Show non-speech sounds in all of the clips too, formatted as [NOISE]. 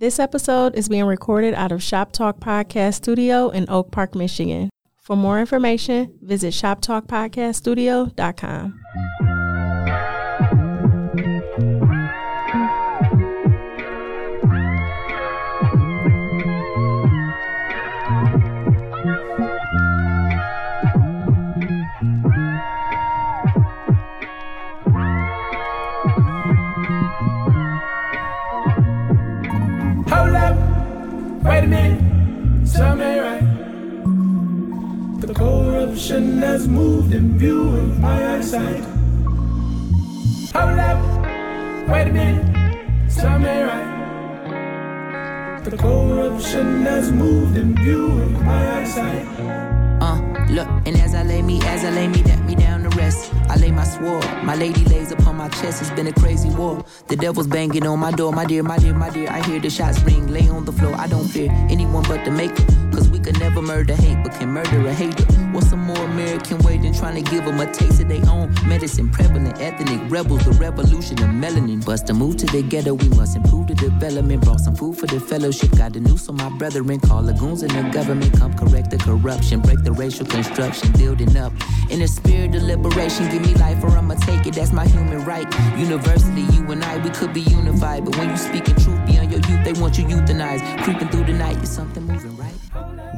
This episode is being recorded out of Shop Talk Podcast Studio in Oak Park, Michigan. For more information, visit shoptalkpodcaststudio.com. corruption has moved in view of my eyesight. Hold up, wait a minute, tell me right. The corruption has moved in view of my eyesight. Uh, look, and as I lay me, as I lay me, me down to rest. I lay my sword, my lady lays upon my chest. It's been a crazy war. The devil's banging on my door, my dear, my dear, my dear. I hear the shots ring, lay on the floor. I don't fear anyone but the maker. Cause we could never murder hate, but can murder a hater. What's a more American way than trying to give them a taste of their own medicine? Prevalent ethnic rebels, the revolution of melanin. Bust move to the ghetto, we must improve the development. Brought some food for the fellowship, got the news on my brethren. Call the goons in the government, come correct the corruption, break the racial construction, building up. In the spirit of liberation, give me life or I'ma take it, that's my human right. University, you and I, we could be unified. But when you speaking truth beyond your youth, they want you euthanized. Creeping through the night, is something moving right?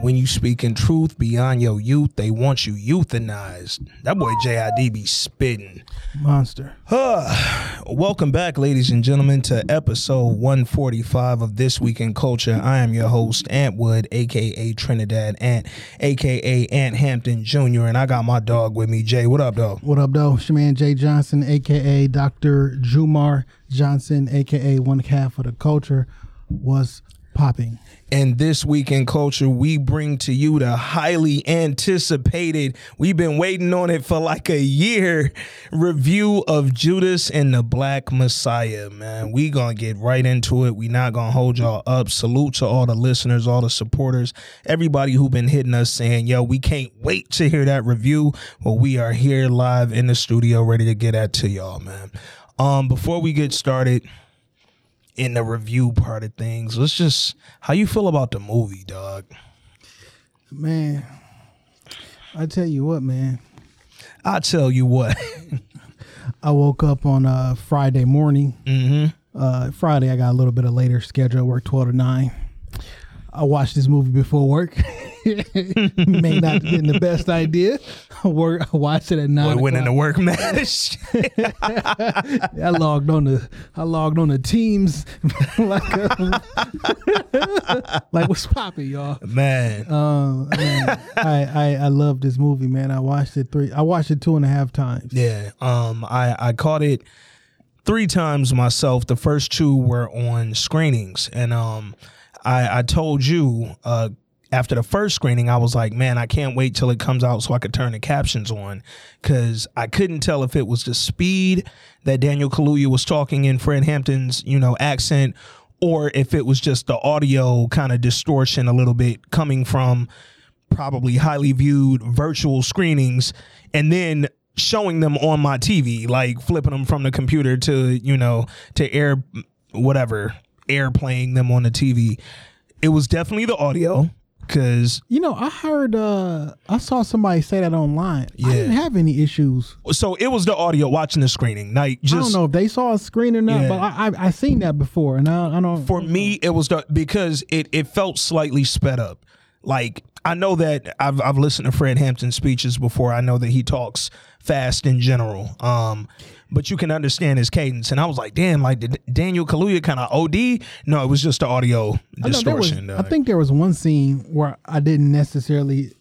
When you speaking truth beyond your youth, they want you euthanized. That boy JID be spitting. Monster. Huh. [SIGHS] Welcome back, ladies and gentlemen, to episode 145 of This Week in Culture. I am your host, Ant Wood, aka Trinidad Ant, aka Ant Hampton Jr., and I got my dog with me. What up, dog? What up, though? It's your man Jay Johnson, aka Dr. Jumar Johnson, aka one half of the culture, was popping. And this week in culture, we bring to you the highly anticipated, we've been waiting on it for like a year, review of Judas and the Black Messiah, man. We gonna get right into it. We not gonna hold y'all up. Salute to all the listeners, all the supporters, everybody who been hitting us saying, yo, we can't wait to hear that review. Well, we are here live in the studio ready to get that to y'all, man. Um, before we get started, in the review part of things. Let's just how you feel about the movie, dog. Man, I tell you what, man. I tell you what. [LAUGHS] I woke up on a Friday morning. Mm-hmm. Uh, Friday, I got a little bit of later schedule. I work 12 to 9. I watched this movie before work. [LAUGHS] May not have been the best idea. Work, I watched it at nine. Boy went in the work match. [LAUGHS] I logged on the I logged on the Teams [LAUGHS] like uh, like what's popping, y'all. man. Um, man, I, I I love this movie, man. I watched it three. I watched it two and a half times. yeah. Um I I caught it three times myself. The first two were on screenings. And um I I told you uh after the first screening, I was like, man, I can't wait till it comes out so I could turn the captions on. Cause I couldn't tell if it was the speed that Daniel Kaluuya was talking in Fred Hampton's, you know, accent, or if it was just the audio kind of distortion a little bit coming from probably highly viewed virtual screenings and then showing them on my TV, like flipping them from the computer to, you know, to air whatever, air playing them on the TV. It was definitely the audio because You know, I heard. uh I saw somebody say that online. I didn't Yeah. have any issues. so it was the audio watching the screening. Like I just don't know if they saw a screen or not, Yeah. but I, I I seen that before, and I, I don't. for me it was the because it it felt slightly sped up like i know that i've i've listened to fred hampton speeches before i know that he talks fast in general um but you can understand his cadence and i was like damn like did daniel kaluuya kind of od no it was just the audio I there was- distortion I think there was one scene where I didn't necessarily.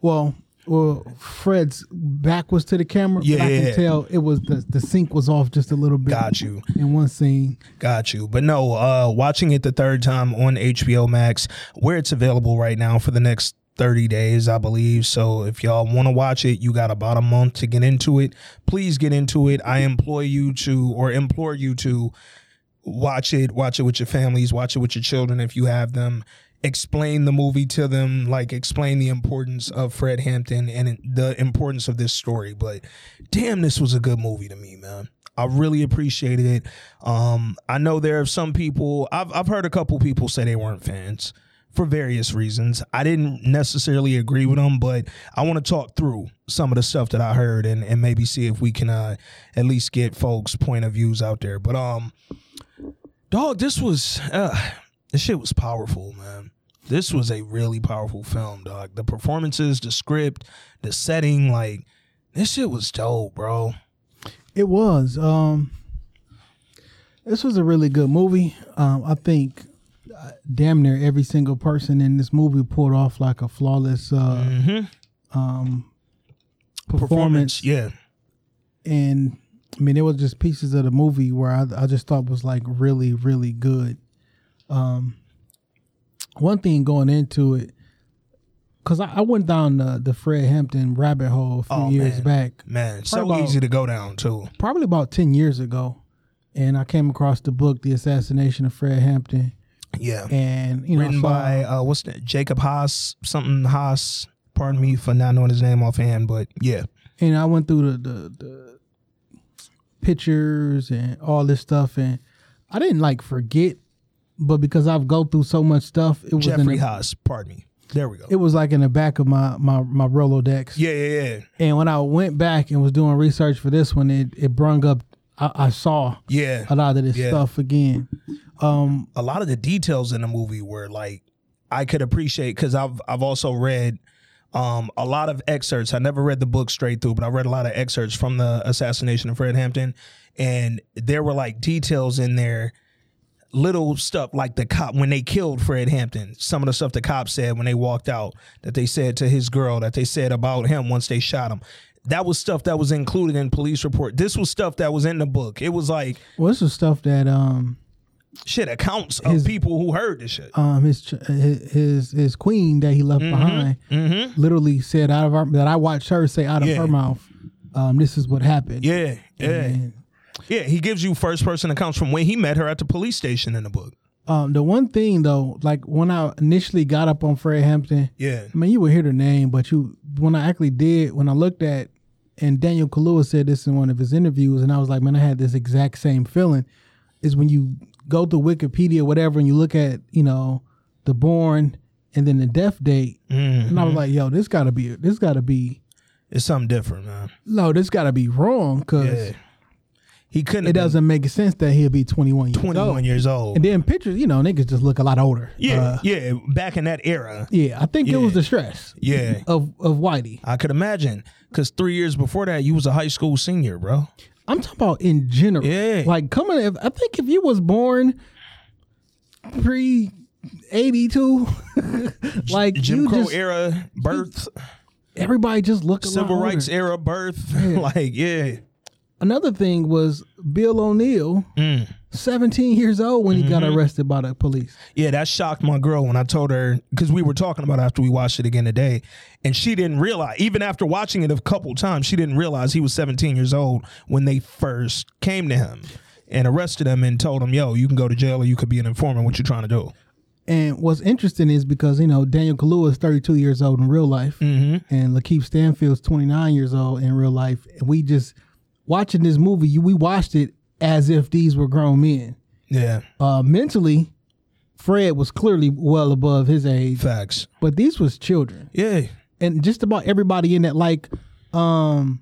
Well, well, Fred's back was to the camera. but I Yeah. can tell it was the the sync was off just a little bit. got you In one scene, Got you. But no, uh watching it the third time on HBO Max, where it's available right now for the next 30 days, I believe. So if y'all want to watch it, you got about a month to get into it. Please get into it. I implore you to or implore you to watch it, watch it with your families, watch it with your children if you have them. Explain the movie to them, like explain the importance of Fred Hampton and the importance of this story. But damn, this was a good movie to me, man. I really appreciated it. Um, I know there are some people. I've I've heard a couple people say they weren't fans for various reasons. I didn't necessarily agree with them, but I want to talk through some of the stuff that I heard and, and maybe see if we can uh, at least get folks' point of views out there. But um, dog, this was uh, this shit was powerful, man. This was a really powerful film, dog. The performances, the script, the setting, like this shit was dope, bro. It was. Um, this was a really good movie. Um, I think damn near every single person in this movie pulled off like a flawless uh, um, performance. yeah. And I mean, it was just pieces of the movie where I, I just thought was like really, really good. Um, one thing going into it, because I, I went down the, the Fred Hampton rabbit hole a few Oh, years man. back. Man, so about- easy to go down too. probably about 10 years ago and i came across the book the assassination of fred hampton Yeah. and you know Written by uh what's that? Jacob Haas, something Haas. Pardon me for not knowing his name offhand, but yeah. and i went through the, the the pictures and all this stuff and i didn't like forget but because i've go through so much stuff it was in Jeffrey the, Haas, pardon me. There we go. it was like in the back of my my my rolodex yeah, yeah, yeah. and when i went back and was doing research for this one it it brung up i, I saw Yeah. a lot of this Yeah. stuff again um a lot of the details in the movie were like I could appreciate because I've I've also read um, a lot of excerpts. I never read the book straight through, but I read a lot of excerpts from the assassination of Fred Hampton, and there were like details in there, little stuff like the cop when they killed Fred Hampton. Some of the stuff the cops said when they walked out that they said to his girl that they said about him once they shot him. That was stuff that was included in police report. This was stuff that was in the book. It was like well this was stuff that um shit accounts of His- people who heard this shit. um his his his, queen that he left Mm-hmm. behind literally said out of her that I watched her say out of Yeah. her mouth, um, this is what happened. Yeah, yeah, And, yeah. He gives you first person accounts from when he met her at the police station in the book. um, the one thing though, like when I initially got up on Fred Hampton, Yeah, I mean you would hear the name, but you when I actually did when I looked at and Daniel Kaluuya said this in one of his interviews, and I was like, man, I had this exact same feeling. Is when you go to Wikipedia, whatever, and you look at you know the born and then the death date, Mm-hmm. and I was like, yo, this gotta be this gotta be it's something different, man. no, this gotta be wrong because Yeah, he couldn't. it doesn't make sense that he'll be 21 years Twenty old. one years old. And then pictures, you know, niggas just look a lot older. yeah, Uh, yeah. Back in that era, yeah. I think it was the stress yeah. of of Whitey. I could imagine because three years before that, you was a high school senior, bro. I'm talking about in general. Yeah. Like coming, if, I think if you was born pre 82, [LAUGHS] like Jim you Crow just era birth, everybody just look a civil rights older. era birth. [LAUGHS] like, yeah, Another thing was Bill O'Neill, Mm. 17 years old when he got Mm-hmm. arrested by the police. Yeah, that shocked my girl when I told her because we were talking about it after we watched it again today, and she didn't realize even after watching it a couple times, she didn't realize he was 17 years old when they first came to him and arrested him and told him, "Yo, you can go to jail or you could be an informant. What you trying to do?" And what's interesting is because you know Daniel Kaluuya is 32 years old in real life, Mm-hmm. and Lakeith Stanfield's 29 years old in real life. And we just watching this movie, you- we watched it as if these were grown men. Yeah, Uh, mentally, Fred was clearly well above his age, facts. but these was children, Yeah, and just about everybody in that, like, um,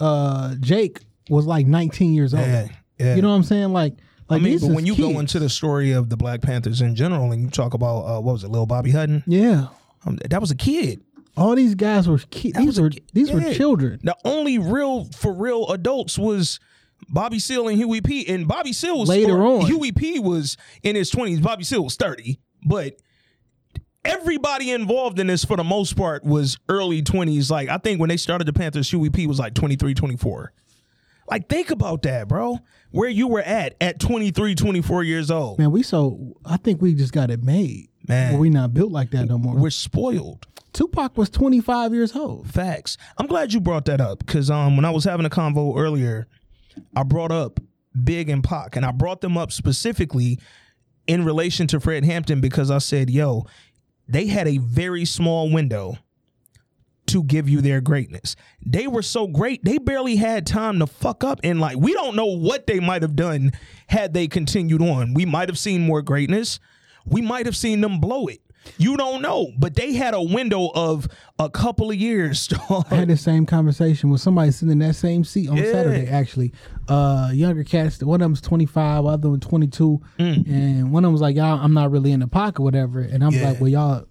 uh, Jake was like 19 years old. yeah, yeah. You know what I'm saying? Like, like I mean, but when you go into the story of the Black Panthers in general, and you talk about uh, what was it, Lil Bobby Hutton? yeah, Um, that was a kid. All these guys were kids. These were ki- these were children. The only real for real adults was Bobby Seale and Huey P. And Bobby Seale was Later or on. Huey P. was in his twenties. Bobby Seale was thirty, but everybody involved in this for the most part was early twenties. Like I think when they started the Panthers, Huey P. was like 23, 24. Like think about that, bro. Where you were at at 23, 24 years old. Man, we so I think we just got it made. Man. Where we not built like that no more. We're spoiled. Tupac was 25 years old. Facts. I'm glad you brought that up because um, when I was having a convo earlier, I brought up Big and Pac, and I brought them up specifically in relation to Fred Hampton because I said, "Yo, they had a very small window to give you their greatness. They were so great, they barely had time to fuck up. And like, we don't know what they might have done had they continued on. We might have seen more greatness. We might have seen them blow it. You don't know, but they had a window of a couple of years. [LAUGHS] I had the same conversation with somebody sitting in that same seat on Yeah. Saturday. Actually, uh, younger cats. One of them's twenty five, other one twenty two, Mm. and one of them was like, "Y'all, I'm not really in the pocket, whatever." And I'm Yeah. like, "Well, y'all,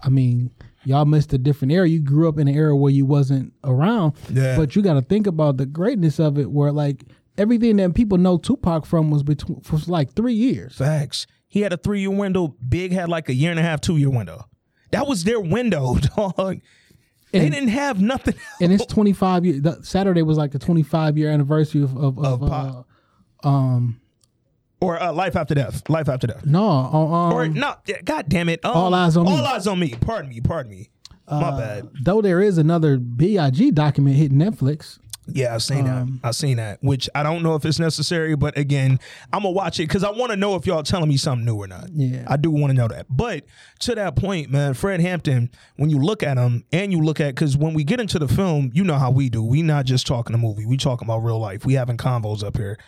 I mean, y'all missed a different era. You grew up in an era where you wasn't around, Yeah. but you got to think about the greatness of it. Where like everything that people know Tupac from was between for like three years. Facts. He had a three year window. Big had like a year and a half, two year window. That was their window, [LAUGHS] dog. They didn't have nothing. [LAUGHS] and it's 25 years. Saturday was like the 25 year anniversary of of, Of of, uh, Pac. or uh, life after death. Life after death. no, uh, um, or no, God damn it. Um, All Eyez on Me. All eyes on me. Pardon me. Pardon me. My bad. though there is another Big document hitting Netflix. Yeah, I've seen that. Um, I've seen that. Which I don't know if it's necessary, but again, I'm gonna watch it because I want to know if y'all telling me something new or not. Yeah. I do want to know that. But to that point, man, Fred Hampton, when you look at him and you look at because when we get into the film, you know how we do. We not just talking a movie. We talking about real life. We having convos up here.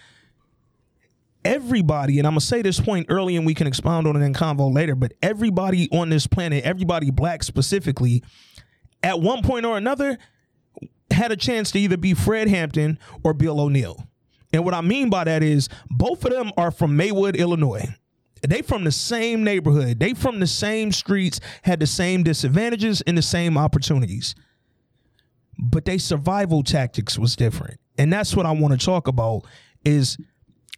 Everybody, and I'm gonna say this point early, and we can expound on it in convo later. But everybody on this planet, everybody black specifically, at one point or another, had a chance to either be Fred Hampton or Bill O'Neill. And what I mean by that is both of them are from Maywood, Illinois. They from the same neighborhood. They from the same streets, had the same disadvantages and the same opportunities. But they survival tactics was different. And that's what I want to talk about is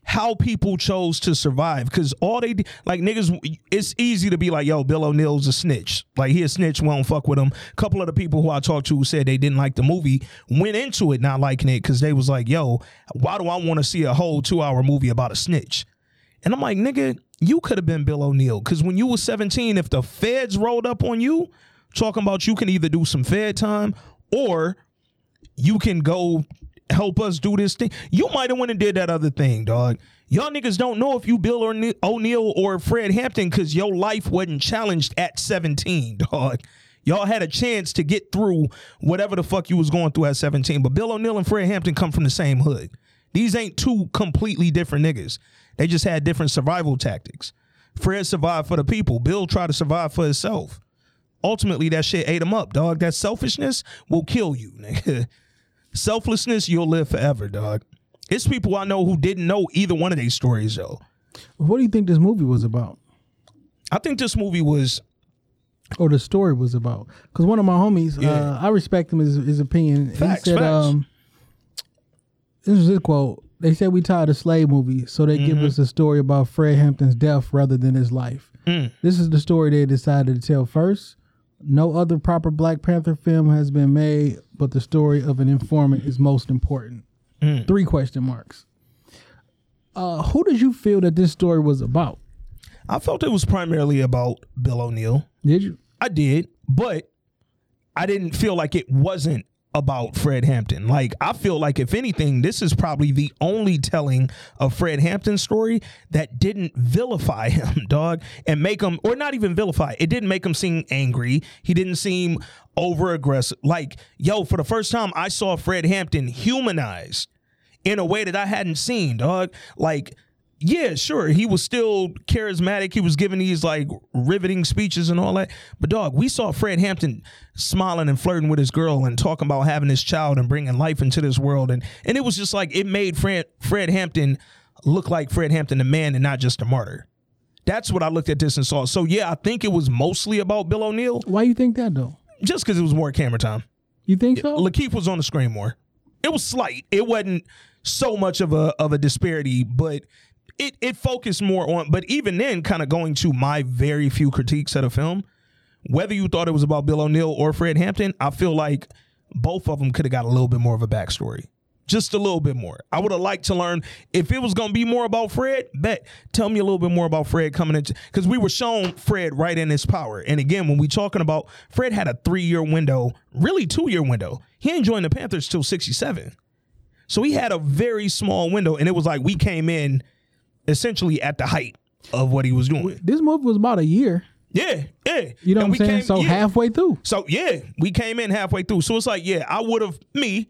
how people chose to survive. Because all they, like niggas, it's easy to be like, yo, Bill O'Neill's a snitch. Like, he a snitch, we don't fuck with him. A couple of the people who I talked to who said they didn't like the movie went into it not liking it because they was like, yo, why do I want to see a whole two hour movie about a snitch? And I'm like, nigga, you could have been Bill O'Neill. Because when you was 17, if the feds rolled up on you, talking about you can either do some fed time or you can go help us do this thing. You might have went and did that other thing, dog. Y'all niggas don't know if you Bill O'Neill or Fred Hampton because your life wasn't challenged at 17, dog. Y'all had a chance to get through whatever the fuck you was going through at 17. But Bill O'Neill and Fred Hampton come from the same hood. These ain't two completely different niggas. They just had different survival tactics. Fred survived for the people. Bill tried to survive for himself. Ultimately, that shit ate him up, dog. That selfishness will kill you, [LAUGHS] nigga. Selflessness, you'll live forever, dog. It's people I know who didn't know either one of these stories, though. What do you think this movie was about, I think this movie was or the story was about? Because one of my homies, Yeah. uh, I respect him his, his opinion. Facts, he said, facts. um, "This is his quote." They said we tired of slave movies, so they Mm-hmm. give us a story about Fred Hampton's death rather than his life. Mm. This is the story they decided to tell first. No other proper Black Panther film has been made, but the story of an informant is most important. Mm. Three question marks. Uh, who did you feel that this story was about? I felt it was primarily about Bill O'Neill. Did you? I did, but I didn't feel like it wasn't about Fred Hampton. Like I feel like if anything, this is probably the only telling of Fred Hampton's story that didn't vilify [LAUGHS] him, dog, and make him or not even vilify. It didn't make him seem angry. He didn't seem over aggressive. Like, yo, for the first time I saw Fred Hampton humanized in a way that I hadn't seen, dog. Like, yeah, sure, he was still charismatic. He was giving these like riveting speeches and all that. But dog, we saw Fred Hampton smiling and flirting with his girl and talking about having his child and bringing life into this world. And and it was just like it made Fred Fred Hampton look like Fred Hampton, the man, and not just a martyr. That's what I looked at this and saw. So yeah, I think it was mostly about Bill O'Neill, Why you think that though? just because it was more camera time. You think so? Lakeith was on the screen more. It was slight. It wasn't so much of a of a disparity, but it it focused more on. But even then, kind of going to my very few critiques of the film, whether you thought it was about Bill O'Neill or Fred Hampton, I feel like both of them could have got a little bit more of a backstory. Just a little bit more. I would have liked to learn if it was going to be more about Fred. Bet tell me a little bit more about Fred coming into because we were shown Fred right in his power. And again, when we talking about Fred had a three year window, really two year window. He ain't joined the Panthers till sixty seven, so he had a very small window. And it was like we came in essentially at the height of what he was doing. this movie was about a year. Yeah, yeah. You know And what I'm we saying? came- so yeah. halfway through. So yeah, we came in halfway through. So it's like, yeah, I would have me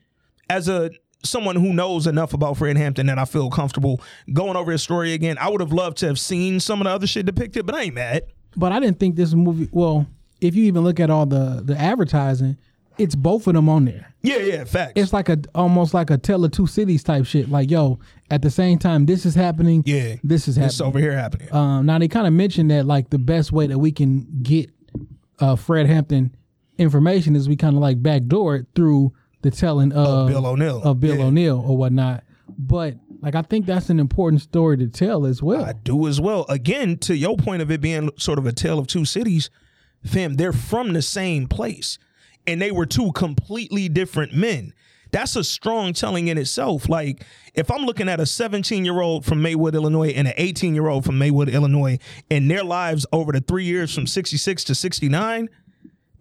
as a someone who knows enough about Fred Hampton that I feel comfortable going over his story again. I would have loved to have seen some of the other shit depicted, but I ain't mad. But I didn't think this movie. Well, if you even look at all the the advertising, it's both of them on there. Yeah, yeah, facts. It's like a almost like a tale of two cities type shit. Like yo, at the same time, this is happening. yeah, this is happening. over here happening. Um, now they kind of mentioned that like the best way that we can get uh, Fred Hampton information is we kind of like backdoor it through the telling of, Bill O'Neill. of Bill Yeah. O'Neill or whatnot. But like I think that's an important story to tell as well. I do as well. Again, to your point of it being sort of a tale of two cities, fam, they're from the same place. And they were two completely different men. That's a strong telling in itself. Like, if I'm looking at a 17 year old from Maywood, Illinois, and an 18 year old from Maywood, Illinois, and their lives over the three years from 66 to 69,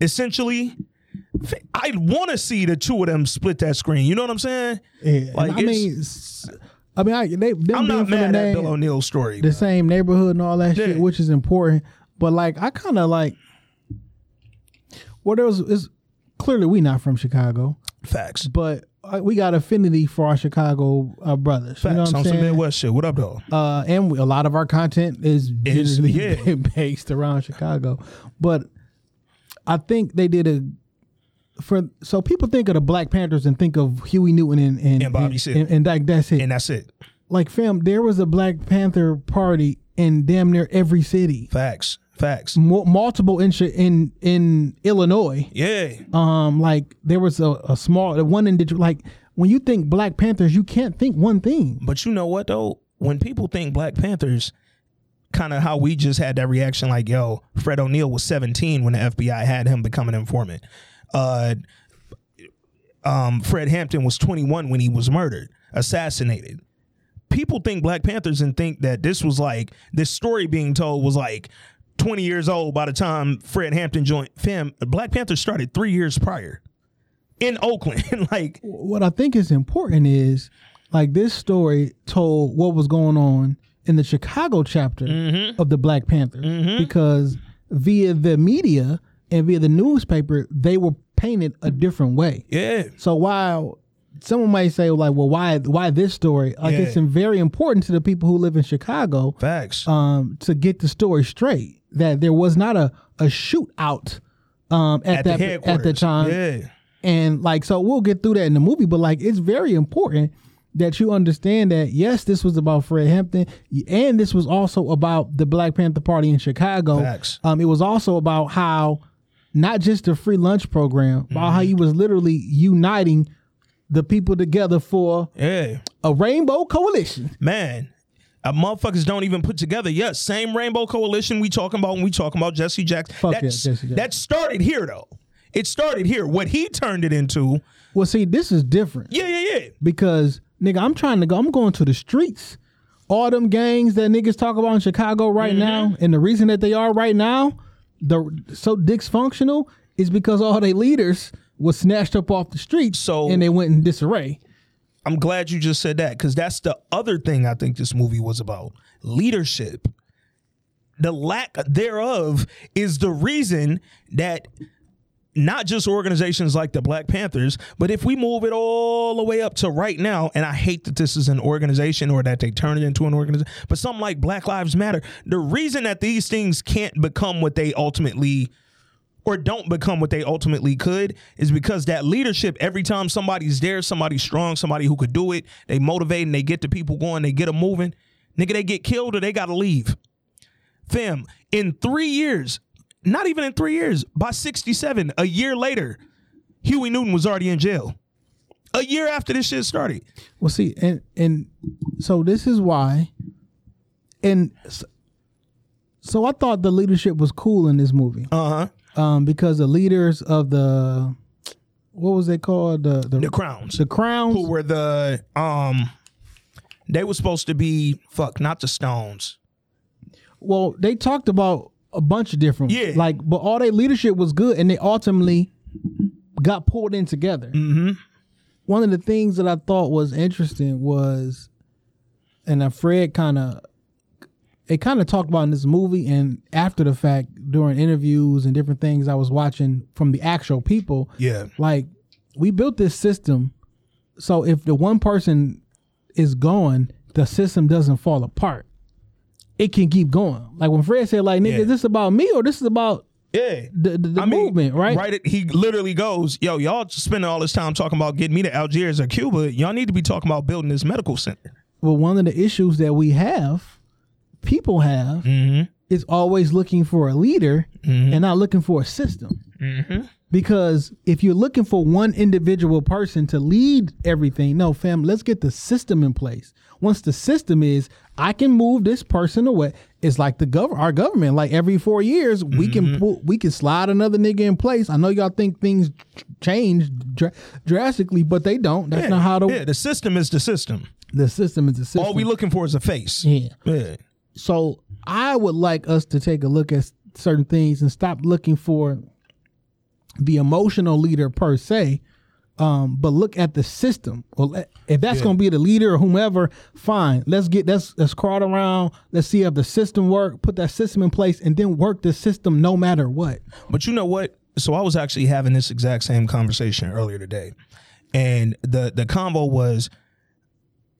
essentially, I want to see the two of them split that screen. You know what I'm saying? Yeah, Like, I mean, I mean, I, they, I'm being not from the mad at Bill O'Neill's story. the same neighborhood and all that shit, which is important. But like, I kind of like, well, there was is clearly we not from Chicago, Facts. but uh, we got affinity for our Chicago uh, brothers. You know Facts. what I'm On some saying? Midwest shit. What up, though? uh, and we, a lot of our content is generally yeah. [LAUGHS] based around Chicago. But I think they did a for so people think of the Black Panthers and think of Huey Newton and and, And Bobby and, and, and that's it. And that's it. like fam, there was a Black Panther party in damn near every city. Facts. Facts. Mu- multiple in in in Illinois. Yeah. Um, like there was a, a small one in Detroit. Like when you think Black Panthers, you can't think one thing. But you know what though? When people think Black Panthers, kind of how we just had that reaction, like, yo, Fred O'Neill was 17 when the FBI had him become an informant. Uh, um, Fred Hampton was 21 when he was murdered, assassinated. People think Black Panthers and think that this was like this story being told was like 20 years old by the time Fred Hampton joined. Fam, Black Panthers started three years prior in Oakland. [LAUGHS] like, what I think is important is like this story told what was going on in the Chicago chapter Mm-hmm. of the Black Panthers because via the media and via the newspaper they were painted a different way. yeah, So while someone might say like, well, why why this story? Like Yeah. it's very important to the people who live in Chicago facts. um, to get the story straight that there was not a a shootout um, at, at that at the time. Yeah. And like, so we'll get through that in the movie, but like, it's very important that you understand that yes, this was about Fred Hampton, and this was also about the Black Panther Party in Chicago. Facts. Um, it was also about how not just the free lunch program, but Mm-hmm. how he was literally uniting the people together for Yeah. a rainbow coalition. Man. Uh, motherfuckers don't even put together. Yes, same Rainbow Coalition we talking about when we talking about Jesse Jackson. Fuck yeah, Jesse Jackson. That started here though. It started here. What he turned it into. Well, see, this is different. Yeah, yeah, yeah. because nigga, I'm trying to go. I'm going to the streets. All them gangs that niggas talk about in Chicago right Mm-hmm. now, and the reason that they are right now, the so dysfunctional is because all their leaders was snatched up off the streets, So- and they went in disarray. I'm glad you just said that because that's the other thing I think this movie was about leadership. The lack thereof is the reason that not just organizations like the Black Panthers, but if we move it all the way up to right now, and I hate that this is an organization or that they turn it into an organization, but something like Black Lives Matter, the reason that these things can't become what they ultimately or don't become what they ultimately could is because that leadership, every time somebody's there, somebody strong, somebody who could do it, they motivate and they get the people going, they get them moving. Nigga, they get killed or they gotta leave. Fam, in three years, not even in three years, by 67, a year later, Huey Newton was already in jail. A year after this shit started. Well, see, and and so this is why, and so I thought the leadership was cool in this movie, Uh huh. Um, because the leaders of the what was they called the the, The Crowns. the crowns Who were the, um, they were supposed to be, fuck, not the Stones. Well, they talked about a bunch of different, Yeah. like, but all their leadership was good, and they ultimately got pulled in together. Mm-hmm. One of the things that I thought was interesting was, and Fred kind of, it kind of talked about in this movie, and after the fact, during interviews and different things I was watching from the actual people. Yeah. Like we built this system so if the one person is gone, the system doesn't fall apart. It can keep going. Like when Fred said, like, nigga, Yeah. is this about me or this is about Yeah. the, the, the I mean, movement, right? Right. it- He literally goes, "Yo, y'all spending all this time talking about getting me to Algiers or Cuba. Y'all need to be talking about building this medical center." Well, one of the issues that we have, people have, Mm-hmm. is always looking for a leader and not looking for a system. Mm-hmm. Because if you're looking for one individual person to lead everything, no, fam, let's get the system in place. Once the system is, I can move this person away. It's like the gov- our government. Like every four years, we can pull, we can slide another nigga in place. I know y'all think things change dr- drastically, but they don't. That's not how the yeah, the system is the system. the system is the system. All we looking for is a face. yeah. Yeah. So I would like us to take a look at certain things and stop looking for the emotional leader per se, um, but look at the system. Well, if that's Yeah. going to be the leader or whomever, fine. Let's get let's let's crawl around. Let's see if the system work. Put that system in place, and then work the system no matter what. But you know what? So I was actually having this exact same conversation earlier today. And the the combo was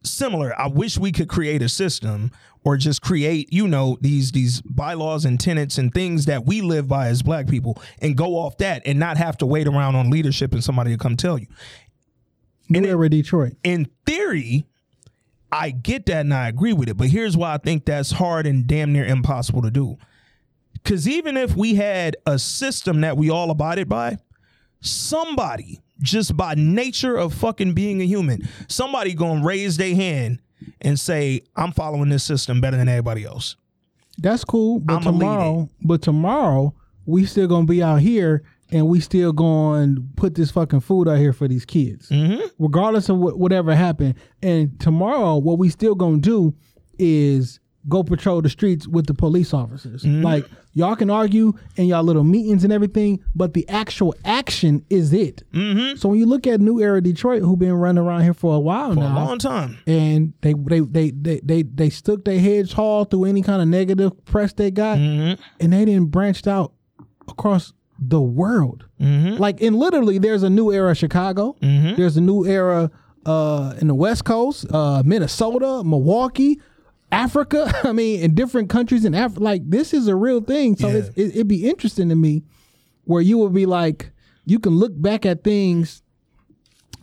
similar. I wish we could create a system or just create, you know, these these bylaws and tenets and things that we live by as black people and go off that and not have to wait around on leadership and somebody to come tell you. New era Detroit. In theory, I get that and I agree with it, but here's why I think that's hard and damn near impossible to do. Because even if we had a system that we all abided by, somebody, just by nature of fucking being a human, somebody gonna raise their hand and say, I'm following this system better than everybody else. That's cool. But I'ma tomorrow, but tomorrow we still gonna be out here and we still going to put this fucking food out here for these kids, mm-hmm. regardless of what, whatever happened. And tomorrow, what we still gonna do is go patrol the streets with the police officers. Like y'all can argue in y'all little meetings and everything, but the actual action is it. Mm-hmm. So when you look at New Era Detroit, who been running around here for a while For a long time. and they they they they they, they stuck their heads tall through any kind of negative press they got, and they didn't branched out across the world. Like, and literally, there's a new era Chicago. There's a new era uh, in the West Coast, uh, Minnesota, Milwaukee. Africa, [LAUGHS] I mean, in different countries in Africa, like this is a real thing. So Yeah. it's, it, it'd be interesting to me where you would be like, you can look back at things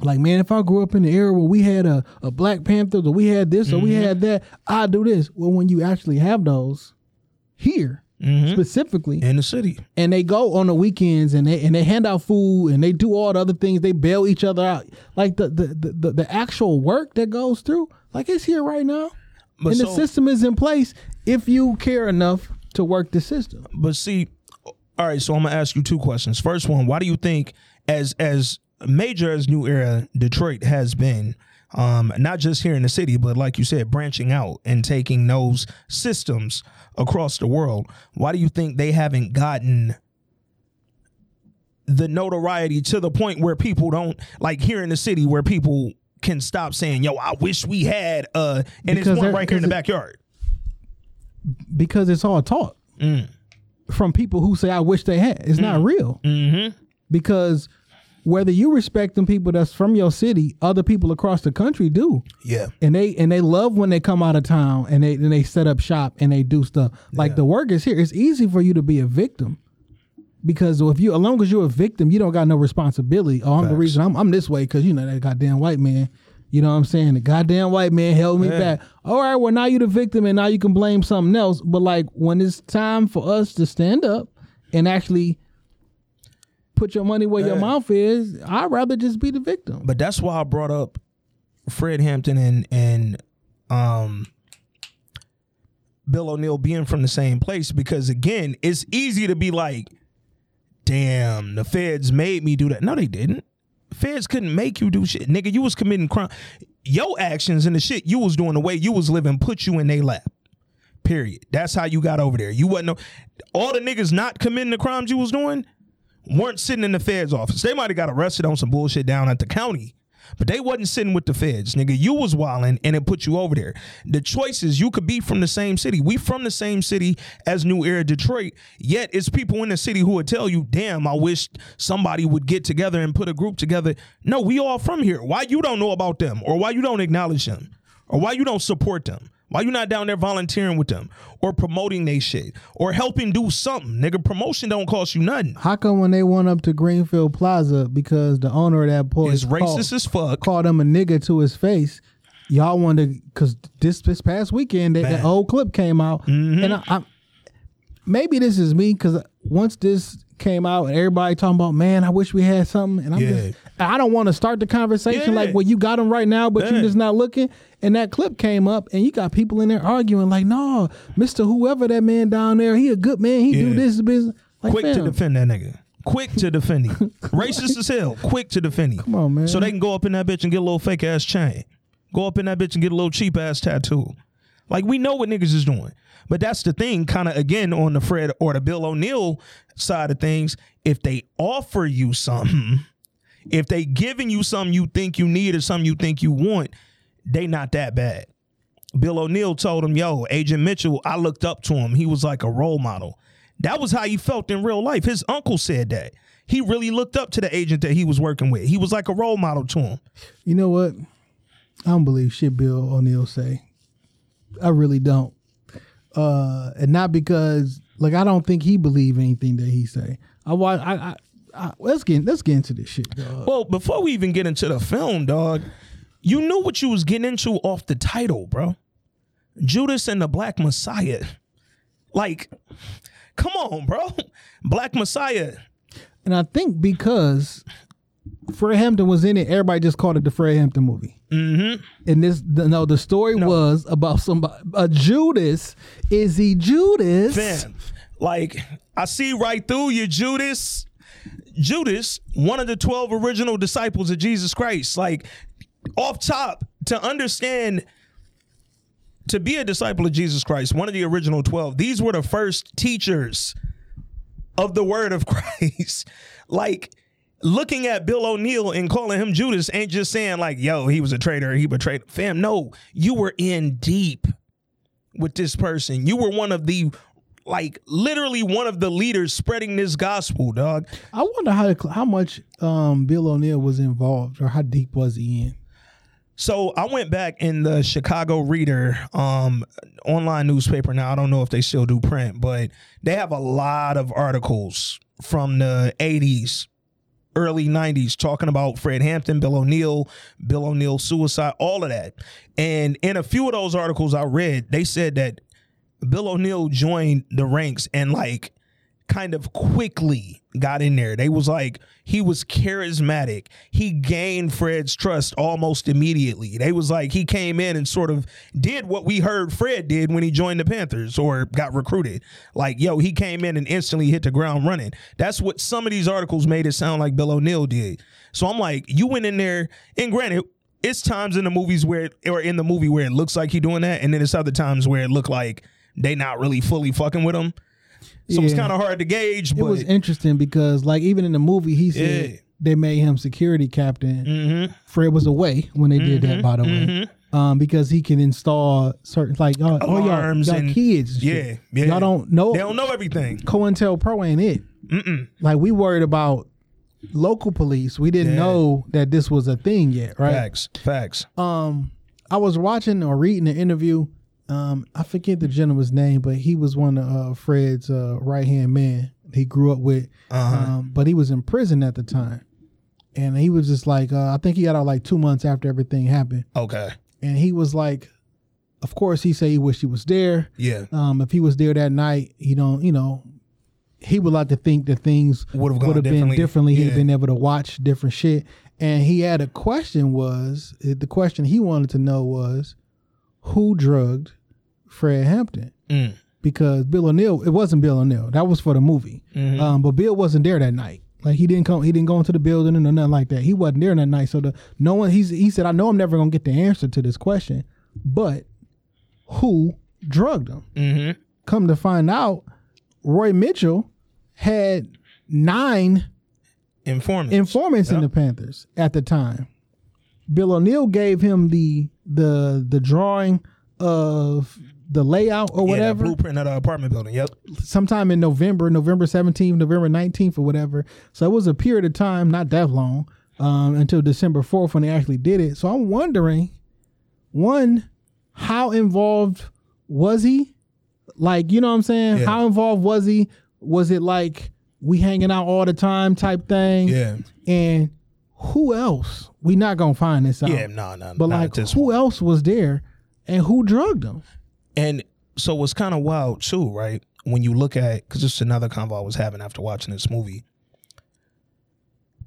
like, man, if I grew up in the era where we had a, a Black Panthers or we had this or we mm-hmm. had that, I do this. Well, when you actually have those here mm-hmm. specifically, In the city. and they go on the weekends and they and they hand out food and they do all the other things, they bail each other out. Like the the the, the, the actual work that goes through, like it's here right now. But and the system is in place if you care enough to work the system. But see, all right. So I'm gonna ask you two questions. First one, why do you think, as as major as New Era Detroit has been, um, not just here in the city, but like you said, branching out and taking those systems across the world, why do you think they haven't gotten the notoriety to the point where people don't like here in the city where people can stop saying, "Yo, I wish we had," uh, and Because it's one right here in the because it- backyard. Because it's all taught Mm. from people who say, "I wish they had." It's not real. Mm-hmm. Because whether you respect them people that's from your city, other people across the country do. Yeah. and they and they love when they come out of town and they and they set up shop and they do stuff like Yeah. the work is here. It's easy for you to be a victim because if you, as long as you're a victim, you don't got no responsibility. Oh, I'm the reason I'm I'm this way because you know that goddamn white man. You know what I'm saying? The goddamn white man held me Yeah. back. All right, well now you're the victim and now you can blame something else. But like when it's time for us to stand up and actually put your money where your mouth is, I'd rather just be the victim. But that's why I brought up Fred Hampton and and um Bill O'Neill being from the same place because again, it's easy to be like, damn, the feds made me do that. No, they didn't. Feds couldn't make you do shit. Nigga, you was committing crime. Your actions and the shit you was doing the way you was living put you in their lap. Period. That's how you got over there. You wasn't no all the niggas not committing the crimes you was doing weren't sitting in the feds office. They might have got arrested on some bullshit down at the county, But they wasn't sitting with the feds, nigga. You was wilding and it put you over there. The choice is you could be from the same city. We from the same city as New Era Detroit. Yet it's people in the city who would tell you, damn, I wish somebody would get together and put a group together. No, we all from here. Why you don't know about them? Or why you don't acknowledge them? Or why you don't support them? Why you not down there volunteering with them or promoting they shit or helping do something? Nigga, promotion don't cost you nothing. How come when they went up to Greenfield Plaza because the owner of that place is racist as fuck. called him a nigga to his face? Y'all wanted because this this past weekend that, that Mm-hmm. old clip came out, and I, I maybe this is me because once this came out and everybody talking about man, I wish we had something, and I'm Yeah. just I don't want to start the conversation Yeah. like well you got him right now, but you're just not looking. And that clip came up, and you got people in there arguing like, no, Mister whoever that man down there, he a good man, he do this business. Like, Quick to defend that nigga. Quick to defend him. [LAUGHS] Racist as hell. Quick to defend him. Come on, man. So they can go up in that bitch and get a little fake ass chain. Go up in that bitch and get a little cheap ass tattoo. Like we know what niggas is doing. But that's the thing, kind of again on the Fred or the Bill O'Neill side of things. If they offer you something, if they giving you something you think you need or something you think you want, they not that bad. Bill O'Neill told him, yo, Agent Mitchell, I looked up to him. He was like a role model. That was how he felt in real life. His uncle said that. He really looked up to the agent that he was working with. He was like a role model to him. You know what? I don't believe shit Bill O'Neill say. I really don't. Uh, and not because like I don't think he believe anything that he say. I watch. I, I, I let's get let's get into this shit. Dog. Well, before we even get into the film, dog, you knew what you was getting into off the title, bro. Judas and the Black Messiah. Like, come on, bro. Black Messiah. And I think because Fred Hampton was in it, everybody just called it the Fred Hampton movie. Mm-hmm. And this, the, no, the story was about somebody. A Judas. Is he Judas? Fam, like, I see right through you, Judas. Judas, one of the 12 original disciples of Jesus Christ. Like, off top, to understand, to be a disciple of Jesus Christ, one of the original 12, these were the first teachers of the word of [LAUGHS] Christ. like, looking at Bill O'Neill and calling him Judas ain't just saying, like, yo, he was a traitor, he betrayed. Fam, no, you were in deep with this person. You were one of the like literally one of the leaders spreading this gospel, dog. I wonder how how much um, Bill O'Neill was involved, or how deep was he in? So I went back in the Chicago Reader um, online newspaper. Now I don't know if they still do print, but they have a lot of articles from the 80s, early 90s talking about Fred Hampton, Bill O'Neill, Bill O'Neill suicide, all of that. And in a few of those articles I read, they said that Bill O'Neill joined the ranks and like kind of quickly got in there. They was like he was charismatic. He gained Fred's trust almost immediately. They was like he came in and sort of did what we heard Fred did when he joined the Panthers or got recruited. Like yo, he came in and instantly hit the ground running. That's what some of these articles made it sound like Bill O'Neill did. So I'm like, you went in there and granted it's times in the movies where or in the movie where it looks like he doing that and then it's other times where it looked like they not really fully fucking with him. So it's kind of hard to gauge, But It was interesting because, like, even in the movie, he said Yeah. they made him security captain. Mm-hmm. Fred was away when they did that, by the way, um, because he can install certain like oh, oh y'all, Alarms y'all and- kids, yeah, yeah. y'all don't know. they don't know everything. COINTELPRO ain't it. Like we worried about local police. We didn't Yeah. know that this was a thing yet, right? Facts, facts. um I was watching or reading an interview. Um, I forget the gentleman's name, but he was one of uh, Fred's uh, right hand man. He grew up with, Uh-huh. um, but he was in prison at the time, and he was just like, uh, I think he got out like two months after everything happened, Okay, and he was like, of course, he said he wished he was there. yeah, Um, if he was there that night, he don't, you know, he would like to think that things Would've gone been differently. differently. He'd been able to watch different shit. And he had a question was the question he wanted to know was who drugged Fred Hampton? Mm. Because Bill O'Neill, it wasn't Bill O'Neill. That was for the movie. Mm-hmm. Um, but Bill wasn't there that night. Like he didn't come, he didn't go into the building or nothing like that. He wasn't there that night. So the no one he's he said, I know I'm never gonna get the answer to this question, but who drugged him? Mm-hmm. come to find out, Roy Mitchell had nine Informant. informants in the Panthers at the time. Bill O'Neill gave him the the the drawing of the layout or Yeah, whatever blueprint of the apartment building. Yep. sometime in November, November 17th, November 19th, or whatever. So it was a period of time, not that long, um, until December 4th when they actually did it. So I'm wondering, one, how involved was he? Like, you know what I'm saying? Yeah. How involved was he? Was it like we hanging out all the time type thing? Yeah. And who else? We not gonna find this out. Yeah. No. No. But like, who else was there, and who drugged them? And so what's kind of wild too, right? When you look at, because this is another convo I was having after watching this movie.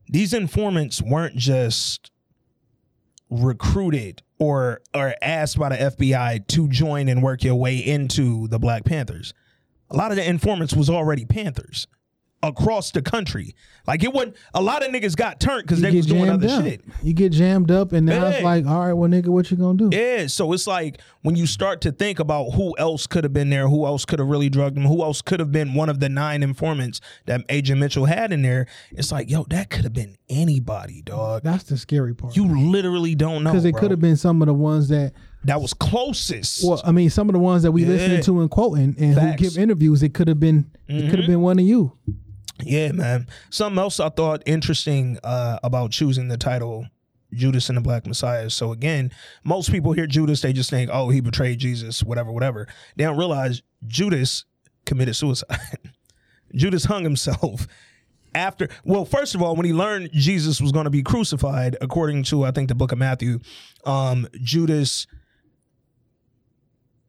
These informants weren't just recruited or or asked by the FBI to join and work your way into the Black Panthers. A lot of the informants was already Panthers across the country. Like it wasn't a lot of niggas got turned because they was doing other up. shit. You get jammed up, and now it's like, all right, well, nigga, what you gonna do? Yeah, so it's like when you start to think about who else could have been there, who else could have really drugged him, who else could have been one of the nine informants that Agent Mitchell had in there. It's like, yo, that could have been anybody, dog. That's the scary part. You literally don't know because it could have been some of the ones that, that was closest. well, I mean, some of the ones that we Yeah. listening to and quoting and Facts. Mm-hmm. who give interviews. It could have been, it could have been one of you. Yeah, man. Something else I thought interesting uh, about choosing the title Judas and the Black Messiah. So again, most people hear Judas, they just think, oh, he betrayed Jesus, whatever, whatever. They don't realize Judas committed suicide. [LAUGHS] Judas hung himself after well first of all when he learned jesus was going to be crucified according to i think the book of matthew um judas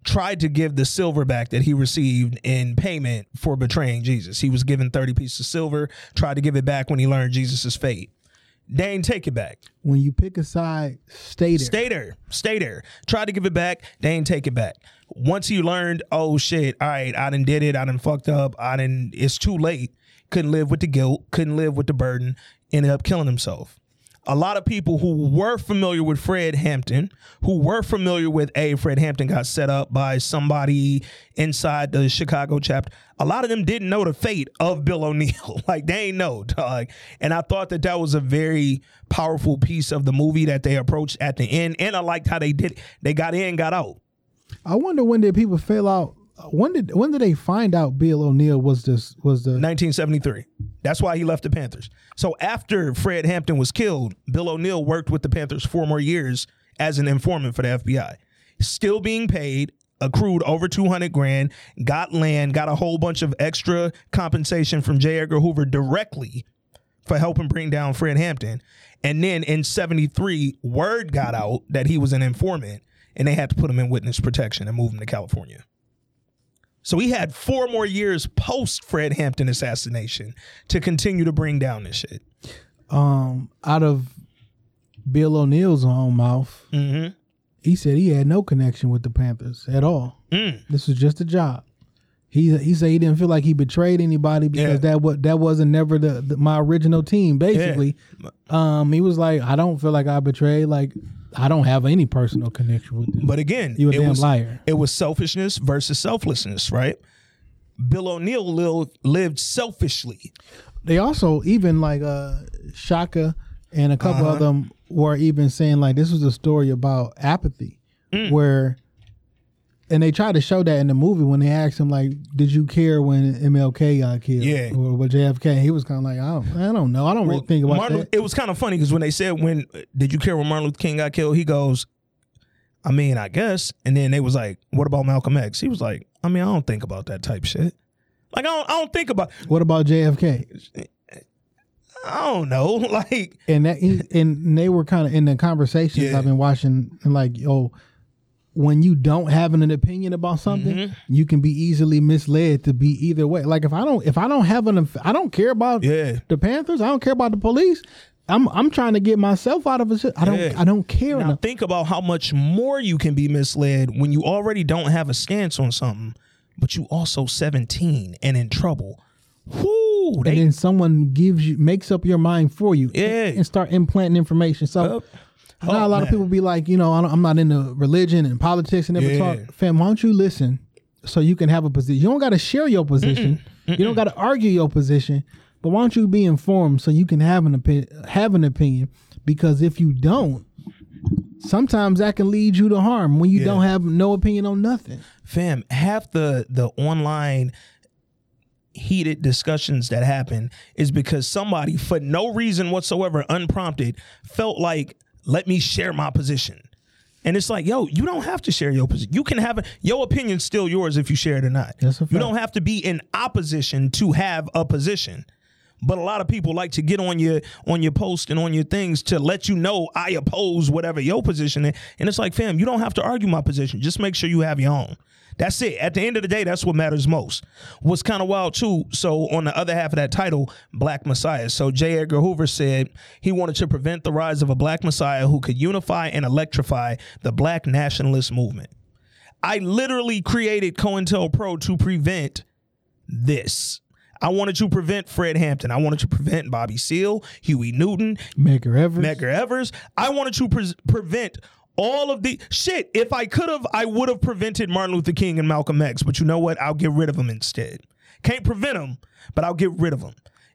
tried to give the silver back that he received in payment for betraying jesus he was given 30 pieces of silver tried to give it back when he learned jesus' fate they ain't take it back When you pick a side, stay there. Stay there. Stay there. Tried to give it back. They ain't take it back. Once you learned, oh shit, all right, I done did it. I done fucked up. I done, it's too late. Couldn't live with the guilt. Couldn't live with the burden. Ended up killing himself. A lot of people who were familiar with Fred Hampton, who were familiar with a Fred Hampton got set up by somebody inside the Chicago chapter. A lot of them didn't know the fate of Bill O'Neill. [LAUGHS] like they ain't know, dog. And I thought that that was a very powerful piece of the movie that they approached at the end. And I liked how they did. it. They got in, got out. I wonder when did people fill out? When did when did they find out Bill O'Neill was this was the 1973. That's why he left the Panthers. So after Fred Hampton was killed, Bill O'Neill worked with the Panthers four more years as an informant for the FBI. Still being paid, accrued over 200 grand, got land, got a whole bunch of extra compensation from J. Edgar Hoover directly for helping bring down Fred Hampton. And then in 73, word got out that he was an informant and they had to put him in witness protection and move him to California. So he had four more years post Fred Hampton assassination to continue to bring down this shit. um out of Bill O'Neill's own mouth, Mm-hmm. he said he had no connection with the Panthers at all. Mm. This was just a job. He he said he didn't feel like he betrayed anybody because Yeah. that what that wasn't never the, the my original team. Basically, um, he was like, I don't feel like I betrayed. Like I don't have any personal connection with them. But again, You a it damn was liar. it was selfishness versus selflessness, right? Bill O'Neill lived, lived selfishly. they also even like uh Shaka and a couple Uh-huh. of them were even saying like this was a story about apathy Mm. where and they tried to show that in the movie when they asked him like did you care when MLK got killed Yeah. or with JFK he was kind of like I don't I don't know I don't really think about Martin, that it was kind of funny because when they said when did you care when Martin Luther King got killed, he goes, I mean, I guess. And then they was like, what about Malcolm X? He was like, I mean, I don't think about that type shit. Like I don't, I don't think about. what about JFK I don't know. [LAUGHS] Like and that and they were kind of in the conversations Yeah. I've been watching and like oh when you don't have an opinion about something Mm-hmm. you can be easily misled to be either way like if I don't if I don't have an I don't care about Yeah. the Panthers I don't care about the police I'm I'm trying to get myself out of it I don't Yeah. I don't care Now enough think about how much more you can be misled when you already don't have a stance on something, but you also 17 and in trouble. Whoo, and then someone gives you makes up your mind for you Yeah. and start implanting information so Yup. Now Oh, a lot of people be like, you know, I don't, I'm not into religion and politics and never Yeah. talk. Fam, why don't you listen so you can have a position? You don't got to share your position. You don't got to argue your position. But why don't you be informed so you can have an opinion? Have an opinion because if you don't, sometimes that can lead you to harm when you Yeah. don't have no opinion on nothing. fam half the the online heated discussions that happen is because somebody for no reason whatsoever unprompted felt like let me share my position and it's like yo you don't have to share your position you can have a, your opinion still yours if you share it or not That's a you don't have to be in opposition to have a position but a lot of people like to get on your on your post and on your things to let you know I oppose whatever your position is. And it's like, fam, you don't have to argue my position. Just make sure you have your own. That's it. At the end of the day, that's what matters most. What's kind of wild too. So on the other half of that title, Black Messiah. So J. Edgar Hoover said he wanted to prevent the rise of a Black Messiah who could unify and electrify the Black nationalist movement. I literally created COINTELPRO to prevent this. I wanted to prevent Fred Hampton. I wanted to prevent Bobby Seale, Huey Newton, Medgar Evers. Medgar Evers. I wanted to pre- prevent all of the shit. If I could have, I would have prevented Martin Luther King and Malcolm X. But you know what? I'll get rid of them instead. Can't prevent them, but I'll get rid of them.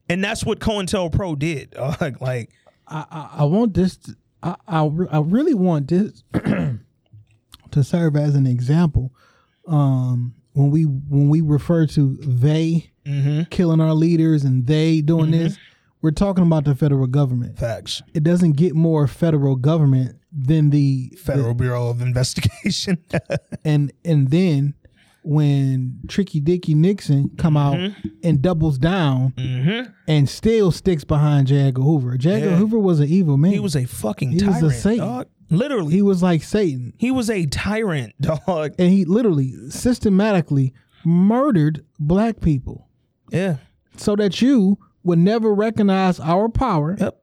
And that's what COINTELPRO did. [LAUGHS] like, like I, I, I want this. To, I, I I really want this [CLEARS THROAT] to serve as an example. Um, when we when we refer to they Mm-hmm. killing our leaders and they doing this, we're talking about the federal government. facts. It doesn't get more federal government than the Federal Bureau of Investigation. [LAUGHS] and and then when Tricky Dicky Nixon come out Mm-hmm. and doubles down and still sticks behind J. Edgar Hoover. J. Edgar Yeah. Hoover was an evil man. he was a fucking He was a tyrant. Satan. dog. Literally. he was like Satan. He was a tyrant, dog. And he literally systematically murdered black people Yeah. so that you would never recognize our power. Yep.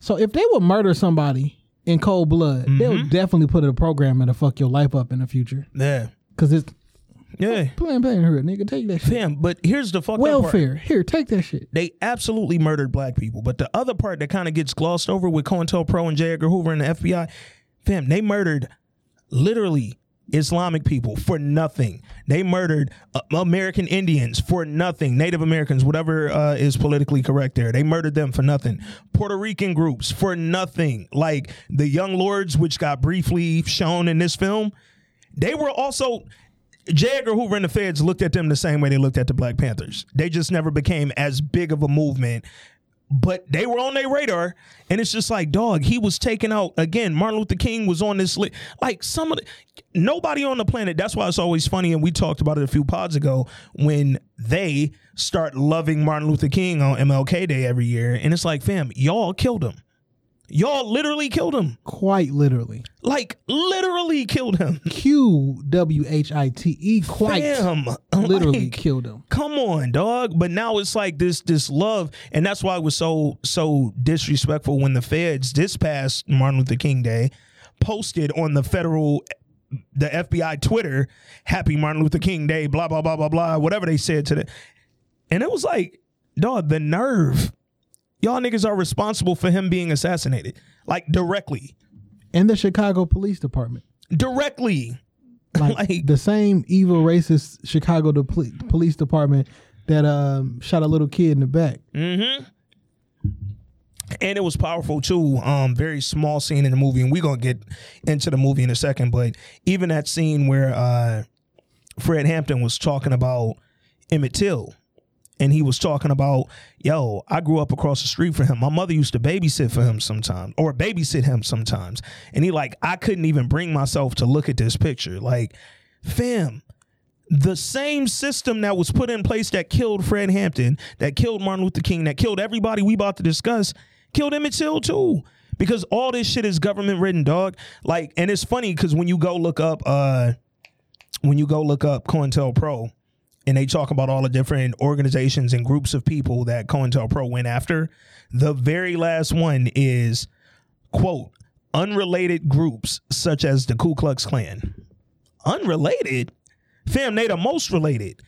So if they would murder somebody in cold blood, Mm-hmm. they'll definitely put a program in to fuck your life up in the future. Yeah. Cause it's Yeah. Planned Parenthood, nigga. Take that shit. Fam, but here's the part. Welfare. Here, take that shit. They absolutely murdered black people. But the other part that kind of gets glossed over with COINTELPRO and J. Edgar Hoover and the FBI, fam, they murdered literally Islamic people for nothing. They murdered uh, American Indians for nothing. Native Americans, whatever uh, is politically correct there, they murdered them for nothing. Puerto Rican groups for nothing. Like the Young Lords, which got briefly shown in this film, they were also. J. Edgar Hoover and the feds looked at them the same way they looked at the Black Panthers. They just never became as big of a movement, but they were on their radar. And it's just like, dog, he was taken out again. Martin Luther King was on this list. Like some of the nobody on the planet. That's why it's always funny. And we talked about it a few pods ago when they start loving Martin Luther King on MLK Day every year. And it's like, fam, y'all killed him. Y'all literally killed him. Quite literally. Like literally killed him. [LAUGHS] Q W H I T E. Quite Fam, [LAUGHS] literally like, killed him. come on dog but now it's like this this love and that's why it was so so disrespectful when the feds this past martin luther king day posted on the federal the fbi twitter happy martin luther king day blah blah blah blah blah whatever they said to the and it was like dog the nerve y'all niggas are responsible for him being assassinated like directly And the Chicago Police Department. directly [LAUGHS] Like, Like- the same evil racist Chicago de- Police Department that um, shot a little kid in the back. Mm-hmm. And it was powerful too. Um, very small scene in the movie, and we're gonna get into the movie in a second. But even that scene where uh, Fred Hampton was talking about Emmett Till, and he was talking about, yo, I grew up across the street from him. My mother used to babysit for him sometimes, or babysit him sometimes, and he like, I couldn't even bring myself to look at this picture. Like, fam, the same system that was put in place that killed Fred Hampton, that killed Martin Luther King, that killed everybody we about to discuss, killed Emmett Till too. Because all this shit is government ridden, dog. Like, and it's funny because when you go look up, uh, when you go look up COINTELPRO, and they talk about all the different organizations and groups of people that COINTELPRO went after, the very last one is quote unrelated groups such as the Ku Klux Klan. Unrelated, fam, they the most related,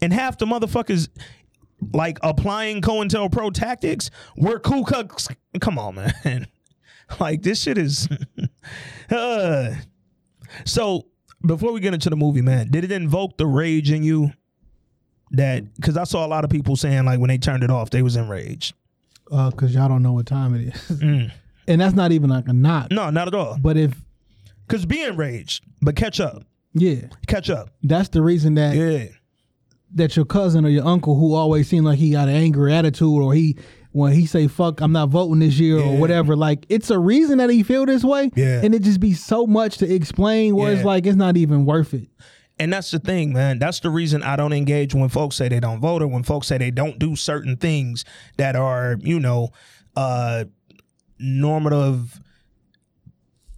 and half the motherfuckers like applying COINTELPRO tactics were Ku Klux. Come on, man. [LAUGHS] like this shit is. [LAUGHS] uh, so before we get into the movie, man, did it invoke the rage in you? That because I saw a lot of people saying like when they turned it off, they was enraged. Uh, cause y'all don't know what time it is. and that's not even like a knock. No, not at all. But if Because be enraged, but catch up. yeah, Catch up. that's the reason that Yeah. that your cousin or your uncle who always seemed like he got an angry attitude or he when he say fuck I'm not voting this year or whatever like it's a reason that he feel this way Yeah. and it just be so much to explain where it's like it's not even worth it And that's the thing, man. That's the reason I don't engage when folks say they don't vote or when folks say they don't do certain things that are, you know, uh normative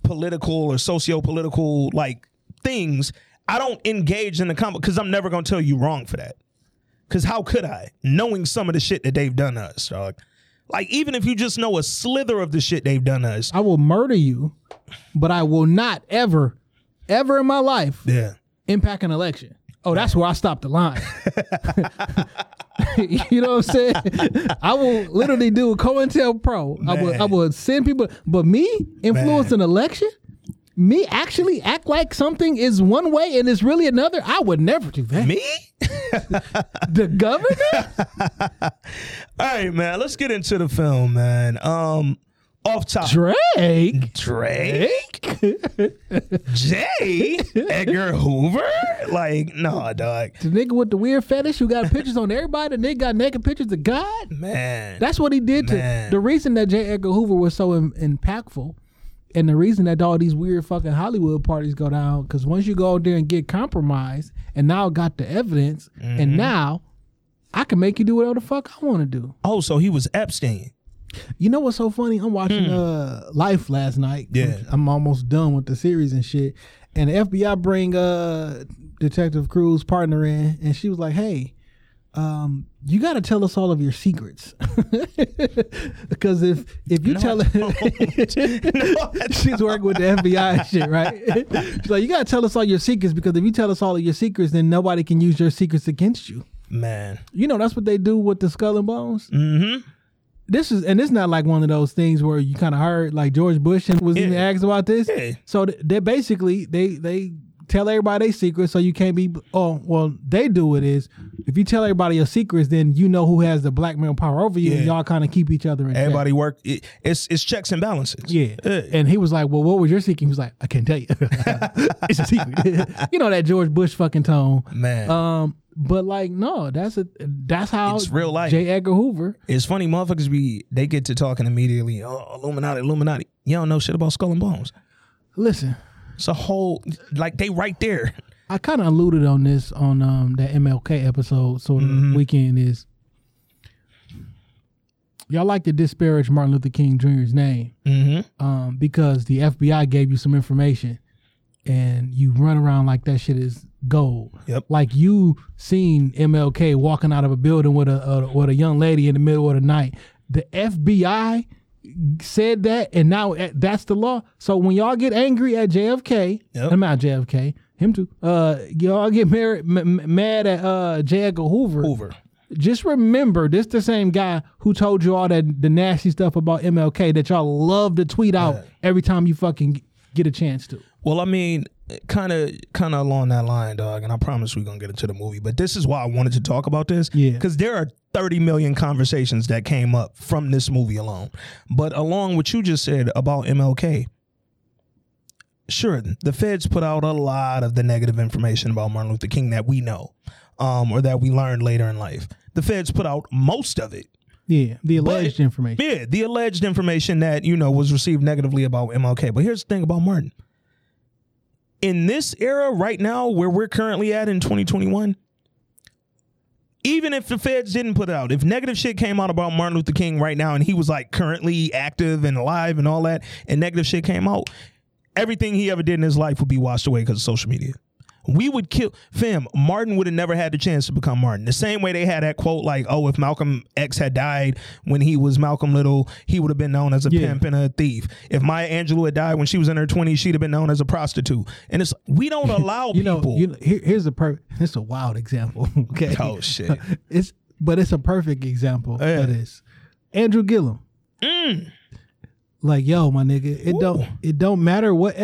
political or socio-political like things. I don't engage in the comment because I'm never gonna tell you wrong for that. Cause how could I? Knowing some of the shit that they've done to us, dog. Like even if you just know a slither of the shit they've done to us. I will murder you but I will not ever ever in my life Yeah. impact an election oh that's where I stop the line [LAUGHS] [LAUGHS] you know what I'm saying I will literally do a COINTELPRO I will I will send people but me influence Man. an election me actually act like something is one way and it's really another I would never do that Me? [LAUGHS] the governor? [LAUGHS] All right, man. Let's get into the film, man. Um, off top, Drake Drake, [LAUGHS] Jay, Edgar Hoover. Like, no, dog, the nigga with the weird fetish who got pictures on everybody the nigga got naked pictures of God man. That's what he did to the reason that J. Edgar Hoover was so im- impactful, and the reason that all these weird fucking Hollywood parties go down. Because once you go out there and get compromised, and now got the evidence, Mm-hmm. and now I can make you do whatever the fuck I want to do. oh, so he was Epstein. You know what's so funny? I'm watching uh Life last night. Hmm. Yeah. I'm almost done with the series and shit. And the FBI bring uh Detective Crews partner in, and she was like, "Hey." Um, you got to tell us all of your secrets, [LAUGHS] because if if you No, tell No, [LAUGHS] she's working with the FBI and shit, right? She's [LAUGHS] like, you got to tell us all your secrets because if you tell us all of your secrets, then nobody can use your secrets against you. Man. You know, that's what they do with the skull and bones. Mm-hmm. This is, and it's not like one of those things where you kind of heard like George Bush and was even Yeah. asked about this. Yeah. So th- they basically they they tell everybody their secrets, so you can't be. Oh, well, they do it is if you tell everybody your secrets, then you know who has the blackmail power over you, and y'all kind of keep each other in check. Everybody work. It, it's it's checks and balances. Yeah. Yeah. And he was like, Well, what was your secret? He was like, I can't tell you. [LAUGHS] it's a secret. [LAUGHS] you know that George Bush fucking tone. Man. Um, but like, no, that's a that's how It's real life. J. Edgar Hoover. It's funny, motherfuckers be they get to talking immediately. Oh, Illuminati, Illuminati. You don't know shit about Skull and Bones. Listen, It's a whole like they right there. I kind of alluded on this on um that MLK episode. So the Mm-hmm. weekend is y'all like to disparage Martin Luther King Jr.'s name Mm-hmm. um, because the FBI gave you some information and you run around like that shit is gold. Yep. Like you seen MLK walking out of a building with a, a with a young lady in the middle of the night. The FBI said that, and now eh, that's the law. So when y'all get angry at JFK, Yep. I'm not JFK, him too. Uh, y'all get married, m- mad at uh J. Edgar Hoover. Hoover. Just remember, this the same guy who told you all that the nasty stuff about MLK that y'all love to tweet out every time you fucking get a chance to. Well, I mean, kind of, kind of along that line, dog. And I promise we're gonna get into the movie. But this is why I wanted to talk about this. Yeah. Because there are 30 million conversations that came up from this movie alone. But along what you just said about MLK, sure, the feds put out a lot of the negative information about Martin Luther King that we know, um, or that we learned later in life. The feds put out most of it. Yeah, the alleged But- information. Yeah, the alleged information that, you know, was received negatively about MLK. But here's the thing about Martin. In this era right now where we're currently at in 2021, even if the feds didn't put it out, if negative shit came out about Martin Luther King right now and he was like currently active and alive and all that, and negative shit came out, everything he ever did in his life would be washed away because of social media. We would kill fam. Martin would have never had the chance to become Martin. The same way they had that quote, like, "Oh, if Malcolm X had died when he was Malcolm Little, he would have been known as a Yeah. pimp and a thief. If Maya Angelou had died when she was in her twenties, she'd have been known as a prostitute." And it's we don't [LAUGHS] allow You know, people. you know here, here's a per. It's a wild example. [LAUGHS] Okay. oh shit! [LAUGHS] It's but it's a perfect example Yeah. of this. Andrew Gillum. Mm. Like, yo, my nigga, it don't it don't matter what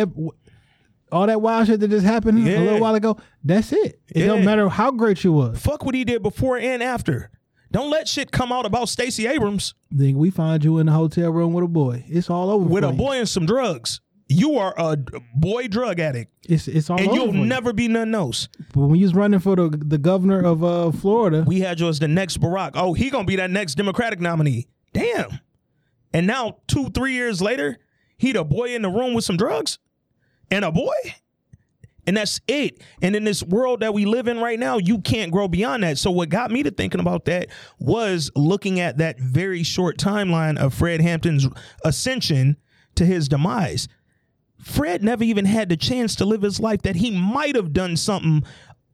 all that wild shit that just happened a little while ago. That's it. It don't matter how great you was. Fuck what he did before and after. Don't let shit come out about Stacey Abrams Then we find you in the hotel room with a boy. It's all over with a you. boy and some drugs. You are a boy drug addict, It's it's all and you'll you. never be nothing else. But when you was running for the the governor of uh, Florida, We had you as the next Barack. Oh, he gonna be that next Democratic nominee. Damn. And now two, three years later, he the boy in the room with some drugs and a boy. And that's it. And in this world that we live in right now, you can't grow beyond that. So what got me to thinking about that was looking at that very short timeline of Fred Hampton's ascension to his demise. Fred never even had the chance to live his life that he might have done something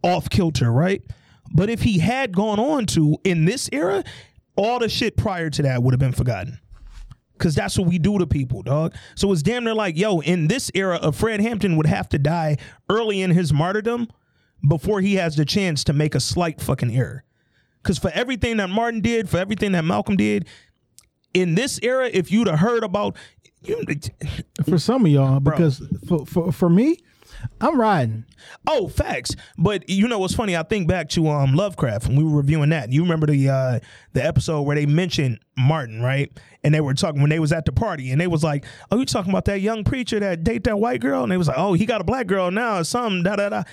off kilter, right? But if he had gone on to in this era, all the shit prior to that would have been forgotten. Cause that's what we do to people, dog. So it's damn near like, yo, in this era of Fred Hampton would have to die early in his martyrdom before he has the chance to make a slight fucking error. Cause for everything that Martin did, for everything that Malcolm did, in this era, if you'd have heard about you, for some of y'all, because for, for for me, I'm riding. Oh, facts. But you know what's funny? I think back to um Lovecraft when we were reviewing that. You remember the uh the episode where they mentioned Martin, right? And they were talking when they was at the party and they was like, Oh, you talking about that young preacher that date that white girl? And they was like, Oh, he got a black girl now or something, da da da.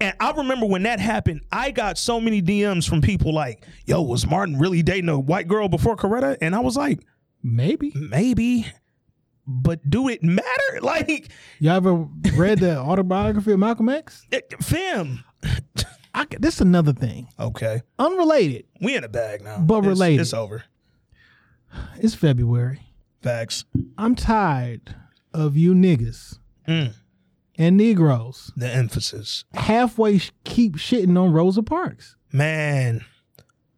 And I remember when that happened, I got so many DMs from people like, Yo, was Martin really dating a white girl before Coretta? And I was like, Maybe Maybe. But do it matter? [LAUGHS] Like, y'all ever read the autobiography of Malcolm X? eh, fam. I, this is another thing, Okay. unrelated. We in a bag now. But It's- related. It's over. It's February. Facts. I'm tired of you niggas Mm. and Negroes The emphasis. halfway sh- keep shitting on Rosa Parks. Man.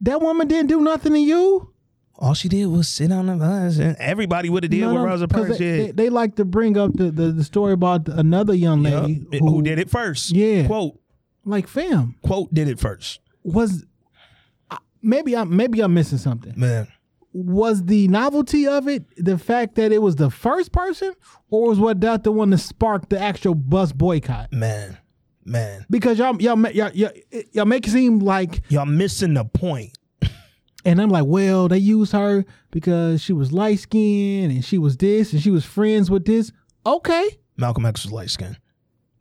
That woman didn't do nothing to you. All she did was sit on the bus and everybody would have did No, what no, Rosa Parks they, did. they, they like to bring up the, the, the story about another young lady It- who, did it first. Yeah. Quote. Like, fam, Quote did it first. was maybe I'm maybe I'm missing something. Man. Was the novelty of it the fact that it was the first person, or was what that the one that sparked the actual bus boycott? Man. Man. Because y'all y'all y'all, y'all, y'all make it seem like, Y'all missing the point. And I'm like, well, they used her because she was light skinned and she was this and she was friends with this. Okay, Malcolm X was light skinned.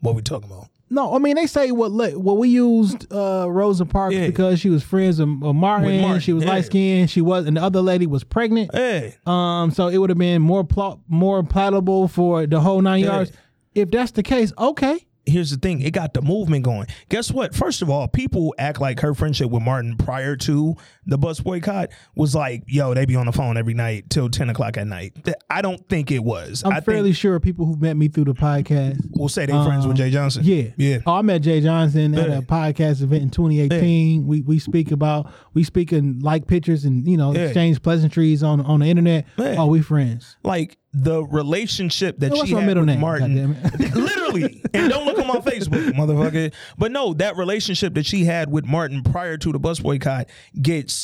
What we talking about? No, I mean they say what well we used uh, Rosa Parks Yeah. because she was friends with, with Martin. Martin, She was yeah. light skinned. She was, and the other lady was pregnant. Hey. Um, so it would have been more pl- more palatable for the whole nine yards. If that's the case, okay. here's the thing it got the movement going guess what first of all people act like her friendship with martin prior to the bus boycott was like yo they be on the phone every night till 10 o'clock at night i don't think it was I'm I fairly sure people who met me through the podcast. we'll say they're friends with um, jay johnson Yeah, yeah Oh, I met Jay Johnson at Yeah. a podcast event in 2018. We we speak about we speak and like pictures and you know Yeah. exchange pleasantries on on the internet. Yeah. Oh, we friends. like the relationship that she had middle with name? Martin, [LAUGHS] literally, and don't look on my Facebook, motherfucker. But no, that relationship that she had with Martin prior to the bus boycott gets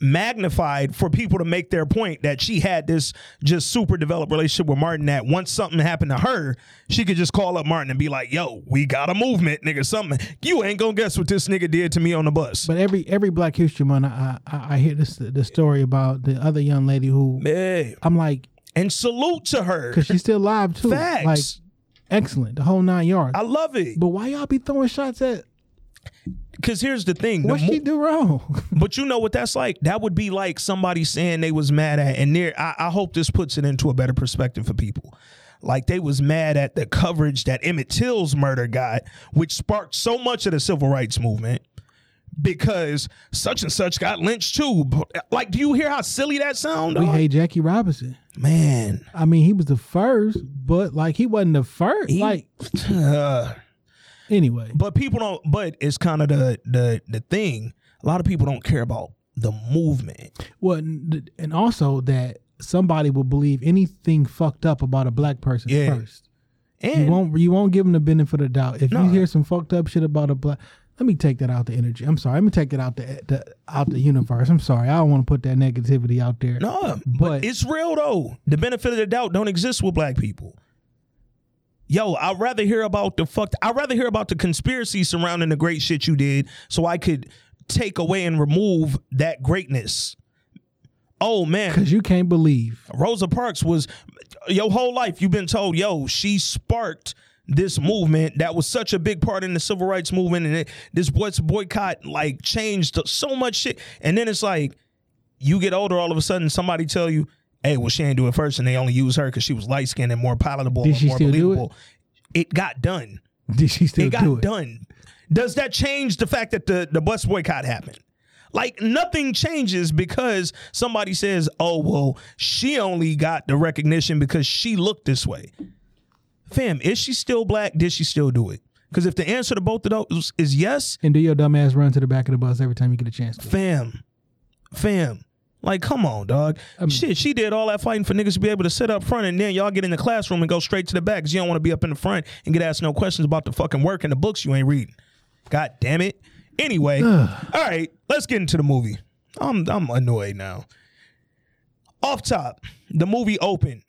magnified for people to make their point that she had this just super developed relationship with Martin that once something happened to her, she could just call up Martin and be like, "Yo, we got a movement, nigga. Something you ain't gonna guess what this nigga did to me on the bus." But every every Black History Month, I I, I hear this the story about the other young lady who Yeah. I'm like, And salute to her. because she's still alive too. Facts. Like excellent, the whole nine yards. I love it. but why y'all be throwing shots at Because here's the thing. the what mo- she do wrong? [LAUGHS] But you know what that's like? That would be like somebody saying they was mad at, and there. I, I hope this puts it into a better perspective for people. Like they was mad at the coverage that Emmett Till's murder got, which sparked so much of the civil rights movement. Because such and such got lynched too. Like, do you hear how silly that sound? we dog? hate Jackie Robinson. Man, I mean, he was the first, but like he wasn't the first. He- like [LAUGHS] uh, anyway, but people don't. But it's kind of the the the thing. A lot of people don't care about the movement. well, and also that somebody will believe anything fucked up about a black person Yeah. first. And You won't you won't give them the benefit of the doubt. If No. you hear some fucked up shit about a black, let me take that out the energy. I'm sorry. Let me take it out the, the out the universe. I'm sorry. I don't want to put that negativity out there. No, but, But- it's real though. The benefit of the doubt don't exist with black people. Yo, I'd rather hear about the fucked. I'd rather hear about the conspiracy surrounding the great shit you did, so I could take away and remove that greatness. Oh man, Because you can't believe. Rosa Parks was your whole life you've been told, yo, she sparked this movement that was such a big part in the civil rights movement and it, this boycott like changed so much shit. And then it's like you get older, all of a sudden somebody tell you, hey, well, she ain't do it first, and they only use her because she was light skinned and more palatable Did and she more still do it? It got done. Did she still? It got do it? done. Does that change the fact that the, the bus boycott happened? Like nothing changes because somebody says, "Oh well, she only got the recognition because she looked this way." Fam, is she still black? Did she still do it? Because if the answer to both of those is yes, And do your dumb ass run to the back of the bus every time you get a chance to. fam, fam, like come on, dog. Shit, she did all that fighting for niggas to be able to sit up front, and then y'all get in the classroom and go straight to the back because you don't want to be up in the front and get asked no questions about the fucking work and the books you ain't reading. God damn it. Anyway, [SIGHS] all right, let's get into the movie. I'm I'm annoyed now. Off top, the movie opened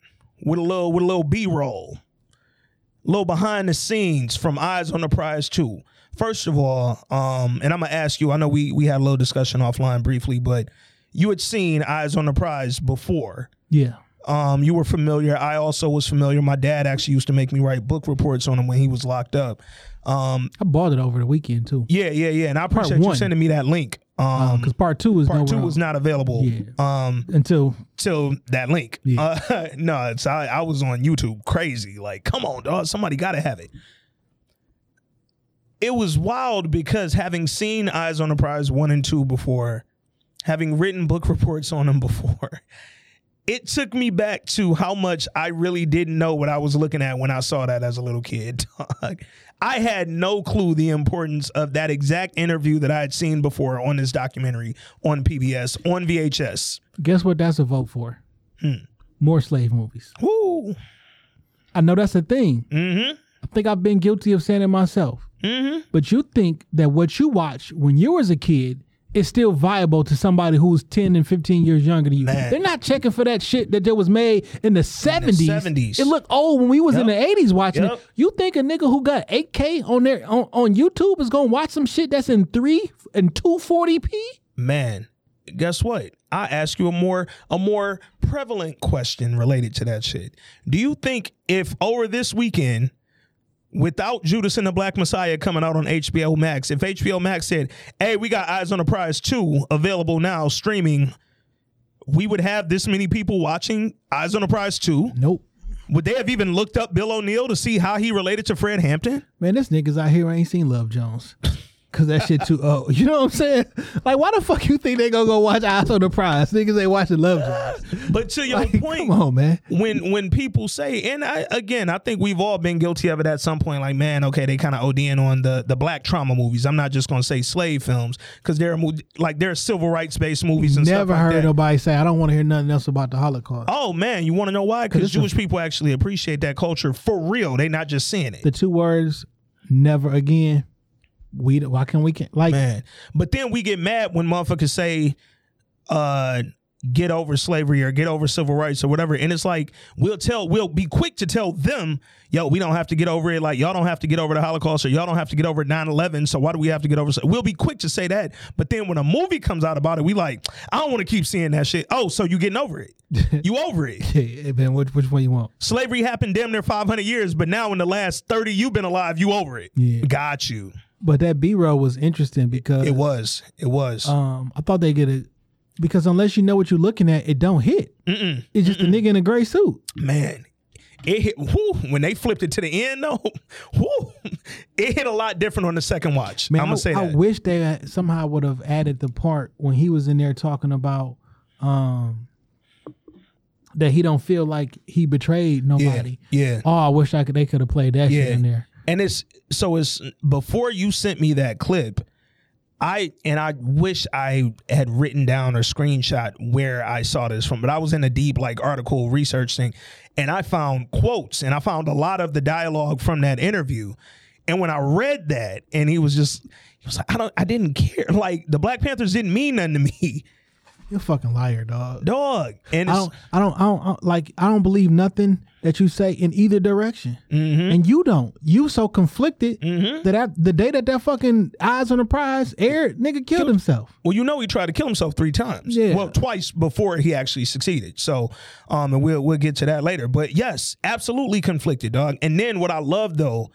with a little with a little B roll, little behind the scenes from Eyes on the Prize Two. First of all, um, and I'm gonna ask you. I know we we had a little discussion offline briefly, but you had seen Eyes on the Prize before. Yeah. Um, you were familiar. I also was familiar. My dad actually used to make me write book reports on him when he was locked up. Um, I bought it over the weekend too. yeah, yeah, yeah. And I appreciate you one. sending me that link. Um, Because part two is part two was not available. Yeah. Um, until till that link. Yeah. Uh, [LAUGHS] no, it's I, I was on YouTube crazy. Like, come on, dog. Somebody gotta have it. It was wild because having seen Eyes on the Prize one and two before, having written book reports on them before, it took me back to how much I really didn't know what I was looking at when I saw that as a little kid. [LAUGHS] I had no clue the importance of that exact interview that I had seen before on this documentary on PBS on VHS. guess what that's a vote for? Hmm. More slave movies. Woo. I know that's a thing. Mm-hmm. I think I've been guilty of saying it myself. Mm-hmm. But you think that what you watch when you was a kid is still viable to somebody who's 10 and 15 years younger than you. Man. They're not checking for that shit that there was made in the 70s. 70s. It looked old when we was in the 80s watching Yep. it. You think a nigga who got 8K on their on, on YouTube is going to watch some shit that's in 3 and 240p? Man, guess what? I ask you a more a more prevalent question related to that shit. Do you think if over this weekend, without Judas and the Black Messiah coming out on HBO Max, if HBO Max said, "Hey, we got Eyes on the Prize two available now streaming," we would have this many people watching Eyes on the Prize two? Nope. Would they have even looked up Bill O'Neill to see how he related to Fred Hampton? Man, this niggas out here ain't seen Love Jones. [LAUGHS] Cause that shit too old. [LAUGHS] You know what I'm saying? Like, why the fuck you think they gonna go watch Eyes on the Prize? Niggas ain't watching Love Jones. [LAUGHS] But to your Like, point, come on, man. when when people say, and I again, I think we've all been guilty of it at some point. Like, man, okay, they kind of ODing on the the black trauma movies. I'm not just gonna say slave films because there are like there are civil rights based movies and Never stuff like heard that. nobody say, I don't want to hear nothing else about the Holocaust. Oh man, you want to know why? Because it's a- Jewish people actually appreciate that culture for real. They not just seeing it, The two words, never again. We why can't we can like man. But then we get mad when motherfuckers say, uh. Get over slavery or get over civil rights or whatever, and it's like we'll tell, we'll be quick to tell them, yo, we don't have to get over it. Like y'all don't have to get over the Holocaust or y'all don't have to get over 9-11. So why do we have to get over? We'll be quick to say that, but then when a movie comes out about it, we like, I don't want to keep seeing that shit. Oh, so you getting over it? [LAUGHS] You over it? Hey, man, which which one you want? Slavery happened damn near 500 years, but now in the last 30 you've been alive, you over it. Yeah. Got you. But that B roll was interesting because It was. It was. um I thought they get it because unless you know what you're looking at, it don't hit. Mm-mm. It's just a nigga in a gray suit. Man. It hit whew, when they flipped it to the end though. [LAUGHS] Whew, it hit a lot different on the second watch. Man, I'm gonna I, say I that. wish they somehow would have added the part when he was in there talking about um that he don't feel like he betrayed nobody. Yeah. Oh, I wish I could. They could have played that shit in there. And it's so it's before you sent me that clip, I and I wish I had written down or screenshot where I saw this from, but I was in a deep like article research thing and I found quotes and I found a lot of the dialogue from that interview. And when I read that and he was just he was like, I don't I didn't care. [LAUGHS] Like the Black Panthers didn't mean nothing to me. [LAUGHS] You're a fucking liar, dog. dog. And I don't, I don't, I don't, I don't- like, I don't believe nothing that you say in either direction, Mm-hmm. and you don't. You so conflicted that at the day that that fucking eyes on the prize aired, nigga killed himself. well, you know, he tried to kill himself three times. Yeah. Well, twice before he actually succeeded. So, um, and we'll we'll get to that later. But yes, absolutely conflicted, dog. And then what I love though.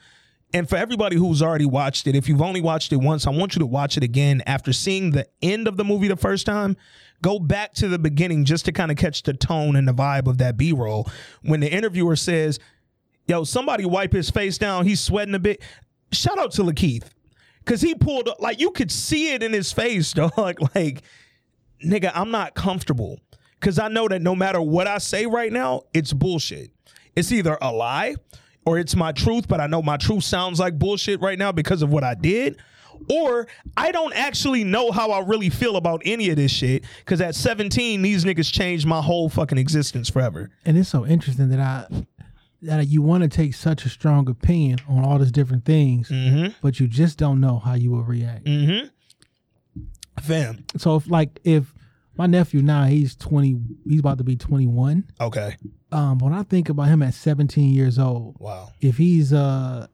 And for everybody who's already watched it, if you've only watched it once, I want you to watch it again after seeing the end of the movie the first time. Go back to the beginning just to kind of catch the tone and the vibe of that B roll. When the interviewer says, Yo, somebody wipe his face down, he's sweating a bit. Shout out to Lakeith. Cause he pulled up, like you could see it in his face, [LAUGHS] dog. Like, nigga, I'm not comfortable. Cause I know that no matter what I say right now, it's bullshit. It's either a lie or it's my truth, but I know my truth sounds like bullshit right now because of what I did. Or I don't actually know how I really feel about any of this shit. Cause at 17, these niggas changed my whole fucking existence forever. And it's so interesting that I that you want to take such a strong opinion on all these different things, but you just don't know how you will react. Fam. So if like if my nephew now he's twenty, he's about to be twenty one. Okay. Um, when I think about him at seventeen years old, Wow. if he's uh,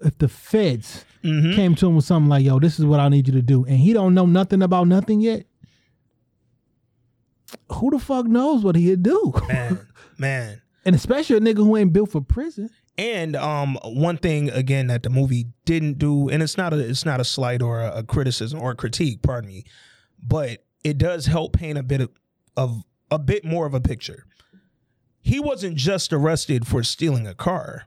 if the feds Mm-hmm. came to him with something like, "Yo, this is what I need you to do," and he don't know nothing about nothing yet, who the fuck knows what he'd do? Man, [LAUGHS] man. and especially a nigga who ain't built for prison. And um, one thing again that the movie didn't do, and it's not a it's not a slight or a, a criticism or a critique, pardon me, but it does help paint a bit of, of a bit more of a picture. He wasn't just arrested for stealing a car.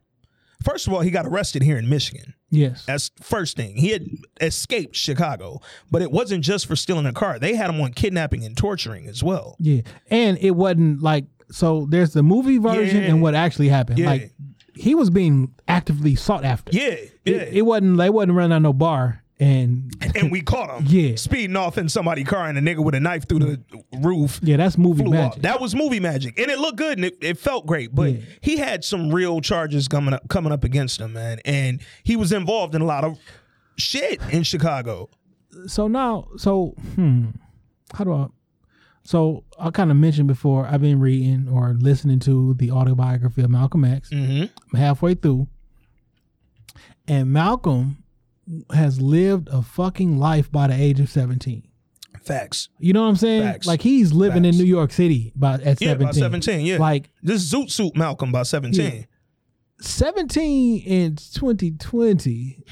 First of all, he got arrested here in Michigan. Yes. That's first thing. He had escaped Chicago, but it wasn't just for stealing a car. They had him on kidnapping and torturing as well. Yeah, and it wasn't like so. There's the movie version Yeah. and what actually happened. Yeah. Like he was being actively sought after. Yeah, yeah. It, it wasn't. They wasn't running out no bar and and we caught him. Yeah. speeding off in somebody's car and a nigga with a knife through the roof. yeah, that's movie magic. off. That was movie magic, and it looked good and it, it felt great. But Yeah. he had some real charges coming up coming up against him, man, and he was involved in a lot of shit in Chicago. so now, so hmm, how do I? So I kind of mentioned before. I've been reading or listening to the autobiography of Malcolm X. Mm-hmm. I'm halfway through, and Malcolm has lived a fucking life by the age of 17. Facts. You know what I'm saying? Facts. Like he's living in New York City by at Yeah, 17. by seventeen. Yeah, Like this Zoot Suit Malcolm by seventeen. 17 in 2020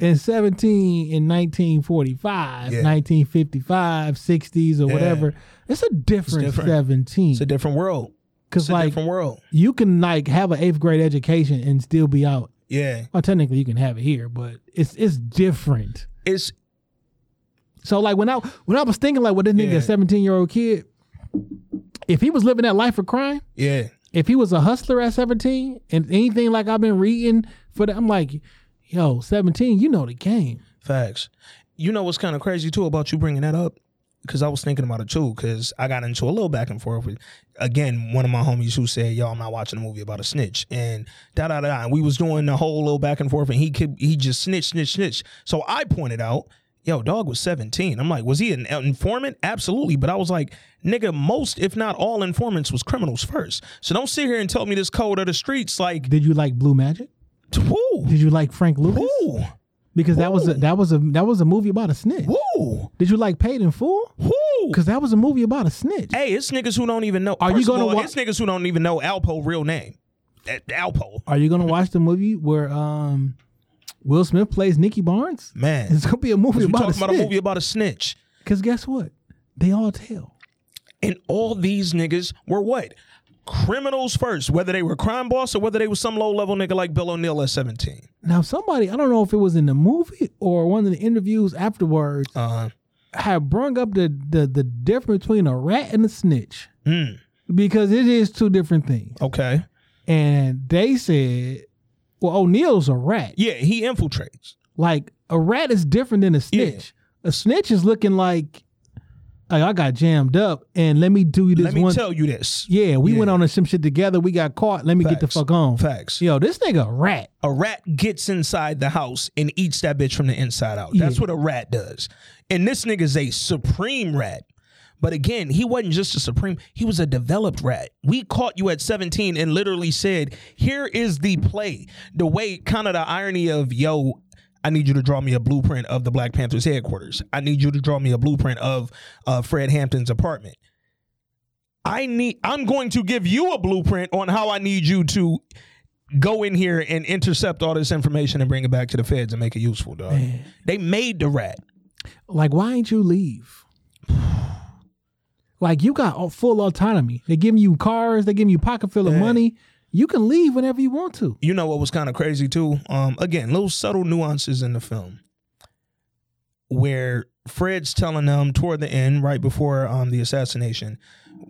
and 17 in 1945, Yeah. 1955, 60s or Yeah. whatever. It's a different, different. 17. It's a different world. It's a like different world. you can like have an 8th grade education and still be out. Yeah, Well, technically you can have it here, but it's it's different. it's So like when I when I was thinking like with this nigga Yeah. a 17-year-old kid if he was living that life of crime, yeah. if he was a hustler at 17 and anything like I've been reading for that, I'm like, yo, 17, you know the game. Facts. You know what's kind of crazy too about you bringing that up? Because I was thinking about it too. Because I got into a little back and forth with, again, one of my homies who said, "Yo, I'm not watching a movie about a snitch," and da da da. And we was doing the whole little back and forth, and he could he just snitch, snitch, snitch. So I pointed out, "Yo, dog was 17." I'm like, was he an informant? Absolutely. But I was like, nigga, most if not all informants was criminals first. So don't sit here and tell me this code of the streets like, Did you like Blue Magic? whoo, Did you like Frank Lucas? whoo, Because that was a, that was a that was a movie about a snitch. whoo, Did you like Paid in Full? whoo. Because that was a movie about a snitch. Hey, it's niggas who don't even know. Are you First of gonna all, wa- It's niggas who don't even know Alpo real name. Alpo, Are you gonna watch the movie where um Will Smith plays Nicky Barnes? man. It's gonna be a movie about a talking about a movie snitch. about a snitch, Because guess what? They all tell. and all these niggas were what criminals first, whether they were crime boss or whether they was some low level nigga like Bill O'Neill at seventeen. Now somebody, I don't know if it was in the movie or one of the interviews afterwards, Uh, have brung up the the the difference between a rat and a snitch mm, because it is two different things. okay, And they said, "Well, O'Neill's a rat. yeah, he infiltrates. Like a rat is different than a snitch. A snitch is looking like, like I got jammed up, and let me do you this Let me one. tell you this. yeah, we Yeah. went on some shit together. We got caught. Let me get the fuck on. Facts. Yo, this nigga a rat. A rat gets inside the house and eats that bitch from the inside out. That's Yeah. what a rat does. And this nigga's a supreme rat. But again, he wasn't just a supreme, he was a developed rat. We caught you at 17 and literally said, here is the play. The way, kind of the irony of, yo, I need you to draw me a blueprint of the Black Panthers headquarters. I need you to draw me a blueprint of uh, Fred Hampton's apartment. I need I'm going to give you a blueprint on how I need you to go in here and intercept all this information and bring it back to the feds and make it useful, dog. They made the rat. Like, why ain't you leave? Like, you got full autonomy. They giving you cars. They giving you pocket full of money. You can leave whenever you want to. You know what was kind of crazy too? Um, again, little subtle nuances in the film where Fred's telling them toward the end, right before um the assassination,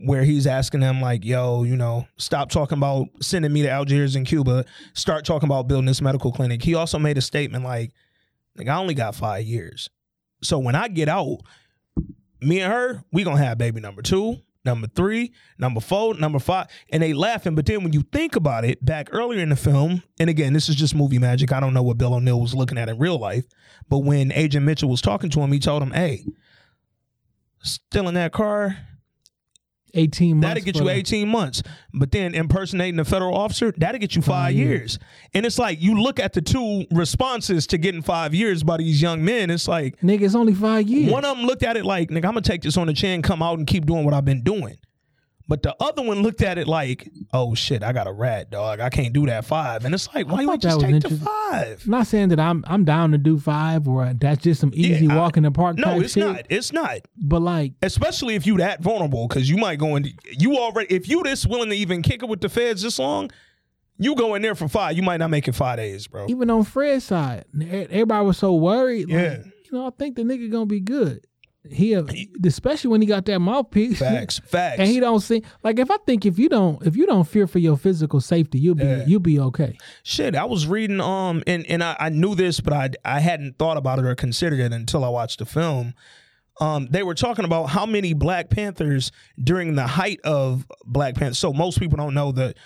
where he's asking them like, "Yo, you know, stop talking about sending me to Algiers and Cuba. Start talking about building this medical clinic." He also made a statement like, "Like I only got five years, so when I get out, me and her, we gonna have baby number two." Number three, number four, number five, and they laughing. But then when you think about it, back earlier in the film, and again, this is just movie magic. I don't know what Bill O'Neal was looking at in real life, but when Agent Mitchell was talking to him, he told him, "Hey, still in that car, 18 months. that'll get you 18 months. But then impersonating a federal officer, that'll get you five, Five years. years. And it's like you look at the two responses to getting five years by these young men. It's like Nigga, it's only five years. one of them looked at it like, nigga, I'm gonna take this on the chin, come out and keep doing what I've been doing. But the other one looked at it like, oh shit, I got a rat, dog. I can't do that five. And it's like, why you thought ain't that just take the five? I'm not saying that I'm I'm down to do five or that's just some easy I- walk in the park No, it's shit. not. It's not. But like, Especially if you that vulnerable, because you might go in. You already, if you this willing to even kick it with the feds this long, you go in there for five. You might not make it five days, bro. even on Fred's side, everybody was so worried. Like, Yeah. you know, I think the nigga gonna be good. He, a- especially when he got that mouthpiece. Facts, [LAUGHS] facts. and he don't see like if I think if you don't if you don't fear for your physical safety, you'll be Yeah. you'll be okay. Shit, I was reading um and and I, I knew this, but I I hadn't thought about it or considered it until I watched the film. Um, they were talking about how many Black Panthers during the height of Black Panther. So most people don't know that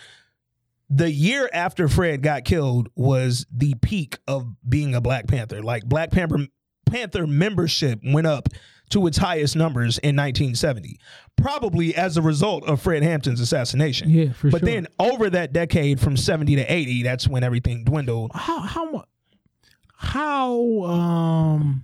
the year after Fred got killed was the peak of being a Black Panther. Like Black Panther Panther membership went up to its highest numbers in 1970, probably as a result of Fred Hampton's assassination. Yeah, for but sure. then over that decade from 70 to 80, that's when everything dwindled. How how mu- how um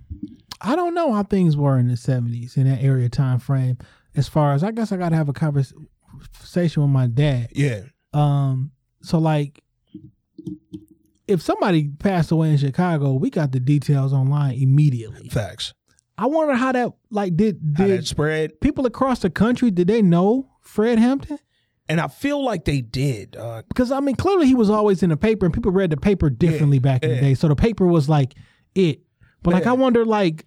I don't know how things were in the seventies in that area time frame. As far as I guess I gotta have a conversation with my dad. Yeah. Um, so like, if somebody passed away in Chicago, we got the details online immediately. Facts. I wonder how that like did did spread. people across the country did they know Fred Hampton? And I feel like they did. Uh, Because I mean, clearly he was always in the paper, and people read the paper differently back in the day. So the paper was like it. But like, I wonder, like,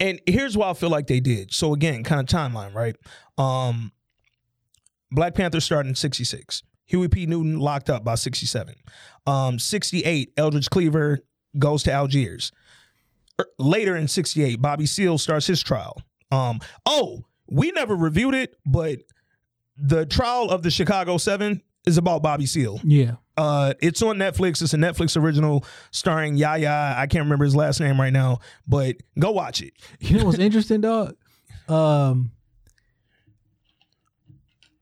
and here's why I feel like they did. So again, kind of timeline, right? Um, Black Panther started in 66. Huey P. Newton locked up by 67. Um, 68, Eldridge Cleaver goes to Algiers. Er, Later in 68, Bobby Seale starts his trial. Um, oh, we never reviewed it, but the trial of the Chicago Seven is about Bobby Seale. yeah, Uh, it's on Netflix. It's a Netflix original starring Yahya. I can't remember his last name right now, but go watch it. [LAUGHS] you know what's interesting, dog? Um,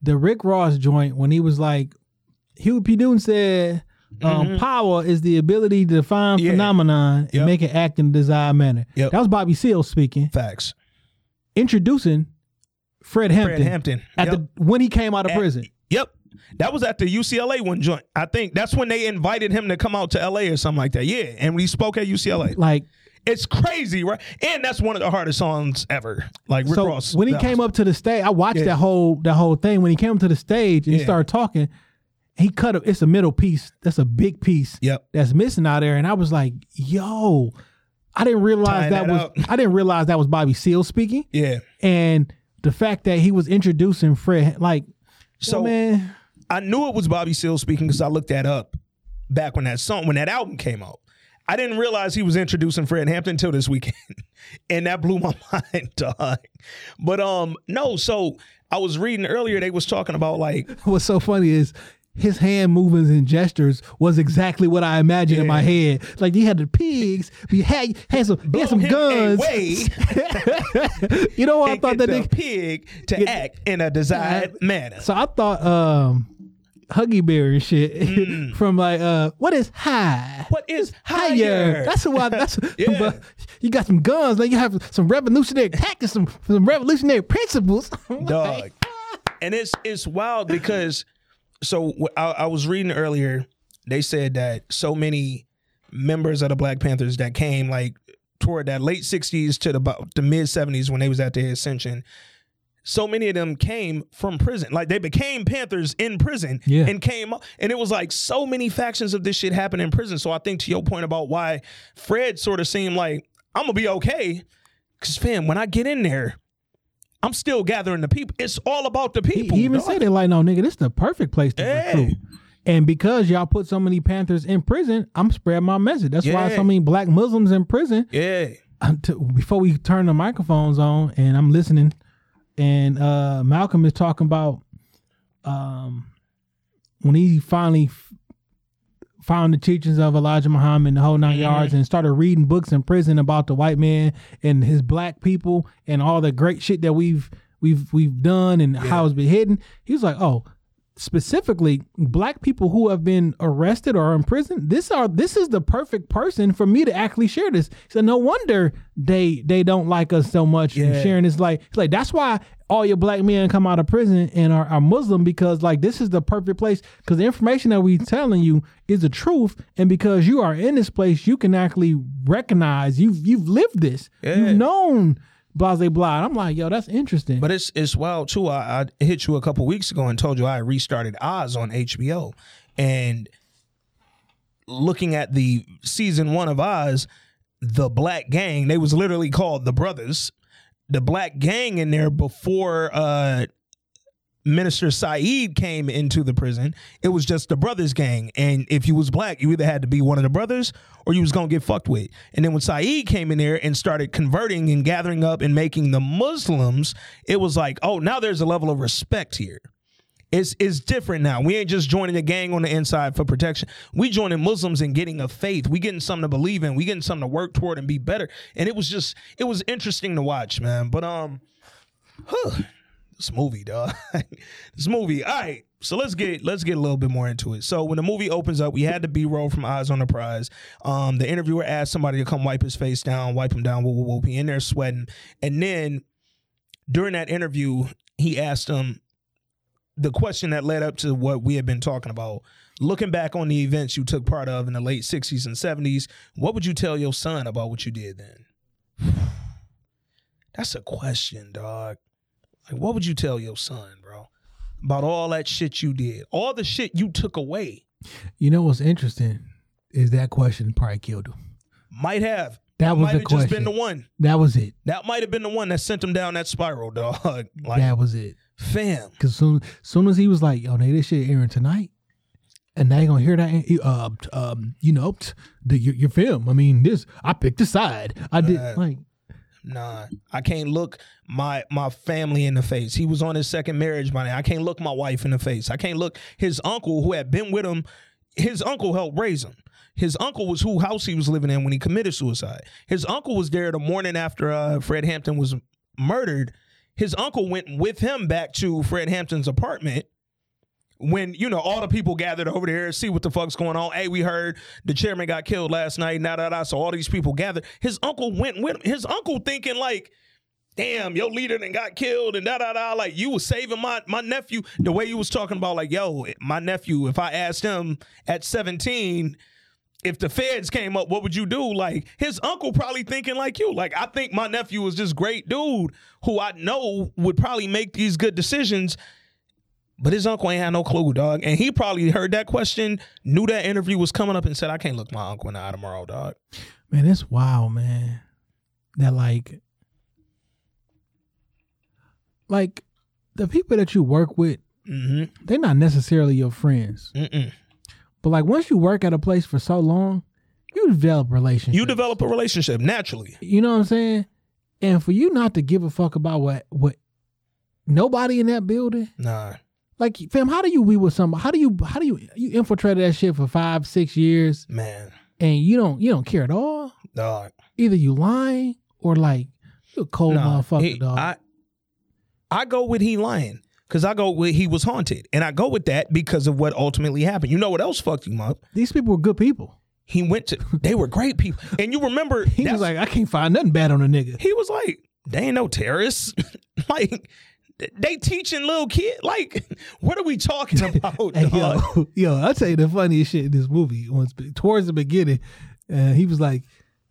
the Rick Ross joint when he was like, Huey P. Newton said, um, "Power is the ability to define Mm-hmm. Yeah. phenomenon and Yep. make it act in a desired manner." Yep. That was Bobby Seale speaking, Facts. introducing Fred Hampton, Fred Hampton. at Yep. the when he came out of At- prison. Yep. That was at the UCLA one joint. I think that's when they invited him to come out to LA or something like that. Yeah. And we spoke at UCLA. Like It's crazy, right? And that's one of the hardest songs ever. Like Rick so Ross. when he came was- up to the stage, I watched Yeah. that whole that whole thing. When he came up to the stage and he started talking, he cut a, it's a middle piece. That's a big piece. Yep. That's missing out there, and I was like, "Yo, I didn't realize Tying that, that was up. I didn't realize that was Bobby Seale speaking." Yeah. And the fact that he was introducing Fred, like, so man, I knew it was Bobby Seale speaking because I looked that up back when that song, when that album came out. I didn't realize he was introducing Fred Hampton until this weekend. [LAUGHS] and that blew my [LAUGHS] mind, dog. But um, no, so I was reading earlier, they was talking about like, [LAUGHS] what's so funny is his hand movements and gestures was exactly what I imagined in my head. Like he had the pigs, he had had some he had some guns. [LAUGHS] you know what I thought get that the nigga- pig to act in a desired manner. So I thought um Huggy Bear and shit [LAUGHS] Mm. from like uh what is high? What is Higher. higher? That's why. That's [LAUGHS] Yeah. but you got some guns. Like you have some revolutionary tactics, some some revolutionary principles. dog. and it's it's wild because so I, I was reading earlier. They said that so many members of the Black Panthers that came like toward that late '60s to the about the mid '70s when they was at their ascension. So many of them came from prison. Like they became Panthers in prison Yeah. and came up. And it was like so many factions of this shit happened in prison. So I think to your point about why Fred sort of seemed like, I'm gonna be okay. Cause fam, when I get in there, I'm still gathering the people. It's all about the people. he even dog. said it like, "No, nigga, this is the perfect place to Hey. recruit." And because y'all put so many Panthers in prison, I'm spreading my message. That's why so many Black Muslims in prison. Yeah. Before we turn the microphones on, and I'm listening, and uh, Malcolm is talking about um, when he finally found the teachings of Elijah Muhammad and the whole 9 Mm-hmm. yards and started reading books in prison about the white man and his black people and all the great shit that we've we've we've done and how it's been hidden. He was like, oh, specifically black people who have been arrested or in prison this are this is the perfect person for me to actually share this so no wonder they they don't like us so much Yeah. sharing is like it's like that's why all your black men come out of prison and are, are muslim because like this is the perfect place because the information that we telling you is the truth and because you are in this place you can actually recognize you've you've lived this Yeah. you've known blah blah blah And i'm like yo that's interesting But it's it's wild too. I, I hit you a couple weeks ago and told you I restarted Oz on HBO, and looking at the season one of Oz, the Black Gang, they was literally called the Brothers. The Black Gang in there before uh, Minister Saeed came into the prison, it was just the Brothers Gang, and if you was black, you either had to be one of the brothers or you was gonna get fucked with. And then when Saeed came in there and started converting and gathering up and making the Muslims, it was like, oh, now there's a level of respect here. It's it's different now. We ain't just joining a gang on the inside for protection. We joining Muslims and getting a faith. We getting something to believe in. We getting something to work toward and be better. And it was just it was interesting to watch, man. But um, huh, this movie, dog. [LAUGHS] this movie. All right. So let's get let's get a little bit more into it. So when the movie opens up, we had the B roll from Eyes on the Prize. Um, the interviewer asked somebody to come wipe his face down, wipe him down, whoop, whoop, whoop. He in there sweating, and then during that interview, he asked him the question that led up to what we had been talking about. Looking back on the events you took part of in the late 60s and 70s, what would you tell your son about what you did then? [SIGHS] That's a question, dog. Like, what would you tell your son, bro? About all that shit you did, all the shit you took away. you know what's interesting is that question probably killed him Might have. That was might the have just been the one. that was it That might have been the one that sent him down that spiral, dog. [LAUGHS] Like, that was it fam. Because soon, soon as he was like, "Yo, they this shit airing tonight," and they gonna hear that, uh, um, you know, the, your, your film. I mean, this I picked a side. I did Uh, like, Nah, I can't look my my family in the face. He was on his second marriage by now. I can't look my wife in the face. I can't look his uncle who had been with him. His uncle helped raise him. His uncle was who house he was living in when he committed suicide. His uncle was there the morning after uh, Fred Hampton was murdered. His uncle went with him back to Fred Hampton's apartment when you know all the people gathered over there see what the fuck's going on. Hey, we heard the chairman got killed last night. Nah, nah, nah. So all these people gathered. His uncle went with him. His uncle thinking like, damn, your leader then got killed and da da da. Like you was saving my my nephew. The way you was talking about like, yo, my nephew. If I asked him at seventeen. If the feds came up, what would you do? Like his uncle probably thinking like you. Like I think my nephew was this great dude who I know would probably make these good decisions but his uncle ain't had no clue, dog. And he probably heard that question, knew that interview was coming up, and said, I can't look my uncle in the eye tomorrow, dog. man, it's wild, man. That like, like the people that you work with, Mm-hmm. they're not necessarily your friends. Mm-mm. But like once you work at a place for so long, you develop relationships. You develop a relationship naturally. You know what I'm saying? And for you not to give a fuck about what what nobody in that building, Nah. Like, fam, how do you be with somebody? How do you how do you you infiltrated that shit for five, six years Man, and you don't you don't care at all? dog. Either you lying or like you a cold Nah, motherfucker, he- dog. I I go with he lying because I go with he was haunted, and I go with that because of what ultimately happened. You know what else fucked him up? These people were good people. He went to. They were great people, and you remember [LAUGHS] He was like, I can't find nothing bad on a nigga. he was like, they ain't no terrorists. [LAUGHS] like they teaching little kid. Like [LAUGHS] what are we talking [LAUGHS] about? Hey, yo, [LAUGHS] yo, I'll tell you the funniest shit in this movie. Once towards the beginning, uh, he was like,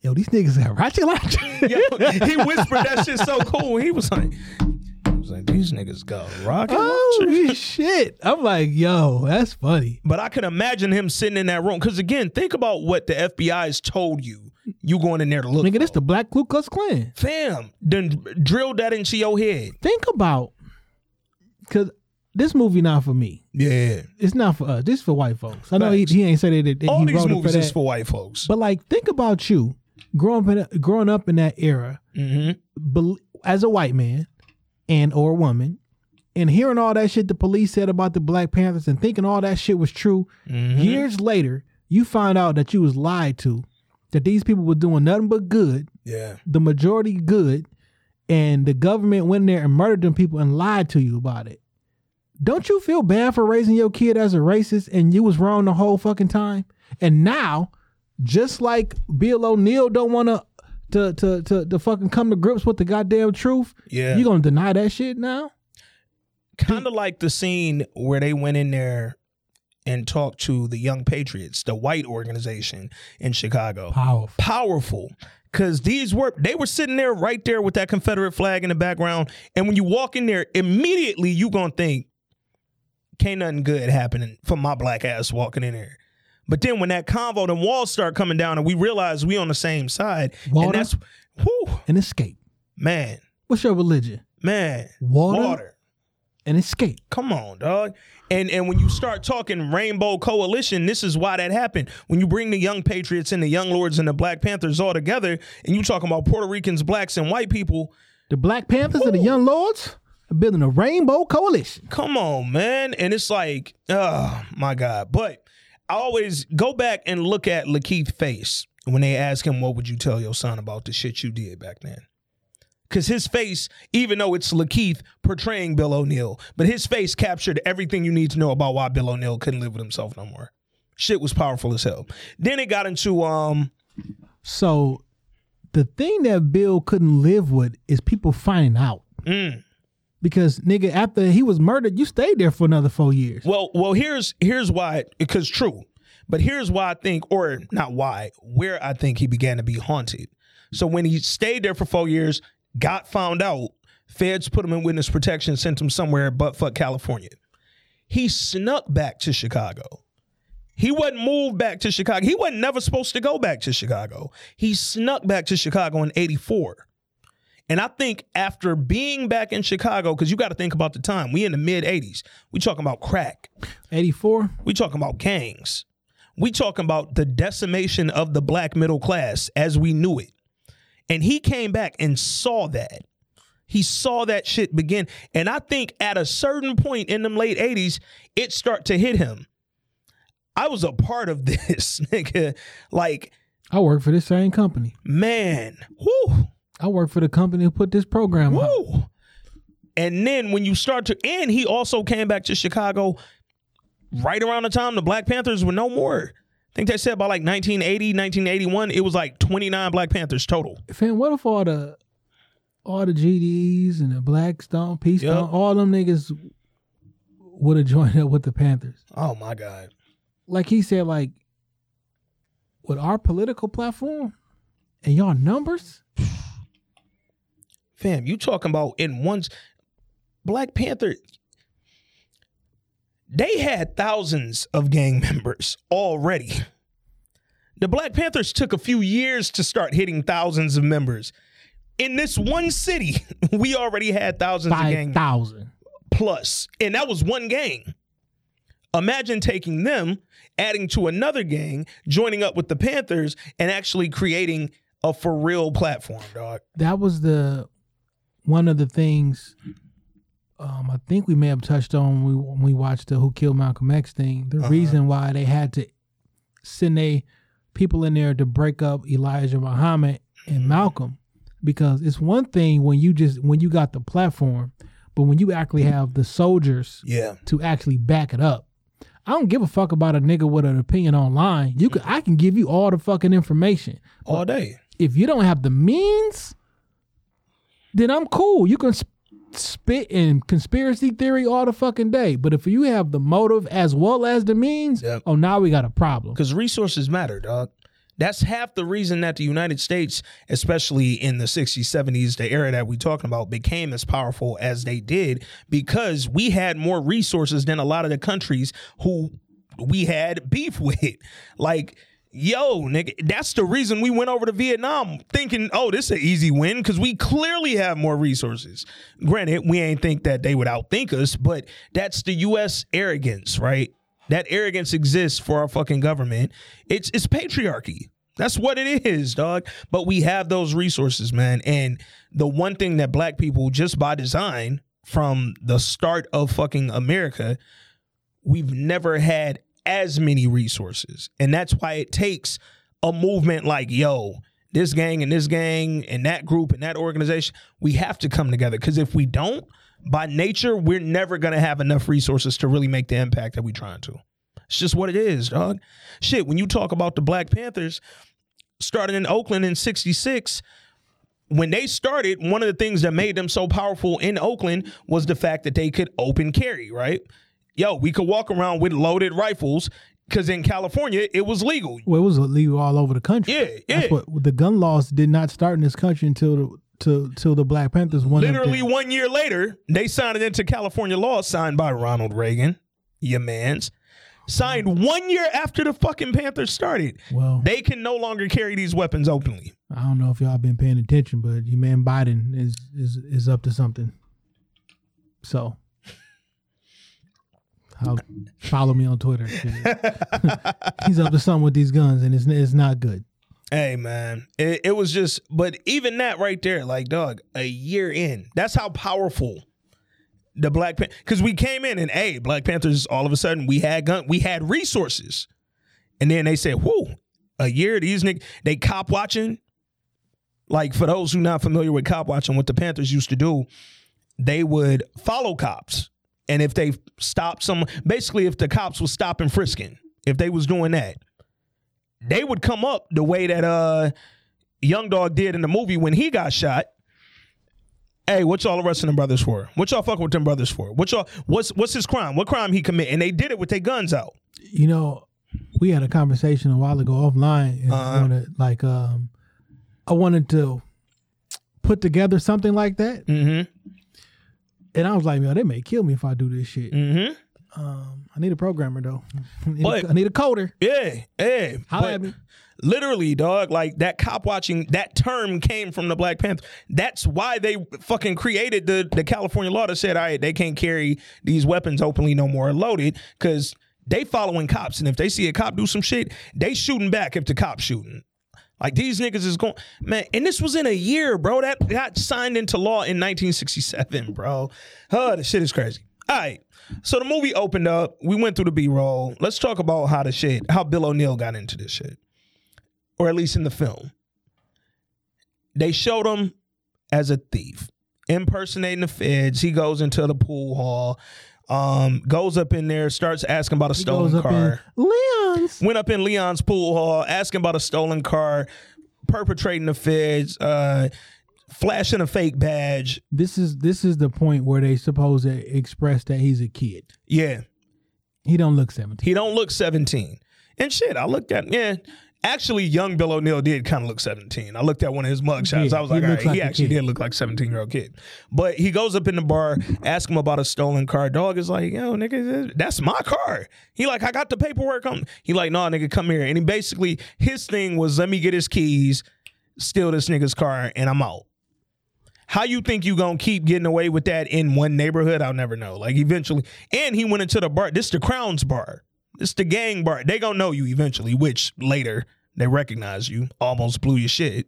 "Yo, these niggas are ratchet launch." Yo, he whispered that shit so cool. He was like, he was like, these niggas got rocket oh shit! I'm like, yo, that's funny. But I can imagine him sitting in that room. Because again, think about what the FBI has told you. You going in there to look. Nigga, this the Black Ku Klux Klan. fam. Then drill that into your head. Think about, cause this movie not for me. Yeah. It's not for us. This is for white folks. I know he, he ain't said that, that All he these wrote it movies for is that. for white folks. But like, think about you growing up in growing up in that era, hmm bel- as a white man and or woman, and hearing all that shit the police said about the Black Panthers and thinking all that shit was true. Mm-hmm. Years later, you find out that you was lied to, that these people were doing nothing but good, Yeah. the majority good, and the government went in there and murdered them people and lied to you about it. Don't you feel bad for raising your kid as a racist and you was wrong the whole fucking time? And now, just like Bill O'Neal don't want to to to to to fucking come to grips with the goddamn truth, Yeah. you gonna deny that shit now? kind of like the scene where they went in there and talked to the Young Patriots, the white organization in Chicago. Powerful. Powerful. Cause these were they were sitting there right there with that Confederate flag in the background. And when you walk in there, immediately you gonna think, can't nothing good happening for my black ass walking in there. But then when that convo and walls start coming down and we realize we on the same side, Water? and that's whew, And escape. man, What's your religion? man, Water, water. And escape. Come on, dog. And and when you start talking Rainbow Coalition, this is why that happened. When you bring the Young Patriots and the Young Lords and the Black Panthers all together, and you talking about Puerto Ricans, blacks, and white people, The Black Panthers and the Young Lords are building a rainbow coalition. come on, man. And it's like, oh my God. But I always go back and look at Lakeith's face when they ask him, What would you tell your son about the shit you did back then? Because his face, even though it's Lakeith portraying Bill O'Neal, but his face captured everything you need to know about why Bill O'Neal couldn't live with himself no more. Shit was powerful as hell. Then it got into um So the thing that Bill couldn't live with is people finding out. mm, Because nigga, after he was murdered, you stayed there for another four years. well well here's here's why because true. But here's why I think, or not why, where I think he began to be haunted. So when he stayed there for four years, got found out, feds put him in witness protection, sent him somewhere but fuck California. He snuck back to Chicago. He wasn't moved back to Chicago. He wasn't never supposed to go back to Chicago. He snuck back to Chicago in 84. And I think after being back in Chicago, because you got to think about the time, we in the mid 80s. We talking about crack. 84. We talking about gangs. We talking about the decimation of the black middle class as we knew it. And he came back and saw that. He saw that shit begin. And I think at a certain point in them late 80s, it start to hit him. I was a part of [LAUGHS] this, nigga. Like, I work for this same company. man, whoo. I work for the company who put this program out. Woo! And then when you start to, and he also came back to Chicago right around the time the Black Panthers were no more. I think they said by like 1980, 1981, it was like 29 Black Panthers total. Fam, what if all the all the GDs and the Blackstone, Peace Yep. Stone, all them niggas would have [LAUGHS] joined up with the Panthers? Oh my God. Like he said, like with our political platform and y'all numbers, [SIGHS] Fam, you talking about in once Black Panther, they had thousands of gang [LAUGHS] members already. The Black Panthers took a few years to start hitting thousands of members. In this one city, [LAUGHS] we already had thousands of gang thousand. plus, and that was one gang. Imagine taking them, adding to another gang, joining up with the Panthers, and actually creating a for real platform, dog. That was the one of the things um, I think we may have touched on when we, when we watched the Who Killed Malcolm X thing. The uh-huh. reason why they had to send they people in there to break up Elijah Muhammad and mm-hmm. Malcolm, because it's one thing when you just when you got the platform, but when you actually have the soldiers Yeah. to actually back it up. I don't give a fuck about a nigga with an opinion online. You can mm-hmm. I can give you all the fucking information. All day. If you don't have the means, then I'm cool. You can sp- spit in conspiracy theory all the fucking day. But if you have the motive as well as the means, Yep. oh now we got a problem. Because resources matter, dog. That's half the reason that the United States, especially in the 60s, 70s, the era that we're talking about, became as powerful as they did because we had more resources than a lot of the countries who we had beef [LAUGHS] with. Like, yo, nigga, that's the reason we went over to Vietnam thinking, oh, this is an easy win because we clearly have more resources. Granted, we ain't think that they would outthink us, but that's the U.S. arrogance, right? That arrogance exists for our fucking government. It's it's patriarchy. That's what it is, dog. But we have those resources, man. And the one thing that black people, just by design, from the start of fucking America, we've never had as many resources. And that's why it takes a movement like, yo, this gang and this gang and that group and that organization, we have to come together. Because if we don't, by nature, we're never going to have enough resources to really make the impact that we're trying to. It's just what it is, dog. Shit, when you talk about the Black Panthers starting in Oakland in 66, when they started, one of the things that made them so powerful in Oakland was the fact that they could open carry, right? Yo, we could walk around with loaded rifles because in California it was legal. Well, it was legal all over the country. Yeah, That's yeah. what the gun laws did not start in this country until the till till the Black Panthers up Literally one year later, they signed it into California law signed by Ronald Reagan, your mans. Signed one year after the fucking Panthers started. Well, They can no longer carry these weapons openly. I don't know if y'all been paying attention, but your man Biden is is is up to something. So, I'll follow me on Twitter. [LAUGHS] He's up to something with these guns, and it's it's not good. Hey man, it, it was just, but even that right there, like dog, a year in, that's how powerful the Black Panther. Because we came in and hey, Black Panthers, all of a sudden we had gun, we had resources, and then they said, "Whoa, a year these niggas they cop watching." Like for those who not familiar with cop watching, what the Panthers used to do, they would follow cops, and if they stopped some, basically if the cops was stopping frisking, if they was doing that, they would come up the way that uh Young Dog did in the movie when he got shot. Hey, what y'all arresting them brothers for? What y'all fucking with them brothers for? What y'all what's what's his crime? What crime he commit? And they did it with their guns out. You know, we had a conversation a while ago offline, and I Uh-huh. wanted, like um, I wanted to put together something like that, Mm-hmm. And I was like, man, they may kill me if I do this shit. Mm-hmm. Um, I need a programmer though. [LAUGHS] I need, But- a, I need a coder. Yeah, yeah. Holla at me. Literally, dog, like that cop watching, that term came from the Black Panther. That's why they fucking created the, the California law that said, all right, they can't carry these weapons openly no more loaded because they following cops. And if they see a cop do some shit, they shooting back if the cop shooting. Like these niggas is going, man, and this was in a year, bro. That got signed into law in 1967, bro. Huh, the shit is crazy. All right. So the movie opened up. We went through the B roll. Let's talk about how the shit, how Bill O'Neal got into this shit, or at least in the film. They showed him as a thief, impersonating the feds. He goes into the pool hall, um, goes up in there, starts asking about a He stolen goes up car in Leon's. went up in Leon's pool hall asking about a stolen car, perpetrating the feds, uh, flashing a fake badge. This is this is the point where they supposed to express that he's a kid. Yeah, He don't look seventeen. he don't look 17. And shit, I looked at yeah. Actually, young Bill O'Neal did kind of look 17. I looked at one of his mug shots. Yeah, I was like, all right, like he actually kid. did look like 17 year old kid. But he goes up in the bar, ask him about a stolen car. Dog is like, yo, nigga, that's my car. He like, I got the paperwork on. He like, no, nigga, come here. And he basically, his thing was, let me get his keys, steal this nigga's car, and I'm out. How you think you gonna keep getting away with that in one neighborhood? I'll never know. Like eventually, and he went into the bar. This the Crown's bar. This the gang bar. They gonna know you eventually. Which later they recognize you. Almost blew your shit.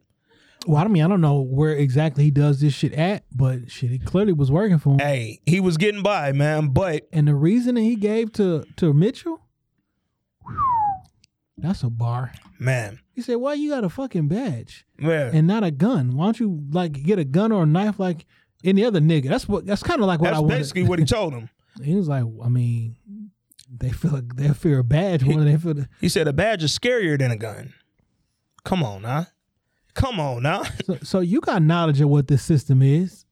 Well, I mean, I don't know where exactly he does this shit at, but shit, it clearly was working for him. Hey, he was getting by, man. But And the reason that he gave to to Mitchell, that's a bar. man, He said, "Why you got a fucking badge man, and not a gun? Why don't you like get a gun or a knife like any other nigga?" That's what. That's kind of like what that's I wanted. basically what he told him. [LAUGHS] He was like, I mean, they feel like they fear a badge more than they feel. The, He said a badge is scarier than a gun. Come on now. Come on now. [LAUGHS] so, so you got knowledge of what this system is.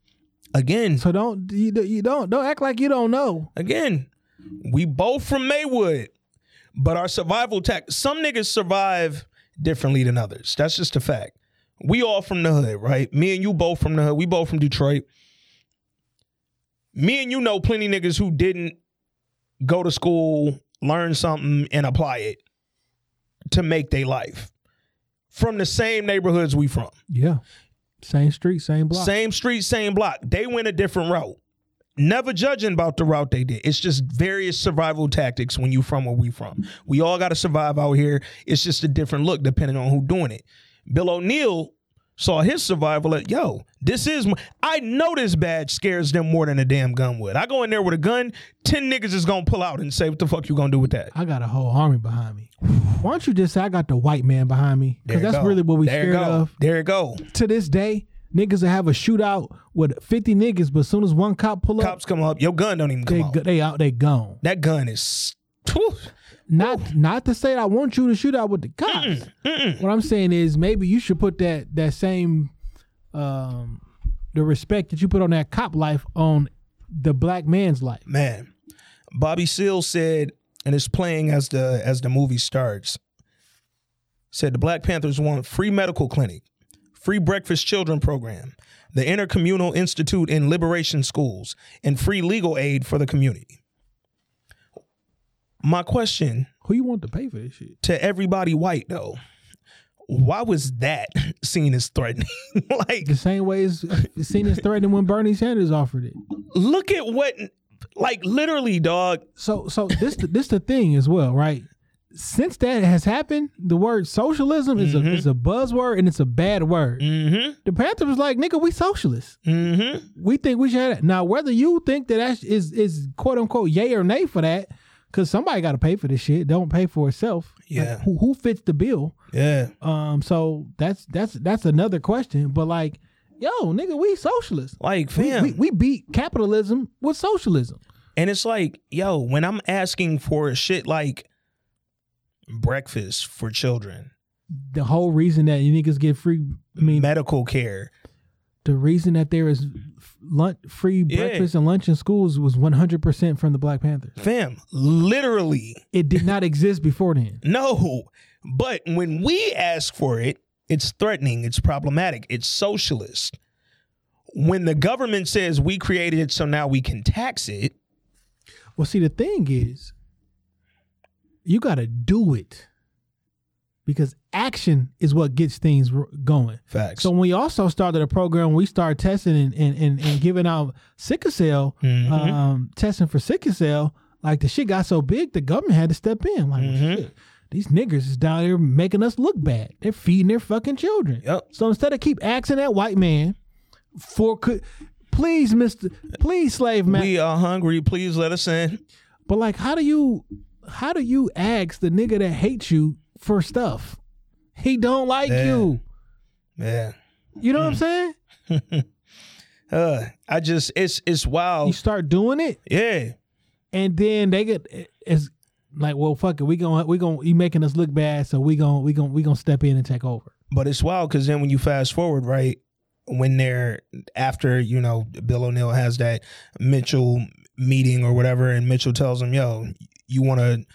Again, So don't you, you don't don't act like you don't know. again, we both from Maywood, but our survival tech. Some niggas survive differently than others. That's just a fact. We all from the hood, right? Me and you both from the hood. We both from Detroit. Me and you know plenty niggas who didn't go to school, learn something, and apply it to make their life from the same neighborhoods we from. Yeah, same street, same block. Same street, same block. They went a different route. Never judging about the route they did. It's just various survival tactics when you from where we from. We all got to survive out here. It's just a different look depending on who doing it. Bill O'Neal saw his survival at yo. This is my, I know this badge scares them more than a damn gun would. I go in there with a gun, ten niggas is gonna pull out and say, "What the fuck you gonna do with that?" I got a whole army behind me. Why don't you just say I got the white man behind me? Because that's go. really what we there scared go. of. There it go. To this day, niggas will have a shootout with fifty niggas, but as soon as one cop pull up, Cops come up, your gun don't even come they out. go- they out they gone. That gun is. Whew. Not not to say I want you to shoot out with the cops. What I'm saying is maybe you should put that that same um the respect that you put on that cop life on the black man's life. man bobby seale said and it's playing as the as the movie starts said the black panthers want free medical clinic free breakfast children program the intercommunal institute in liberation schools and free legal aid for the community my question Who you want to pay for this shit? to everybody white though why was that [LAUGHS] seen as threatening [LAUGHS] like The same way as it's seen as threatening when Bernie Sanders offered it. look at what like literally dog So so this this the thing as well, right? Since that has happened, the word socialism is a is a buzzword and it's a bad word. mm-hmm The Panther was like, "Nigga, we socialists. mm-hmm We think we should have that." Now, whether you think that that is is quote unquote yay or nay for that, because somebody got to pay for this shit. Don't pay for itself. Like, Yeah. who who fits the bill? yeah Um. So that's that's that's another question. But like, yo, nigga, we socialists. like We, fam we, we beat capitalism with socialism. And it's like, yo, when I'm asking for shit like breakfast for children, The whole reason that you niggas get free, I mean, medical care, the reason that there is lunch, free Yeah. breakfast and lunch in schools was 100% from the Black Panthers. fam, literally, It did not exist before then. [LAUGHS] no. But when we ask for it, it's threatening, it's problematic, it's socialist. When the government says we created it so now we can tax it, Well, see, the thing is, you got to do it because action is what gets things going. facts. So when we also started a program, we started testing and, and, and, and giving out sickle cell, Mhm. um, testing for sickle cell. Like the shit got so big, the government had to step in. Like, well, Mhm. shit, these niggers is down there making us look bad. They're feeding their fucking children. Yep. So instead of keep asking that white man for, could, please, Mister, please, slave man. we are hungry, please let us in. But like, how do you, how do you ask the nigga that hates you for stuff? He don't like Yeah. you. Yeah. You know what I'm saying? [LAUGHS] Uh, I just it's it's wild. You start doing it, Yeah. and then they get it's like, well, fuck it, we gonna we gonna you making us look bad, so we gonna we gonna we gonna step in and take over. But it's wild because then when you fast forward, right, when they're after, you know, Bill O'Neal has that Mitchell meeting or whatever, and Mitchell tells him, yo, you want to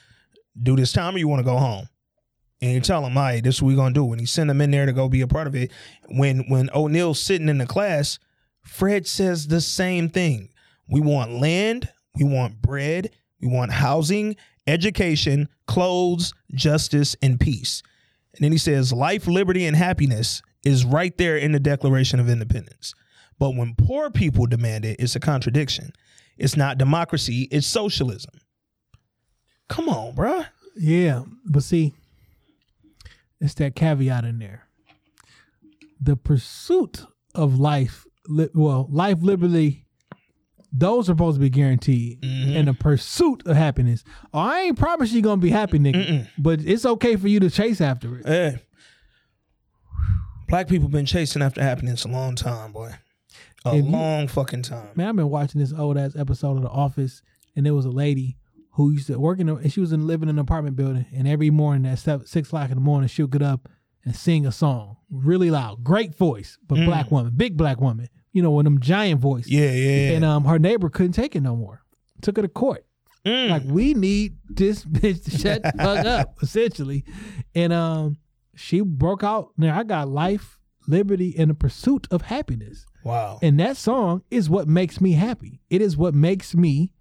do this time or you want to go home? And you tell him, all right, this is what we're to do. And he sent him in there to go be a part of it. When when O'Neal's sitting in the class, Fred says the same thing. We want land, we want bread, we want housing, education, clothes, justice, and peace. And then he says, life, liberty, and happiness is right there in the Declaration of Independence. But when poor people demand it, it's a contradiction. It's not democracy, it's socialism. Come on, bruh. Yeah, but see, it's that caveat in there. the pursuit of life, li- well, life, liberty, those are supposed to be guaranteed, Mm-hmm. and the pursuit of happiness. Oh, I ain't promise you gonna be happy, nigga, but it's okay for you to chase after it. Yeah. Black people been chasing after happiness a long time, boy. A If you- long fucking time. Man, I've been watching this old ass episode of The Office, and there was a lady who used to work in, a, and she was in living in an apartment building, and every morning at seven, six o'clock in the morning, she'll get up and sing a song really loud, great voice, but black woman, big black woman, you know, with them giant voice. Yeah, yeah, yeah. And um, her neighbor couldn't take it no more, took her to court. Mm. Like we need this [LAUGHS] bitch to shut the fuck up, [LAUGHS] essentially. And um, she broke out. Now I got life, liberty, and the pursuit of happiness. wow. And that song is what makes me happy. It is what makes me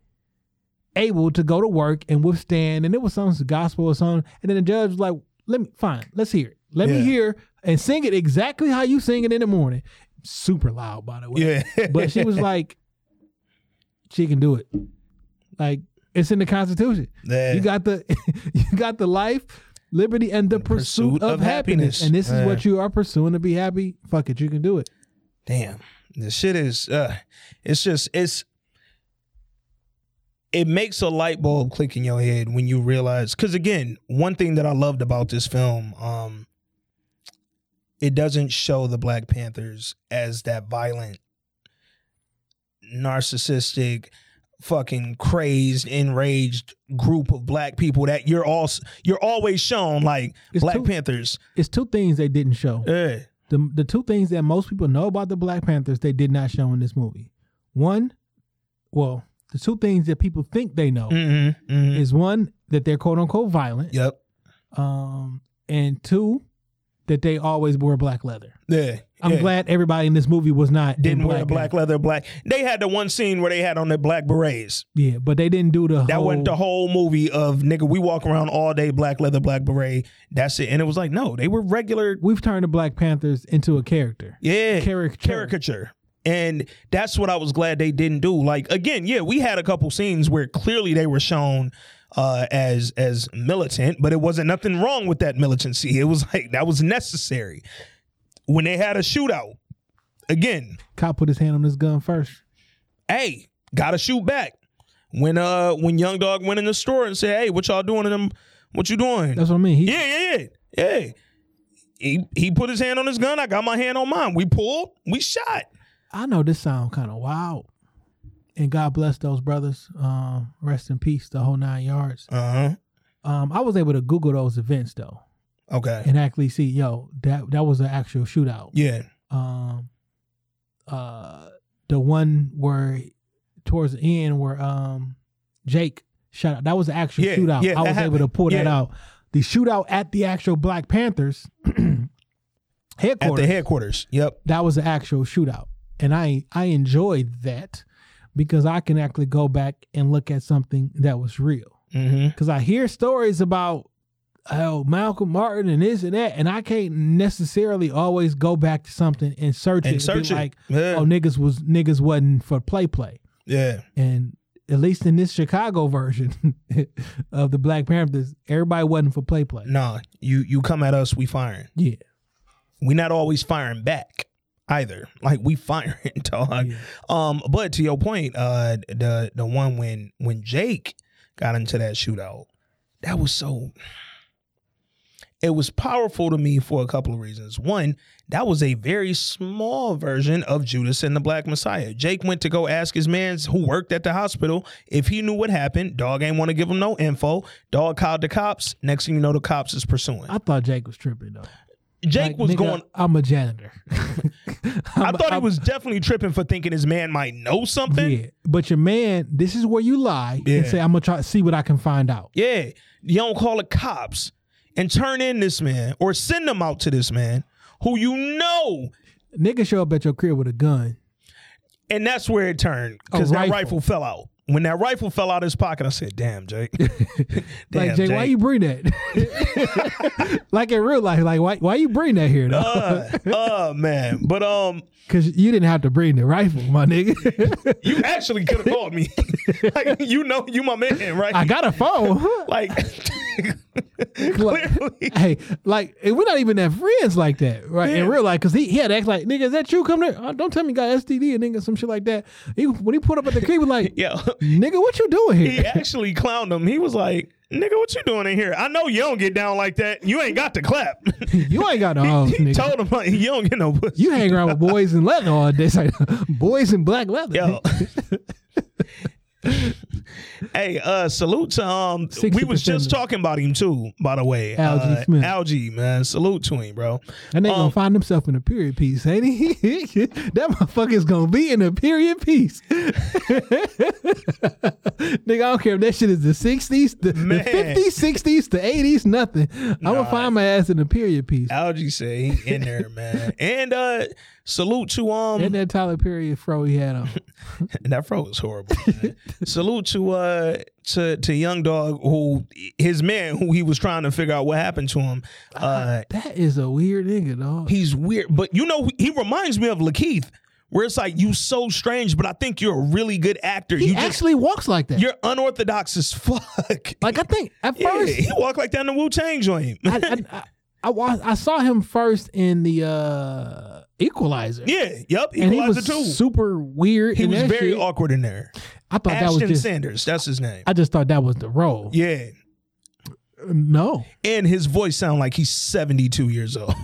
able to go to work and withstand. And it was some gospel or something. And then the judge was like, let me, fine, let's hear it. Let me hear and sing it exactly how you sing it in the morning. Super loud, by the way. yeah. But she was [LAUGHS] like, she can do it. Like, it's in the Constitution. Yeah. You got the [LAUGHS] you got the life, liberty, and the, pursuit, of, happiness. And this is what you are pursuing to be happy. Fuck it, you can do it. Damn. The shit is uh it's just it's it makes a light bulb click in your head when you realize cuz again, one thing that I loved about this film um it doesn't show the Black Panthers as that violent narcissistic fucking crazed enraged group of black people that you're all you're always shown like It's Black too- Panthers. It's two things they didn't show. Yeah. the the two things that most people know about the Black Panthers they did not show in this movie. One, well, the two things that people think they know Mhm. mhm. is one that they're quote unquote violent, Yep. um, and two that they always wore black leather. Yeah. I'm yeah. glad everybody in this movie was not didn't in wear black leather black. They had the one scene where they had on their black berets. Yeah, but they didn't do the That whole, wasn't the whole movie of nigga. We walk around all day black leather, black beret. That's it. And it was like no, they were regular. We've turned the Black Panthers into a character. Yeah, Caricature. caricature. And that's what I was glad they didn't do. Like again, yeah, we had a couple scenes where clearly they were shown uh, as as militant, but it wasn't nothing wrong with that militancy. It was like that was necessary. When they had a shootout, again, Cop put his hand on his gun first. hey, gotta shoot back. When uh when Young Dog went in the store and said, Hey, what y'all doing to them? What you doing? That's what I mean. He, yeah, yeah, yeah. Yeah. He he put his hand on his gun. I got my hand on mine. We pulled, we shot. I know this sound kind of wild. And God bless those brothers. Um, rest in peace, the whole nine yards. Uh-huh. Um, I was able to Google those events though, Okay. and actually see, yo, that that was an actual shootout. Yeah. Um, uh, the one where towards the end where um Jake shot out, that was an actual Yeah, shootout. yeah, I was able to happened. pull that out. The shootout at the actual Black Panthers [CLEARS THROAT] headquarters. At the headquarters. Yep. that was an actual shootout, and I I enjoyed that because I can actually go back and look at something that was real. Mm-hmm. Because I hear stories about oh Malcolm Martin and this and that, and I can't necessarily always go back to something and search And it search and it. like, Yeah. oh niggas was niggas wasn't for play play, Yeah. and at least in this Chicago [LAUGHS] version of the Black Panthers, everybody wasn't for play play. Nah. You you come at us, we firing. Yeah, we not always firing back either. Like we firing, [LAUGHS] dog. Yeah. Um, but to your point, uh, the the one when when Jake got into that shootout, that was so. It was powerful to me for a couple of reasons. One, that was a very small version of Judas and the Black Messiah. Jake went to go ask his mans who worked at the hospital if he knew what happened. Dog ain't want to give him no info. Dog called the cops. Next thing you know, the cops is pursuing. I thought Jake was tripping though. Jake Like, was nigga, going. I'm a janitor. [LAUGHS] I thought he was definitely tripping for thinking his man might know something. Yeah, but your man, this is where you lie Yeah. and say, "I'm gonna try to see what I can find out." Yeah. You don't call the cops and turn in this man or send them out to this man who you know. Nigga show up at your crib with a gun. And that's where it turned because that rifle fell out. When that rifle fell out of his pocket, I said, damn, Jake. [LAUGHS] like [LAUGHS] Damn, Jay, why you bring that? [LAUGHS] like in real life, like why why you bring that here though? uh, uh, man. But um, Because you didn't have to bring the rifle, my nigga. you actually could have called me. like, you know, you my man, right? I got a phone. like [LAUGHS] Clearly. hey, like we're not even that friends like that, right? In real life, because he, he had to act like nigga, is that you? Come there, Uh, don't tell me you got STD and nigga some shit like that. He, when he put up at the crib, he was like, [LAUGHS] Yo, nigga, what you doing here? he actually clowned him. He was like, "Nigga, what you doing in here? I know you don't get down like that. You ain't got to clap." [LAUGHS] you ain't got no hoes, he nigga. told him like, you don't get no pussy. you hang around with boys in leather all day. It's like boys in black leather. Yo. Hey, uh, salute to um. We was just talking about him too. By the way, Algee uh, Smith. Algee, man, salute to him, bro. And they Um, gonna find himself in a period piece, ain't he? [LAUGHS] that motherfucker's gonna be in a period piece. [LAUGHS] Nigga, I don't care if that shit is the 60s, the, 50s, 60s, the 80s, nothing. I'm gonna find my ass in a period piece. Algee say he in there, [LAUGHS] man. And uh, salute to um. And that Tyler Perry fro he had on. And that fro was horrible. Salute to uh to to Young Dog who his man who he was trying to figure out what happened to him. Uh That is a weird nigga, dog. he's weird, but you know he reminds me of Lakeith, where it's like you so strange, but I think you're a really good actor. He you just actually walks like that. you're unorthodox as fuck. [LAUGHS] like I think at yeah, first he walked like that in the Wu Tang joint. I, I, [LAUGHS] I, I, I saw him first in the uh Equalizer. yeah, yep. And he Equalizer was too. super weird. he was very shit. awkward in there. I thought that was Ashton just. Sanders, that's his name. I just thought that was the role. yeah. No. And his voice sound like he's 72 years old. [LAUGHS]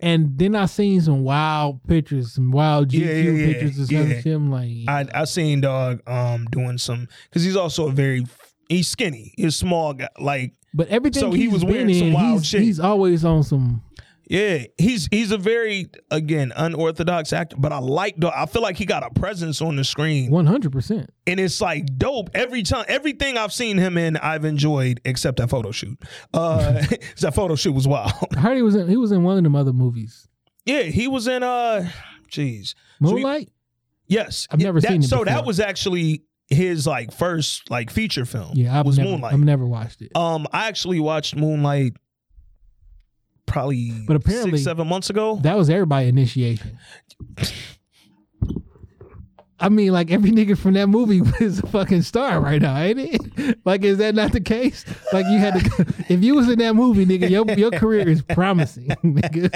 And then I seen some wild pictures, some wild GQ Yeah, yeah, pictures of yeah. him like I I seen dog um doing some because he's also a very he's skinny. He's small guy. Like but everything So he was wearing some wild he's, shit. he's always on some yeah, he's he's a very again unorthodox actor. But I like. I feel like he got a presence on the screen, one hundred percent. and it's like dope every time. Everything I've seen him in, I've enjoyed except that photo shoot. Uh, [LAUGHS] [LAUGHS] that photo shoot was wild. I heard he was in he was in one of them other movies. yeah, he was in uh, jeez, So he- Moonlight? yes, I've never That- seen it So that was actually his like first like feature film. yeah, I've was never Moonlight. I've never watched it. Um, I actually watched Moonlight probably But apparently- six, seven months ago. That was everybody initiation. I mean, like every nigga from that movie [LAUGHS] was a fucking star right now, ain't it? [LAUGHS] Like, is that not the case? Like, you had to, [LAUGHS] if you was in that movie, nigga, your your career is promising, nigga.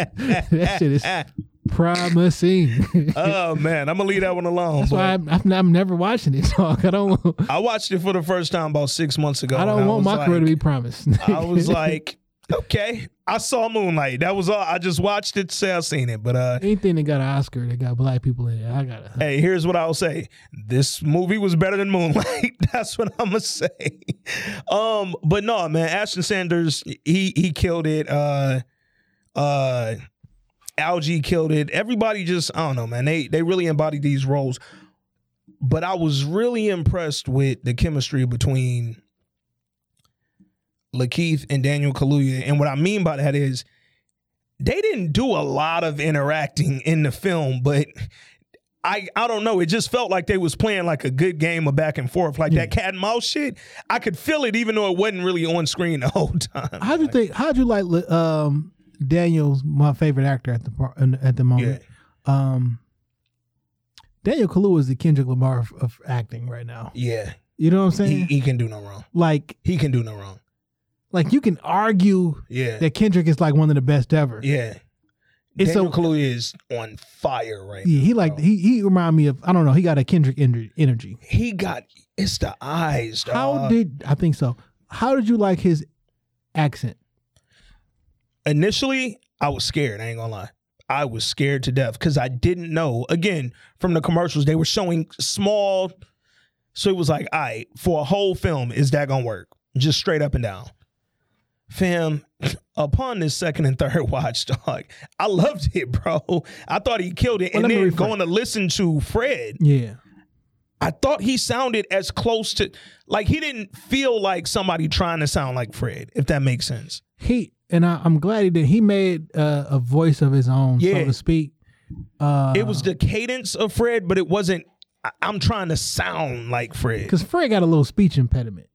That shit is promising. oh man, I'm gonna leave that one alone. That's why I'm, I'm, I'm never watching it, dog. I don't, I watched it for the first time about six months ago. I don't want was my career to be promised. I was like, okay, I saw Moonlight. That was all. I just watched it, say I seen it. But uh, anything that got an Oscar that got black people in it, I gotta. hey, here's what I'll say: this movie was better than Moonlight. [LAUGHS] That's what I'm gonna say. Um, but no, man, Ashton Sanders, he he killed it. Uh, uh, Algee killed it. Everybody just, I don't know, man. They they really embodied these roles. But I was really impressed with the chemistry between Lakeith and Daniel Kaluuya. And what I mean by that is they didn't do a lot of interacting in the film, but I I don't know. It just felt like they was playing like a good game of back and forth, like that cat and mouse shit. I could feel it, even though it wasn't really on screen the [LAUGHS] whole time. How'd you think? How'd you like um Daniel's my favorite actor at the at the moment? Um, Daniel Kaluuya is the Kendrick Lamar of, of acting right now. Yeah, You know what I'm he, saying? he can do no wrong. like, He can do no wrong. Like you can argue Yeah, that Kendrick is like one of the best ever. yeah. It's Daniel so- Kaluuya is on fire right Yeah, now. he like bro. he he remind me of I don't know. He got a Kendrick energy. he got it's the eyes. How did I think so? How did you like his accent? initially I was scared. I ain't gonna lie. I was scared to death because I didn't know. Again, from the commercials, they were showing small. So it was like, all right, for a whole film, is that gonna work? Just straight up and down. Fam, upon this second and third [LAUGHS] watch, dog, I loved it, bro. I thought he killed it. Well, and then going to listen to Fred, Yeah, I thought he sounded as close to like he didn't feel like somebody trying to sound like Fred, if that makes sense. he and I, I'm glad he did. He made uh, a voice of his own, so to speak. Uh, it was the cadence of Fred, but it wasn't. I- I'm trying to sound like Fred. because Fred got a little speech impediment,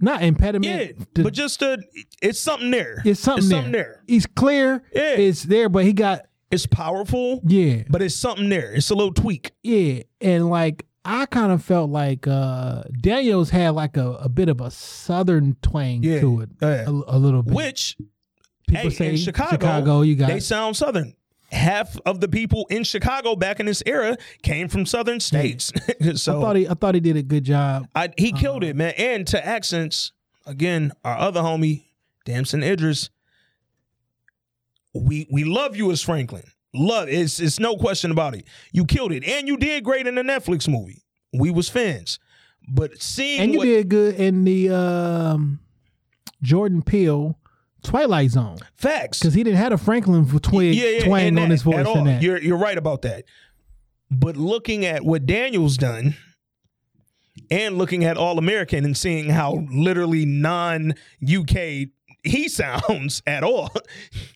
not impediment. Yeah, the- but just a, it's something there. it's something, it's there. something there. He's clear. Yeah. it's there, but he got It's powerful, yeah, but it's something there. It's a little tweak. yeah, and like I kind of felt like uh Daniels had like a, a bit of a southern twang Yeah. to it, Yeah. a, a little bit. Which People hey, say in Chicago, Chicago, you got they sound southern. Half of the people in Chicago back in this era came from southern states. [LAUGHS] so I thought he I thought he did a good job. I, he killed Uh-huh. it, man. And to accents, again, our other homie, Damson Idris. We we love you as Franklin. Love it's it's no question about it. You killed it, and you did great in the Netflix movie. We was fans, but seeing And you what, did good in the um Jordan Peele Twilight Zone facts because he didn't have a Franklin twig twang and on that his voice at all. that. You're you're right about that. But looking at what Daniel's done, and looking at All American and seeing how literally non UK he [LAUGHS] sounds at all,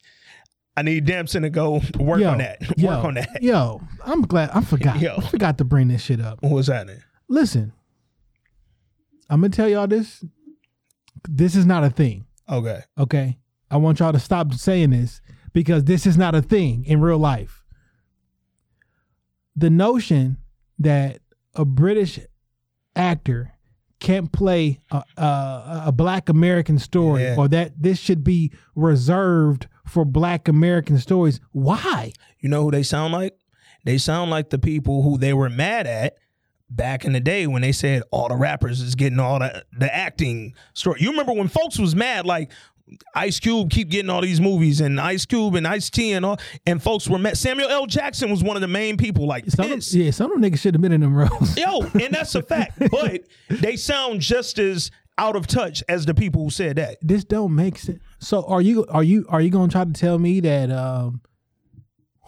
[LAUGHS] I need Damson to go work yo, on that. yo, work on that. Yo, I'm glad I forgot. Yo. I forgot to bring this shit up. What was that? Listen, I'm gonna tell y'all this. This is not a thing. Okay. Okay. I want y'all to stop saying this because this is not a thing in real life. The notion that a British actor can't play a, a, a black American story Yeah. or that this should be reserved for black American stories. Why? You know who they sound like? They sound like the people who they were mad at back in the day when they said all the rappers is getting all the the acting story. You remember when folks was mad like Ice Cube keep getting all these movies and Ice Cube and Ice T and all and folks were mad. Samuel L. Jackson was one of the main people like Some yeah, some of them niggas should have been in them roles. Yo, and that's a fact. [LAUGHS] but they sound just as out of touch as the people who said that. this don't make sense. So are you are you are you gonna try to tell me that um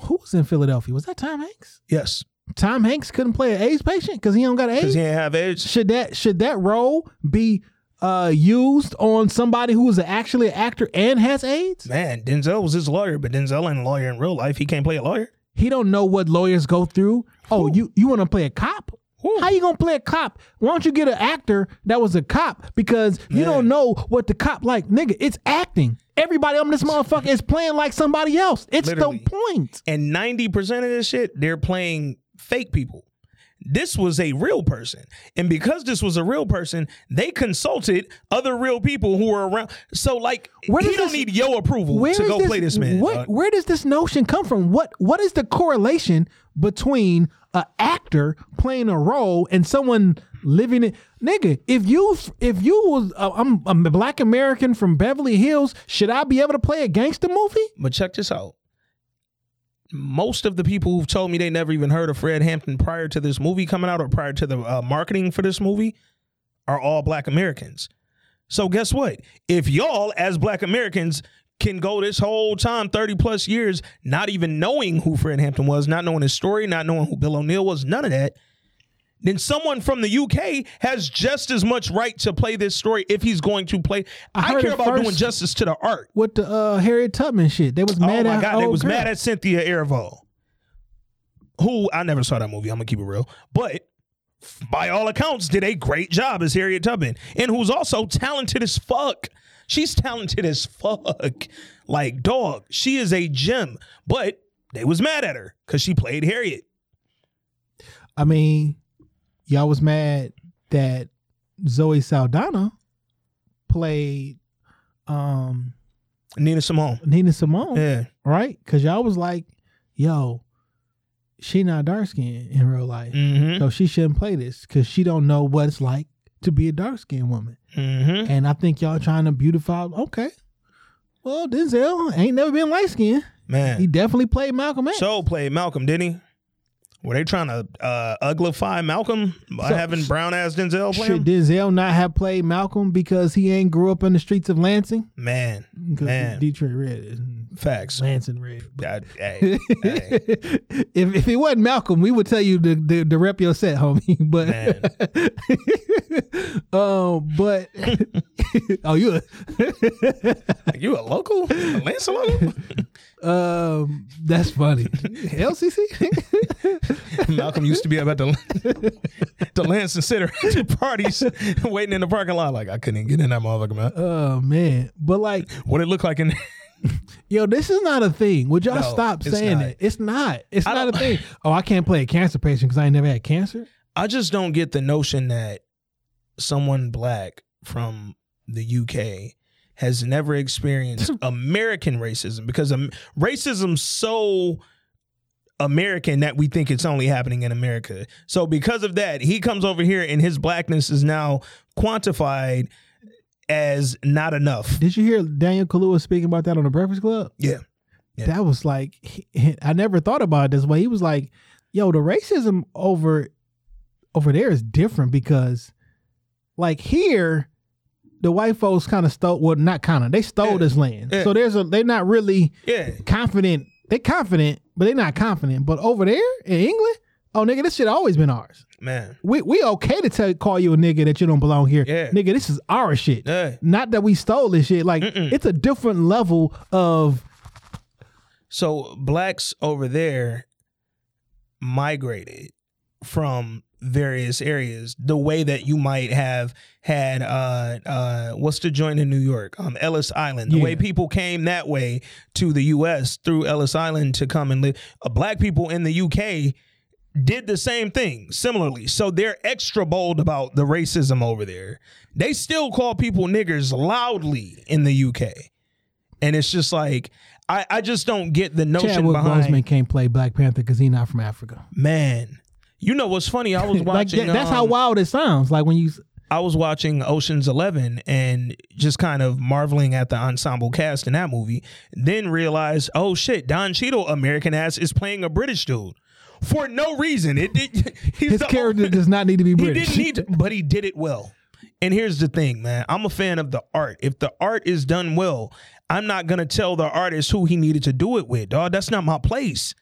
who was in Philadelphia? Was that Tom Hanks? Yes. Tom Hanks couldn't play an AIDS patient because he don't got Because AIDS. he didn't have edge. Should that should that role be uh used on somebody who is actually an actor and has AIDS? Man, Denzel was his lawyer, but Denzel ain't a lawyer in real life. He can't play a lawyer. He don't know what lawyers go through. Oh, you you want to play a cop? How you gonna play a cop? Why don't you get an actor that was a cop? Because you Man. don't know what the cop like, nigga. It's acting. Everybody on this motherfucker is playing like somebody else. It's Literally. the point. and 90% of this shit they're playing fake people this was a real person and because this was a real person they consulted other real people who were around so like Where he don't this- need your approval to go play this man What? dog. where does this notion come from? What? What is the correlation between an actor playing a role and someone living it? Nigga, if you if you was uh, I'm, I'm a black American from Beverly Hills, should I be able to play a gangster movie? but check this out most of the people who've told me they never even heard of Fred Hampton prior to this movie coming out or prior to the uh, marketing for this movie are all black Americans. So guess what? If y'all as black Americans can go this whole time, 30 plus years, not even knowing who Fred Hampton was, not knowing his story, not knowing who Bill O'Neal was, none of that, then someone from the UK has just as much right to play this story if he's going to play. I I, care about doing justice to the art. With the uh, Harriet Tubman shit, they was mad at oh my at god, they was girl. mad at Cynthia Erivo, who I never saw that movie. I'm gonna keep it real, but by all accounts, did a great job as Harriet Tubman, and who's also talented as fuck. She's talented as fuck. Like dog, she is a gem. But they was mad at her because she played Harriet. I mean, y'all was mad that Zoe Saldana played um Nina Simone. Nina Simone. Yeah. right? Because y'all was like, yo, she not dark skinned in real life. Mm-hmm. So she shouldn't play this because she don't know what it's like to be a dark skinned woman. Mm-hmm. And I think y'all trying to beautify. Okay, well Denzel ain't never been light skinned. Man. He definitely played Malcolm X. So played Malcolm, didn't he? Were they trying to uh, uglify Malcolm by So- having brown ass Denzel play Should him? Denzel not have played Malcolm because he ain't grew up in the streets of Lansing? Man, Because Man. Detroit Red is facts. Lansing Red. God, hey, hey, if if it wasn't Malcolm, we would tell you to, to, to rep your set, homie. [LAUGHS] But [LAUGHS] um, but [LAUGHS] oh, you you a local, a Lancer local? um, that's funny. LCC. Malcolm used to be at the the Lansing Center parties, waiting in the parking lot. Like I couldn't even get in that motherfucker, man. oh man, but like, What it looked like in? [LAUGHS] yo, this is not a thing. Would y'all No, stop it's saying not. it? It's not. It's I not a don't- thing. Oh, I can't play a cancer patient because I ain't never had cancer. I just don't get the notion that someone black from the UK has never experienced [LAUGHS] American racism because um, racism's so American that we think it's only happening in America. So because of that, he comes over here and his blackness is now quantified as not enough. Did you hear Daniel Kaluuya speaking about that on the Breakfast Club? Yeah. Yeah. That was like he- I never thought about it this way. He was like, "Yo, the racism over over there is different because, like here, the white folks kind of stole. Well, not kind of. They stole Yeah. this land. Yeah. So there's a. They're not really Yeah. confident. They confident, but they're not confident. But over there in England, oh nigga, this shit always been ours. Man. We we okay to tell call you a nigga that you don't belong here. Yeah. Nigga, this is our shit. Yeah. Not that we stole this shit. Like Mm-mm. it's a different level of So blacks over there migrated from various areas the way that you might have had uh uh what's the joint in New York um Ellis Island the Yeah. way people came that way to the US through Ellis Island to come and live uh, black people in the UK did the same thing similarly so they're extra bold about the racism over there they still call people niggers loudly in the UK and it's just like I, I just don't get the notion Chadwick behind Boseman can't play Black Panther because he's not from Africa. man. You know what's funny? I was [LAUGHS] like watching. that- that's how um, wild it sounds. Like when you I was watching Ocean's Eleven and just kind of marveling at the ensemble cast in that movie. Then realized, oh shit, Don Cheadle, American ass, is playing a British dude for no reason. It did. [LAUGHS] He's his the character does not need to be He British. didn't need to, but he did it well. And here's the thing, man. I'm a fan of the art. If the art is done well, I'm not gonna tell the artist who he needed to do it with, dog. That's not my place.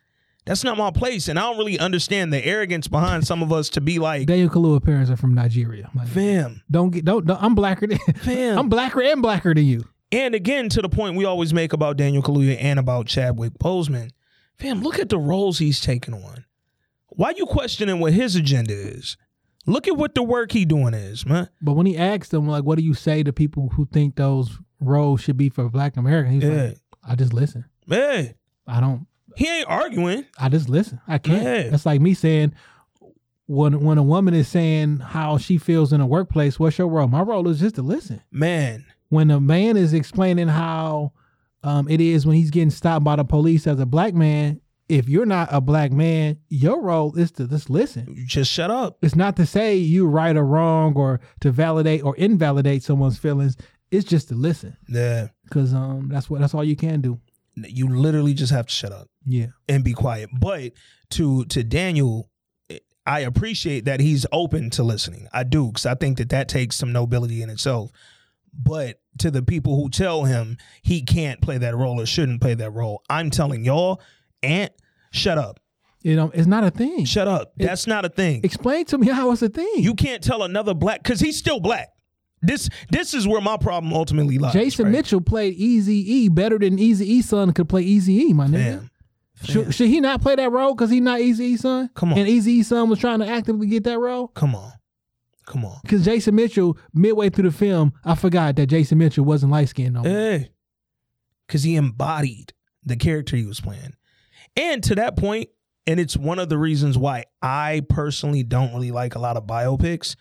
That's not my place. And I don't really understand the arrogance behind some of us to be like, Daniel Kaluuya parents are from Nigeria. Fam, don't get don't, don't I'm blacker than fam. [LAUGHS] I'm blacker and blacker than you. And again, to the point we always make about Daniel Kaluuya and about Chadwick Boseman, fam, look at the roles he's taken on. Why you questioning what his agenda is? Look at what the work he doing is, man. But when he asked them like, what do you say to people who think those roles should be for Black American? He's Yeah, like, I just listen. man, I don't. he ain't arguing. I just listen. I can't. Yeah. That's like me saying when when a woman is saying how she feels in a workplace. What's your role? My role is just to listen. Man, when a man is explaining how um, it is when he's getting stopped by the police as a black man, if you're not a black man, your role is to just listen. just shut up. It's not to say you right or wrong or to validate or invalidate someone's feelings. It's just to listen Yeah, because um, that's what that's all you can do. you literally just have to shut up Yeah, and be quiet. But to to Daniel, I appreciate that he's open to listening. I do because I think that that takes some nobility in itself. But to the people who tell him he can't play that role or shouldn't play that role, I'm telling y'all, Ant, shut up, you know, it's not a thing. shut up. That's not a thing. Explain to me how it's a thing. You can't tell another black because he's still black. This this is where my problem ultimately lies. Jason right? Mitchell played Easy E better than Easy E son could play Easy E, my nigga. Should, should he not play that role because he's not Easy E son? Come on. And Easy E son was trying to actively get that role? come on, come on. Because Jason Mitchell, midway through the film, I forgot that Jason Mitchell wasn't light skinned no more. Hey, because he embodied the character he was playing, and to that point, and it's one of the reasons why I personally don't really like a lot of biopics.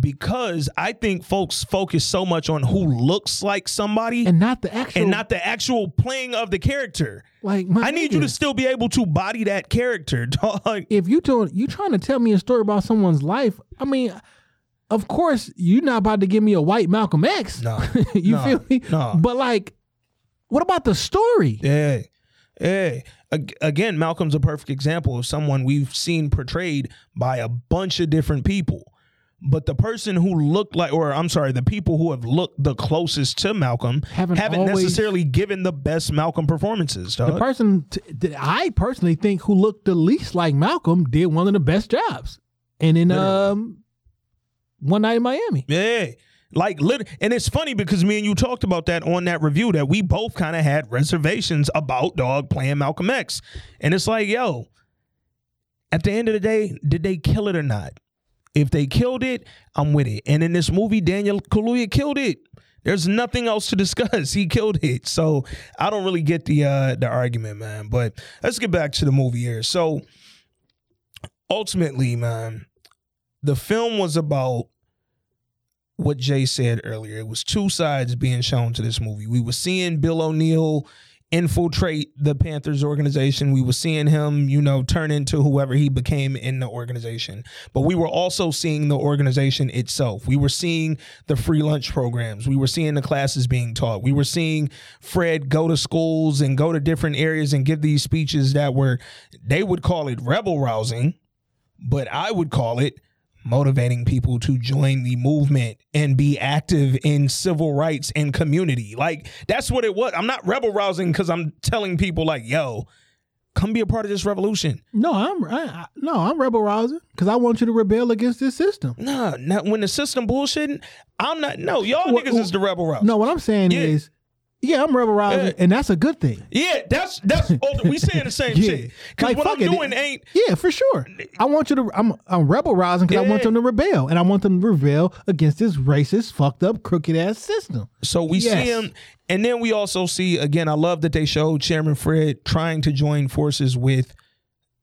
Because I think folks focus so much on who looks like somebody and, not the actual. and not the actual playing of the character. like. My I need you to still be able to body that character, [LAUGHS] dog. If you doing, you trying to tell me a story about someone's life. I mean, of course, you're not about to give me a white Malcolm X. No, [LAUGHS] you no, feel me? no. But like, what about the story? Yeah. Yeah. Again, Malcolm's a perfect example of someone we've seen portrayed by a bunch of different people. But the person who looked like, or I'm sorry, the people who have looked the closest to Malcolm Haven't haven't, always- necessarily given the best Malcolm performances. The person t- that I personally think who looked the least like Malcolm did one of the best jobs. And in Literally. um, one night in Miami. yeah. Like, lit- and it's funny because me and you talked about that on that review that we both kind of had reservations about Dog playing Malcolm X. And it's like, yo, at the end of the day, did they kill it or not? If they killed it, I'm with it. And in this movie, Daniel Kaluuya killed it. There's nothing else to [LAUGHS] discuss. He killed it. So I don't really get the uh the argument, man. But let's get back to the movie here. So ultimately, man, the film was about what Jay said earlier. It was two sides being shown to this movie. We were seeing Bill O'Neal infiltrate the Panthers organization. We were seeing him, you know, turn into whoever he became in the organization. But we were also seeing the organization itself. We were seeing the free lunch programs. We were seeing the classes being taught. We were seeing Fred go to schools and go to different areas and give these speeches that were, they would call it rebel rousing, but I would call it motivating people to join the movement and be active in civil rights and community. Like that's what it was. I'm not rebel rousing because I'm telling people like, yo, come be a part of this revolution. No, I'm I, I, no, I'm rebel rousing because I want you to rebel against this system. Nah, not when the system bullshitting. I'm not. No, y'all Well, niggas is the rebel rouse. No, what I'm saying Yeah. is, yeah, I'm rebel rousing, Yeah. and that's a good thing. Yeah, that's that's. oh, we saying the same [LAUGHS] Yeah. shit. Because Like, what I'm it. doing ain't. Yeah, for sure. I want you to. I'm I'm rebel rousing because I want them to rebel, and I want them to rebel against this racist, fucked up, crooked ass system. So we Yes. see him, and then we also see again. I love that they showed Chairman Fred trying to join forces with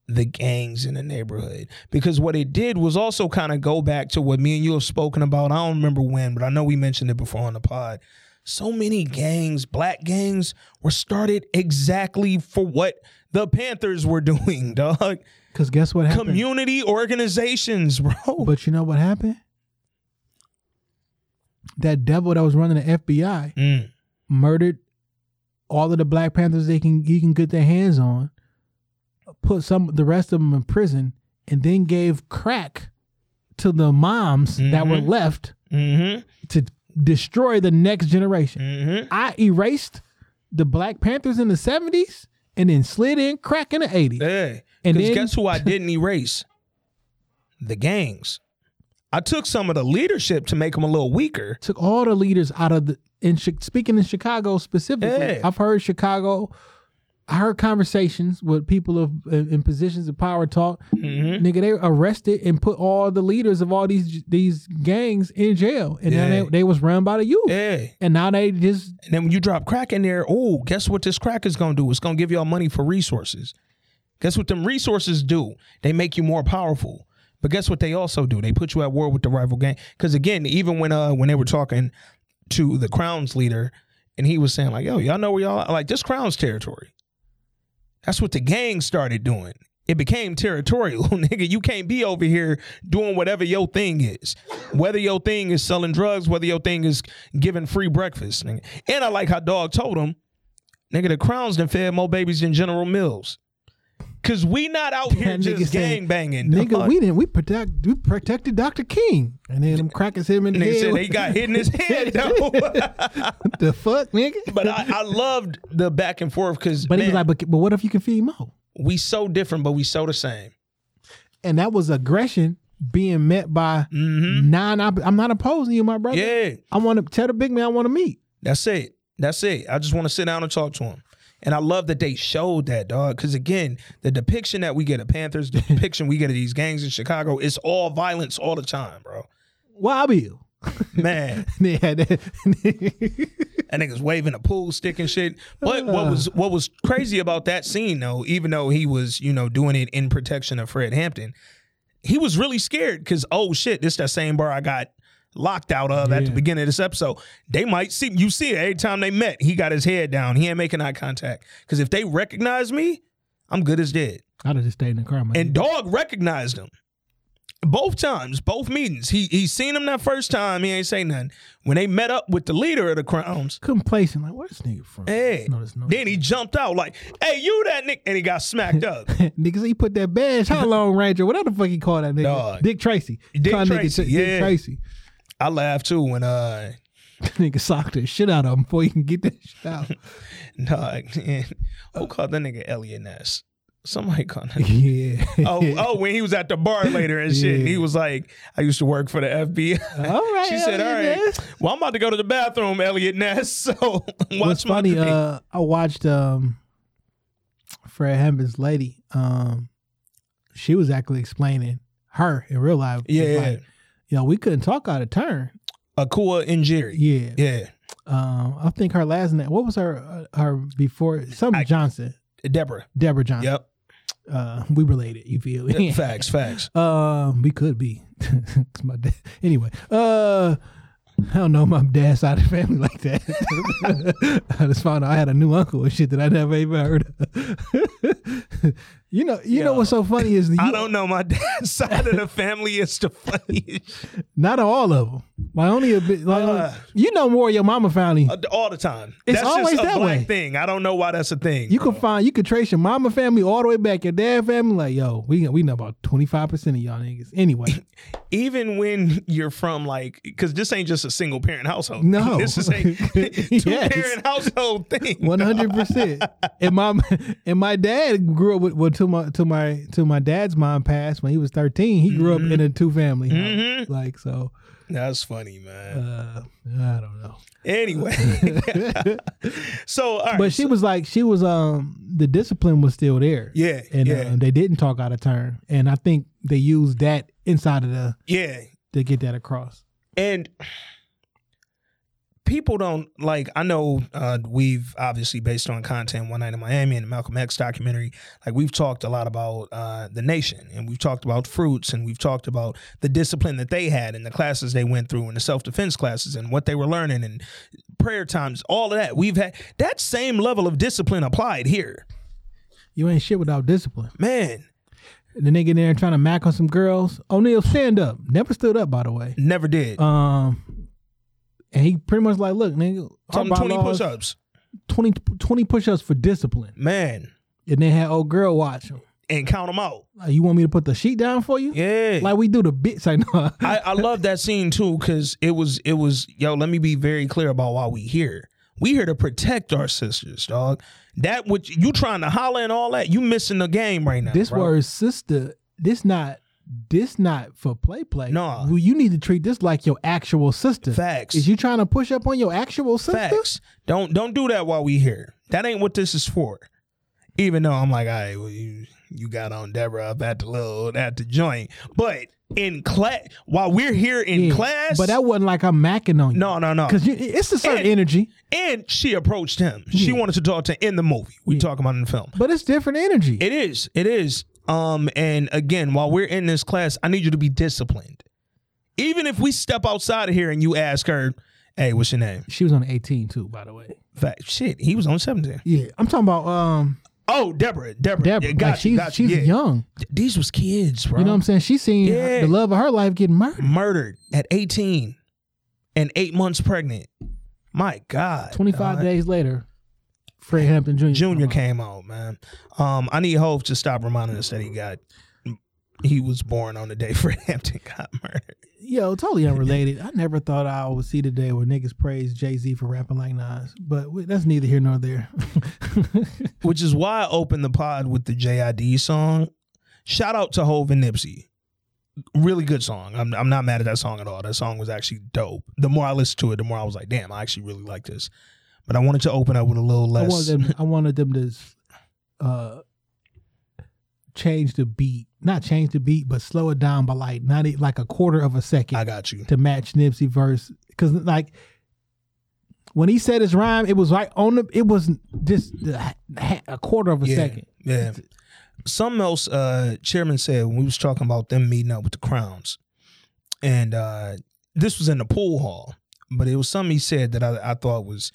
the gangs in the neighborhood because what it did was also kind of go back to what me and you have spoken about. I don't remember when, but I know we mentioned it before on the pod. So many gangs, black gangs, were started exactly for what the Panthers were doing, [LAUGHS] dog. Because guess what happened? Community organizations, [LAUGHS] bro. but you know what happened? That devil that was running the FBI Mm. murdered all of the Black Panthers they can he can get their hands on, put some the rest of them in prison, and then gave crack to the moms that were Mhm. left Mm-hmm. to destroy the next generation. Mm-hmm. I erased the Black Panthers in the seventies and then slid in crack in the eighties. Yeah. And then- guess who I [LAUGHS] didn't erase? The gangs. I took some of the leadership to make them a little weaker. Took all the leaders out of the in speaking in Chicago specifically. Yeah. I've heard Chicago. I heard conversations with people of in positions of power talk. Mm-hmm. Nigga, they arrested and put all the leaders of all these these gangs in jail, and then Yeah. they, they was run by the youth. Yeah. And now they just And then when you drop crack in there, oh, guess what this crack is gonna do? It's gonna give y'all money for resources. Guess what them resources do? They make you more powerful. But guess what they also do? They put you at war with the rival gang. Because again, even when uh when they were talking to the Crown's leader, and he was saying like, "Yo, y'all know where y'all are? like this Crown's territory." That's what the gang started doing. It became territorial, [LAUGHS] nigga. You can't be over here doing whatever your thing is. Whether your thing is selling drugs, whether your thing is giving free breakfast, nigga. And I like how Dog told him, nigga, the Crowns done fed more babies than General Mills. Cause we not out here just gang banging. nigga, dog. we didn't we protect we protected Dr. King, and then them crackers hit him in the Nigga head. said they got hit in his [LAUGHS] head though. [LAUGHS] the fuck, nigga? but I, I loved the back and forth because But he was like, but, but what if you can feed Mo? we so different, but we so the same. And that was aggression being met by Mm-hmm. non. I'm not opposing you, my brother. Yeah. I want to tell the big man I want to meet. That's it. That's it. I just want to sit down and talk to him. And I love that they showed that, dog. Because again, the depiction that we get of Panthers, the [LAUGHS] depiction we get of these gangs in Chicago, it's all violence all the time, bro. Bill. Man, [LAUGHS] had that- [LAUGHS] that niggas waving a pool stick and shit. But what uh. was what was crazy about that scene, though, even though he was, you know, doing it in protection of Fred Hampton, he was really scared because oh shit, this that same bar I got locked out of at the beginning of this episode. They might see you see it every time they met. He got his head down. He ain't making eye contact. Because if they recognize me, I'm good as dead. I'd have just stayed in the car. Man. And Dog recognized him. Both times, both meetings. He he seen him that first time. He ain't say nothing. When they met up with the leader of the Crowns, complacent. Like, where's this nigga from? hey, No, no. then he jumped out like, "Hey, you that nigga?" and he got smacked [LAUGHS] up. Niggas, he put that badge. How [LAUGHS] Lone Ranger? Whatever the fuck he called that nigga. Dog. Dick Tracy. Dick Call nigga Tracy, Dick yeah. Tracy. I laughed too when uh, [LAUGHS] nigga socked the shit out of him before he can get that shit out. [LAUGHS] nah, who called that nigga Eliot Ness? Somebody called that. [LAUGHS] yeah. oh, oh, when he was at the bar later and shit, Yeah. he was like, "I used to work for the FBI." All right. she said, "All Elliot right, Ness." well, I'm about to go to the bathroom, Eliot Ness. So watch What's my funny? Uh, I watched um, Fred Hampton's lady. Um, she was actually explaining her in real life. yeah, like, yo, we couldn't talk out of turn. Akua Njeri. Yeah. Yeah, Um, I think her last name. What was her uh, her before? Something I- Johnson. Deborah. Deborah Johnson. Yep. Uh, we related. You feel me? [LAUGHS] facts, facts. [LAUGHS] Um, we could be. [LAUGHS] my dad. Anyway, uh, I don't know my dad's side of the family like that. I just found out I had a new uncle and shit that I never even heard of. You know, you know what's so funny is the, [LAUGHS] I you, don't know. My [LAUGHS] dad's side of the family is the funniest. not all of them. Like only a bit. Like Uh. you know more of your mama family. Uh, all the time. It's that's always that way. thing. I don't know why that's a thing. You can find you can trace your mama family all the way back, your dad family. Like yo, we we know about twenty five percent of y'all niggas. Anyway, [LAUGHS] even when you're from like because this ain't just a single parent household No. [LAUGHS] this is a [LAUGHS] two Yes. parent household thing One hundred percent. And my and my dad grew up with well to my to my to my dad's mom passed when he was thirteen. He grew up in a two family house. Like so, that's funny man uh, I don't know. anyway [LAUGHS] so all right But she was like she was um the discipline was still there. yeah And yeah uh, they didn't talk out of turn. And I think they used that inside of the yeah to get that across. and people don't like i know uh, we've obviously based on content one night in miami and the malcolm x documentary like we've talked a lot about uh, the nation and we've talked about fruits and we've talked about the discipline that they had and the classes they went through and the self-defense classes and what they were learning and prayer times all of that we've had that same level of discipline applied here You ain't shit without discipline. man the nigga in there trying to mac on some girls. O'Neal, stand up. Never stood up, by the way. never did Um, and he pretty much like, look, nigga, Tell 20 bylaws, push-ups 20, 20 push-ups for discipline. man And then had old girl watch him. and count them out Like, you want me to put the sheet down for you? yeah Like we do the bits. [LAUGHS] Like, no. I, I love that scene too because it was it was yo. Let me be very clear about why we here. We here to protect our sisters, dog. That what you trying to holler and all that. You missing the game right now. this bro. word sister, this not this not for play play. Nah. Well, you need to treat this like your actual sister. Facts. Is you trying to push up on your actual sister? facts. Don't don't do that while we here. That ain't what this is for. Even though I'm like, all right, well, you you got on Deborah up at the little at the joint, but in class while we're here in Yeah. class, But that wasn't like I'm macking on you. no no no Because it's a certain And- energy, And she approached him. She wanted to talk to in the movie. We talk about in the film. but it's different energy. It is. It is. Um, and again, while we're in this class, I need you to be disciplined. Even if we step outside of here and you ask her, "Hey, what's your name?" she was on 18 too, by the way. Fact, shit, he was on seventeen. Yeah, I'm talking about um Oh, Deborah, Deborah, Deborah. Yeah, got like she's got she's yeah. young. These was kids, bro. You know what I'm saying? She's seen Yeah. the love of her life getting murdered. Murdered at eighteen, and eight months pregnant. My God, 25 dog. days later, Fred Hampton Jr. Junior came out, man. Um, I need Hove to stop reminding us that he got. He was born on the day [LAUGHS] Fred Hampton got murdered. Yo, totally [LAUGHS] unrelated. I never thought I would see the day where niggas praise Jay Z for rapping like Nas, but that's neither here nor there. [LAUGHS] which is why I opened the pod with the JID song. Shout out to Hove and Nipsey. Really good song. I'm, I'm not mad at that song at all. That song was actually dope. The more I listened to it, the more I was like, damn, I actually really like this. But I wanted to open up with a little I less. wanted them. I wanted them to uh, change the beat, not change the beat, but slow it down by like not like a quarter of a second I got you. to match Nipsey verse. Because like when he said his rhyme, it was right on the. It was just a a quarter of a Yeah, second. Yeah. Something else uh Chairman said when we was talking about them meeting up with the Crowns. And uh this was in the pool hall, but it was something he said that I, I thought was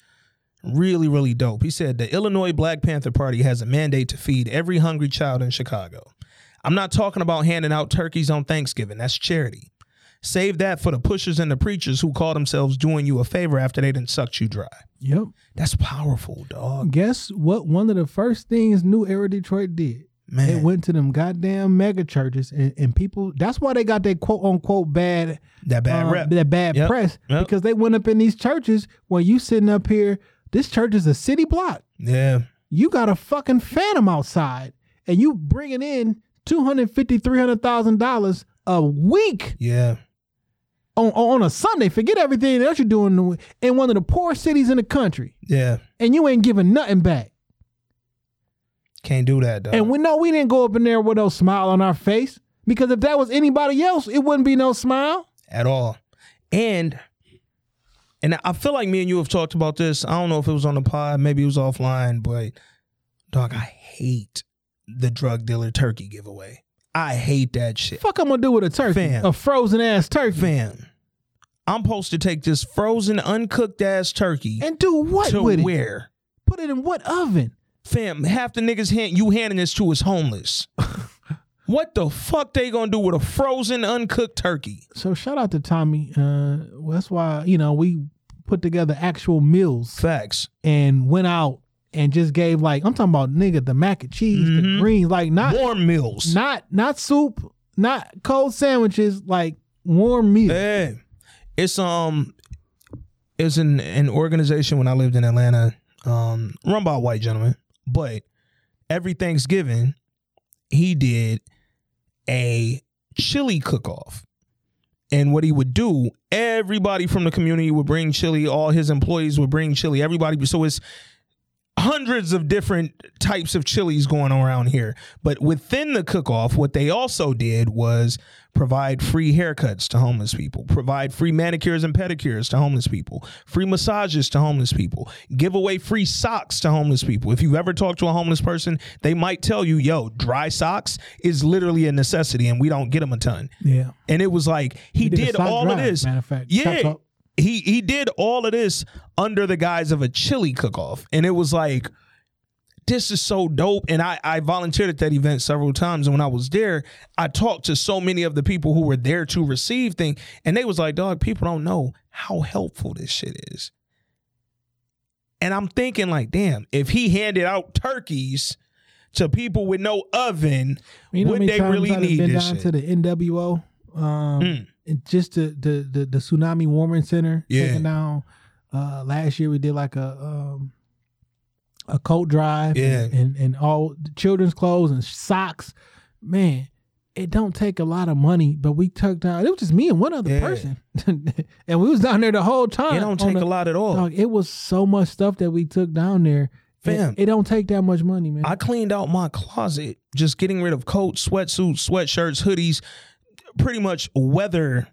really, really dope. He said the Illinois Black Panther Party has a mandate to feed every hungry child in Chicago. I'm not talking about handing out turkeys on Thanksgiving. That's charity. Save that for the pushers and the preachers who call themselves doing you a favor after they done sucked you dry. Yep. That's powerful, dog. Guess what? One of the first things New Era Detroit did. Man. They went to them goddamn mega churches and, and people. That's why they got that quote unquote bad that bad uh, rep. that bad Yep, press yep. because they went up in these churches when you sitting up here. This church is a city block. Yeah. You got a fucking phantom outside, and you bringing in two hundred fifty, three hundred thousand dollars a week Yeah. on on a Sunday. Forget everything else you're doing in one of the poor cities in the country, Yeah. and you ain't giving nothing back. Can't do that though. And we know we didn't go up in there with no smile on our face because if that was anybody else, it wouldn't be no smile. at all. And and I feel like me and you have talked about this. I don't know if it was on the pod, maybe it was offline, but dog, I hate the drug dealer turkey giveaway. I hate that shit. Fuck, I'm gonna do with a turkey, Fam. a frozen ass turkey, Fam, I'm supposed to take this frozen, uncooked ass turkey and do what to with it? where? Put it in what oven? Fam, half the niggas hand, you handing this to is homeless. [LAUGHS] what the fuck they gonna do with a frozen, uncooked turkey? So shout out to Tommy. Uh, well, that's why you know we put together actual meals Facts. and went out and just gave like I'm talking about nigga the mac and cheese, the Mhm. greens, like not Warm meals. not not soup, not cold sandwiches, like warm meals. Yeah. It's um it's an an organization when I lived in Atlanta, um, run by a white gentleman. But every Thanksgiving, he did a chili cook off. And what he would do, everybody from the community would bring chili, all his employees would bring chili, everybody so it's hundreds of different types of chilies going around here. But within the cook off, what they also did was provide free haircuts to homeless people, provide free manicures and pedicures to homeless people, free massages to homeless people, give away free socks to homeless people. If you ever talk to a homeless person, they might tell you, yo, dry socks is literally a necessity and we don't get them a ton. Yeah, And it was like he, We did did, all of this. matter of fact. Yeah. He he did all of this under the guise of a chili cook off. And it was like this is so dope. And I, I volunteered at that event several times. And when I was there, I talked to so many of the people who were there to receive things. And they was like, dog, people don't know how helpful this shit is. And I'm thinking, like, damn, if he handed out turkeys to people with no oven, You know would they really need been this down shit? to the NWO, um, Mm. And just the, the the the Tumaini warming center Yeah. taking down. Uh, last year we did like a um, a coat drive, Yeah. and, and and all the children's clothes and socks. Man, it don't take a lot of money, but we took down. It was just me and one other Yeah. person, [LAUGHS] and we was down there the whole time. it don't take the- a lot at all. Dog, it was so much stuff that we took down there. It- Fam. it, don't take that much money, man. I cleaned out my closet, just getting rid of coats, sweatsuits, sweatshirts, hoodies, pretty much weather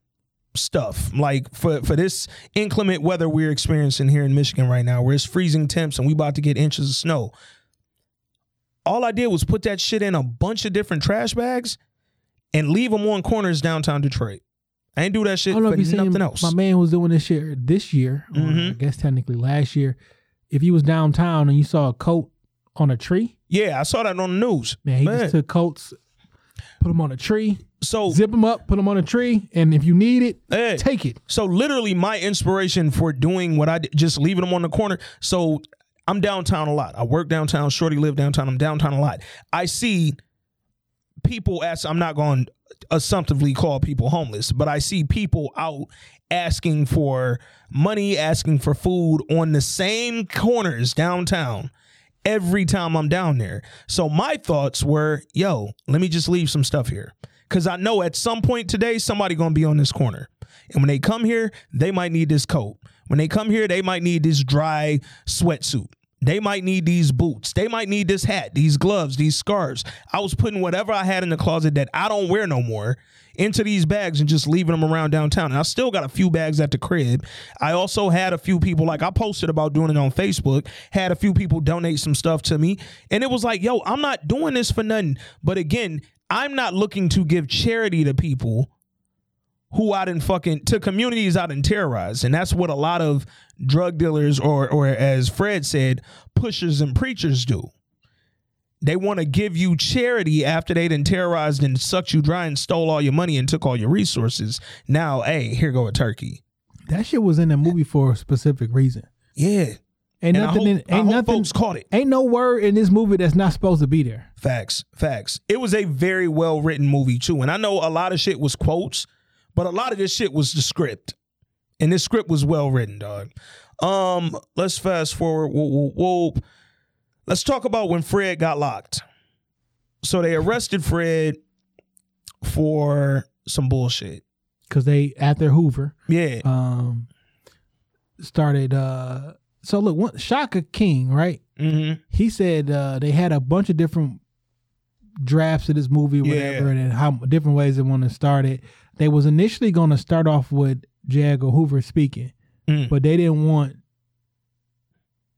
stuff. Like for for this inclement weather we're experiencing here in Michigan right now, where it's freezing temps and we about to get inches of snow. All I did was put that shit in a bunch of different trash bags and leave them on corners downtown Detroit. I ain't do that I shit don't know for if you seen nothing else. my man was doing this shit this year, or mm-hmm. I guess technically last year. If you was downtown and you saw a coat on a tree, yeah, I saw that on the news. man, he Man. just took coats, put them on a tree, So zip them up, put them on a tree, and if you need it, Hey. take it. So literally, my inspiration for doing what I did, just leaving them on the corner. So I'm downtown a lot. I work downtown. Shorty live downtown. I'm downtown a lot. I see people ask. I'm not going to assumptively call people homeless, but I see people out asking for money, asking for food on the same corners downtown every time I'm down there. So my thoughts were, yo, let me just leave some stuff here. Cause I know at some point today somebody gonna be on this corner. And when they come here, they might need this coat. When they come here, they might need this dry sweatsuit. They might need these boots. They might need this hat, these gloves, these scarves. I was putting whatever I had in the closet that I don't wear no more into these bags and just leaving them around downtown. And I still got a few bags at the crib. I also had a few people, like I posted about doing it on Facebook, had a few people donate some stuff to me. And it was like, yo, I'm not doing this for nothing. But again, I'm not looking to give charity to people who I in fucking to communities out in terrorize. And that's what a lot of drug dealers or or as Fred said, pushers and preachers do. They want to give you charity after they done terrorized and sucked you dry and stole all your money and took all your resources. Now, hey, here go a turkey. That shit was in the movie for a specific reason. Yeah. Ain't And nothing. hope, in, ain't nothing. folks caught it. Ain't no word in this movie that's not supposed to be there. Facts, facts. It was a very well written movie too, and I know a lot of shit was quotes, but a lot of this shit was the script, and this script was well written, dog. Um, let's fast forward. Whoa, whoa. Let's talk about when Fred got locked. So they arrested Fred for some bullshit. Cause they after Hoover, Yeah, um, started. uh So look, one, Shaka King, right? mm-hmm. he said uh, they had a bunch of different drafts of this movie, whatever, Yeah. and how different ways they want to start it. They was initially going to start off with J. Edgar Hoover speaking, Mm. but they didn't want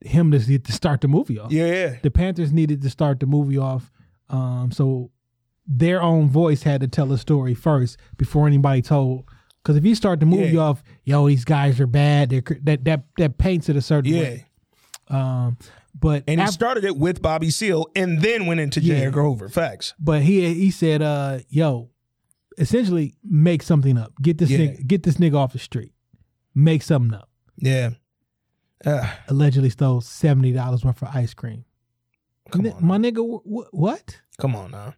him to, to start the movie off. yeah, yeah. The Panthers needed to start the movie off Um, so their own voice had to tell a story first before anybody told. Because if you start the movie Yeah. off, yo, these guys are bad. They're, that that that paints it a certain Yeah. way. Um, but And he af- started it with Bobby Seale and then went into J. Yeah. Edgar Hoover. Facts. but he he said, uh, yo, essentially make something up. Get this Yeah. nigga, get this nigga off the street. Make something up. Yeah. Uh, Allegedly stole seventy dollars worth of ice cream. on. my nigga, wh- what? Come on now.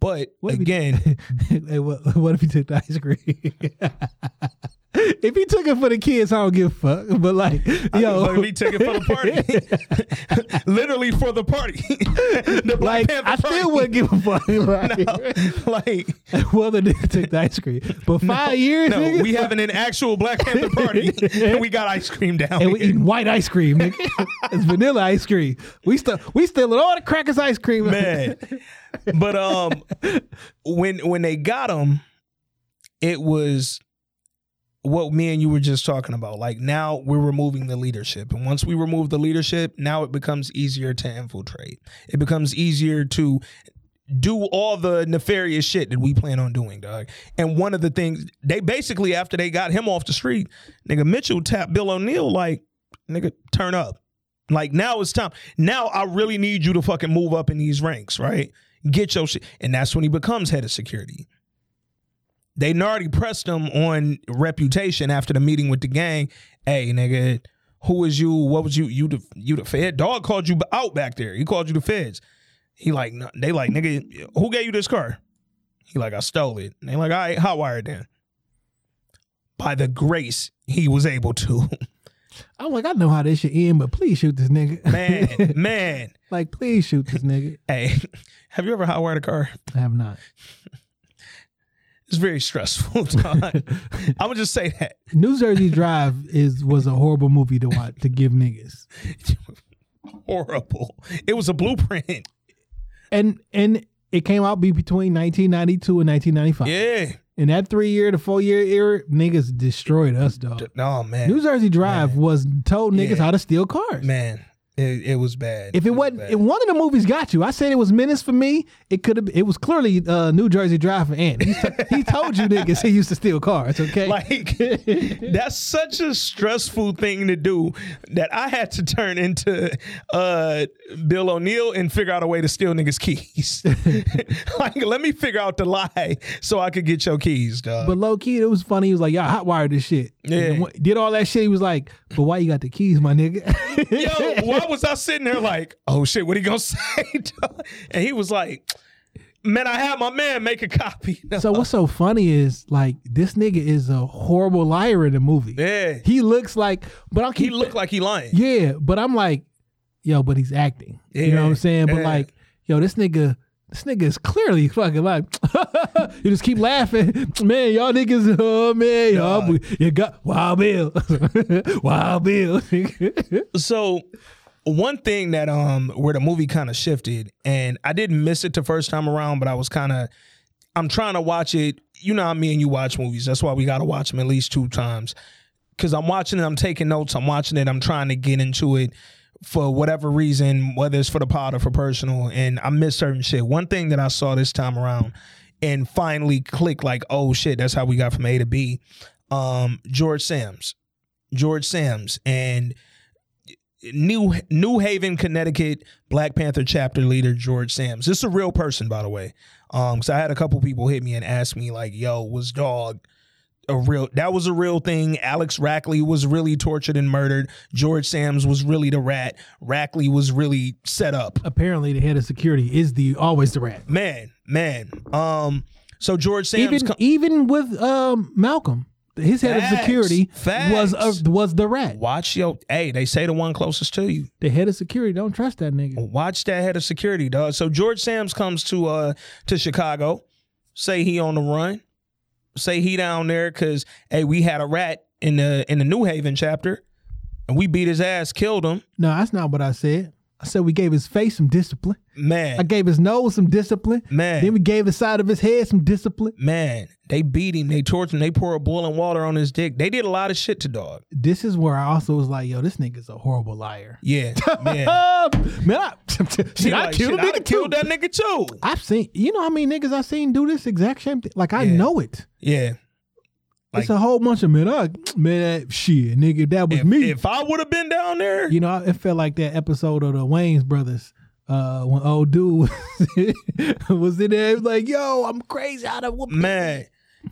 But What if he- again, [LAUGHS] hey, what, what if he took the ice cream? [LAUGHS] if he took it for the kids, I don't give a fuck. But like, yo, But we took it for the party. [LAUGHS] Literally for the party. [LAUGHS] the Black like Panther I party. still wouldn't give a fuck. [LAUGHS] Like, like whether they took the ice cream, but five years, no, nigga, we having an actual Black Panther party and we got ice cream down and we eating white ice cream. Nigga. it's vanilla ice cream. We still we stealing all the crackers ice cream. man. But um, when when they got him, it was what me and you were just talking about. Like now we're removing the leadership, and once we remove the leadership, now it becomes easier to infiltrate. It becomes easier to do all the nefarious shit that we plan on doing, dog. And one of the things they basically after they got him off the street, nigga Mitchell tapped Bill O'Neal like, nigga, turn up. Like now it's time. Now I really need you to fucking move up in these ranks, right? Get your shit. And that's when he becomes head of security. They already pressed him on reputation after the meeting with the gang. Hey, nigga, who is you? What was you? You the you the Fed? Dog called you out back there. He called you the feds. He like they like nigga, who gave you this car? He like I stole it. And they like all right, hot wired then. By the grace he was able to. [LAUGHS] I'm like, I know how this should end, but please shoot this nigga, Man, [LAUGHS] man. like, please shoot this nigga. Hey, [LAUGHS] have you ever hot wired a car? I have not. It's very stressful. [LAUGHS] [LAUGHS] I'm gonna just say that. New Jersey Drive is was a horrible movie to watch to give niggas. [LAUGHS] Horrible. It was a blueprint. And and it came out be between 1992 and 1995. Yeah. In that three year to four year era, niggas destroyed us, dog. No oh, man. New Jersey Drive was told niggas Yeah. how to steal cars. man, it, it was bad. If it was wasn't, bad. if one of the movies got you, I said it was Menace for me. It could have. It was clearly uh, New Jersey Drive for Ant. He, he told you niggas he used to steal cars. Okay, like [LAUGHS] that's such a stressful thing to do that I had to turn into uh, Bill O'Neal and figure out a way to steal niggas' keys. [LAUGHS] like, let me figure out the lie so I could get your keys, dog. But low key, it was funny. He was like, "Y'all hot wired this shit." Yeah. Did all that shit. He was like, "But why you got the keys, my nigga?" Yo, why was I sitting there like, oh shit, what he gonna [LAUGHS] say? and he was like, man, I had my man make a copy. [LAUGHS] so what's so funny is like this nigga is a horrible liar in the movie. yeah, He looks like, but I he keep looked like he lying. Yeah, but I'm like, yo, but he's acting. You know what I'm Yeah, saying? But yeah. like, yo, this nigga, this nigga is clearly fucking like, [LAUGHS] you just keep laughing, man. Y'all niggas, oh man, y'all, you got Wild Bill, Wild Bill. So one thing that um where the movie kind of shifted, and I didn't miss it the first time around, but I was kind of I'm trying to watch it. You know how me and you watch movies. That's why we got to watch them at least two times. Cause I'm watching it, I'm taking notes, I'm watching it, I'm trying to get into it for whatever reason, whether it's for the pod or for personal, and I miss certain shit. One thing that I saw this time around and finally clicked like, oh shit, that's how we got from A to B. Um, George Sams. George Sams and New New Haven, Connecticut Black Panther chapter leader George Sams. This is a real person, by the way. Um, so I had a couple people hit me and ask me like, "Yo, was dog a real? That was a real thing. Alex Rackley was really tortured and murdered. George Sams was really the rat. Rackley was really set up. Apparently, the head of security is the always the rat. Man, man. Um, so George Sams. Even co- even with um Malcolm, his head Facts, of security was a, was the rat. watch yo. Hey, they say the one closest to you. The head of security don't trust that nigga. Watch that head of security, dog. So George Sams comes to uh to Chicago, say he on the run, say he down there because hey, we had a rat in the in the New Haven chapter, and we beat his ass, killed him. No, that's not what I said. I said we gave his face some discipline. Man, I gave his nose some discipline. Man. Then we gave the side of his head some discipline. man, they beat him, they tortured him, they poured boiling water on his dick. They did a lot of shit to dog. This is where I also was like, yo, this nigga's a horrible liar. Yeah, man. [LAUGHS] man, I, [LAUGHS] shit, I like, killed shit, nigga have killed that nigga too. I've seen, you know how many niggas I've seen do this exact same thing? Like, I Yeah. know it. Yeah. It's a whole bunch of men. I, man, that, shit, nigga, that was If, me. if I would have been down there, you know, it felt like that episode of the Wayans Brothers. Uh, when old dude [LAUGHS] was in there, he was like, "Yo, I'm crazy out of whoop." man.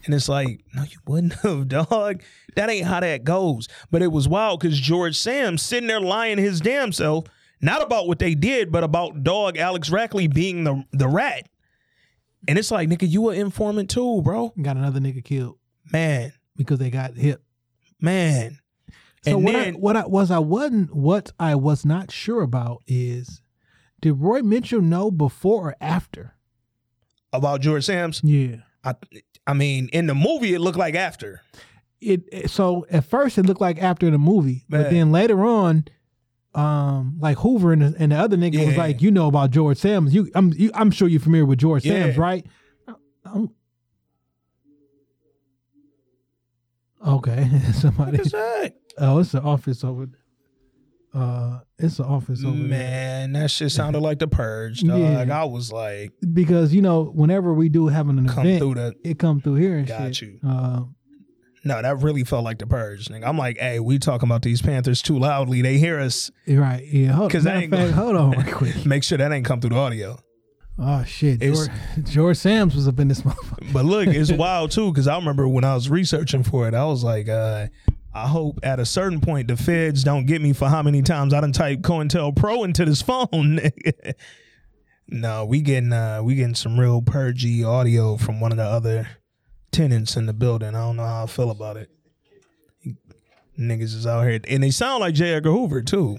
And it's like, no, you wouldn't [LAUGHS] have, dog. That ain't how that goes. But it was wild because George Sam sitting there lying his damn self, not about what they did, but about dog Alex Rackley being the the rat. And it's like, nigga, you an informant too, bro. Got another nigga killed Man, because they got hit. man. So and what then I, what I was I wasn't what I was not sure about is did Roy Mitchell know before or after? about George Sam's, Yeah. I I mean, in the movie it looked like after. It, so at first it looked like after the movie, but then later on, um, like Hoover and the, and the other nigga was like, you know about George Sams. You, I'm, you, I'm sure you're familiar with George Yeah. Sams, right? Um, okay, [LAUGHS] somebody. What is that? Oh, it's an office over. Uh, it's an office over there. Man, that shit [LAUGHS] sounded like the purge, dog. Yeah. I was like, because you know whenever we do having an come event, through the it come through here and Got shit. you. Uh, No, that really felt like the purge. Nigga. I'm like, hey, we talking about these Panthers too loudly. They hear us. right? Yeah. Hold, 'Cause I ain't fact, gonna- hold on, right [LAUGHS] quick. Make sure that ain't come through the audio. Oh shit, George, [LAUGHS] George Sams was up in this [LAUGHS] motherfucker. But look, it's wild too, because I remember when I was researching for it, I was like, uh, I hope at a certain point the feds don't get me for how many times I done type COINTELPRO into this phone. [LAUGHS] no, we getting uh, we getting some real purgy audio from one of the other tenants in the building. I don't know how I feel about it. Niggas is out here, and they sound like J. Edgar Hoover too.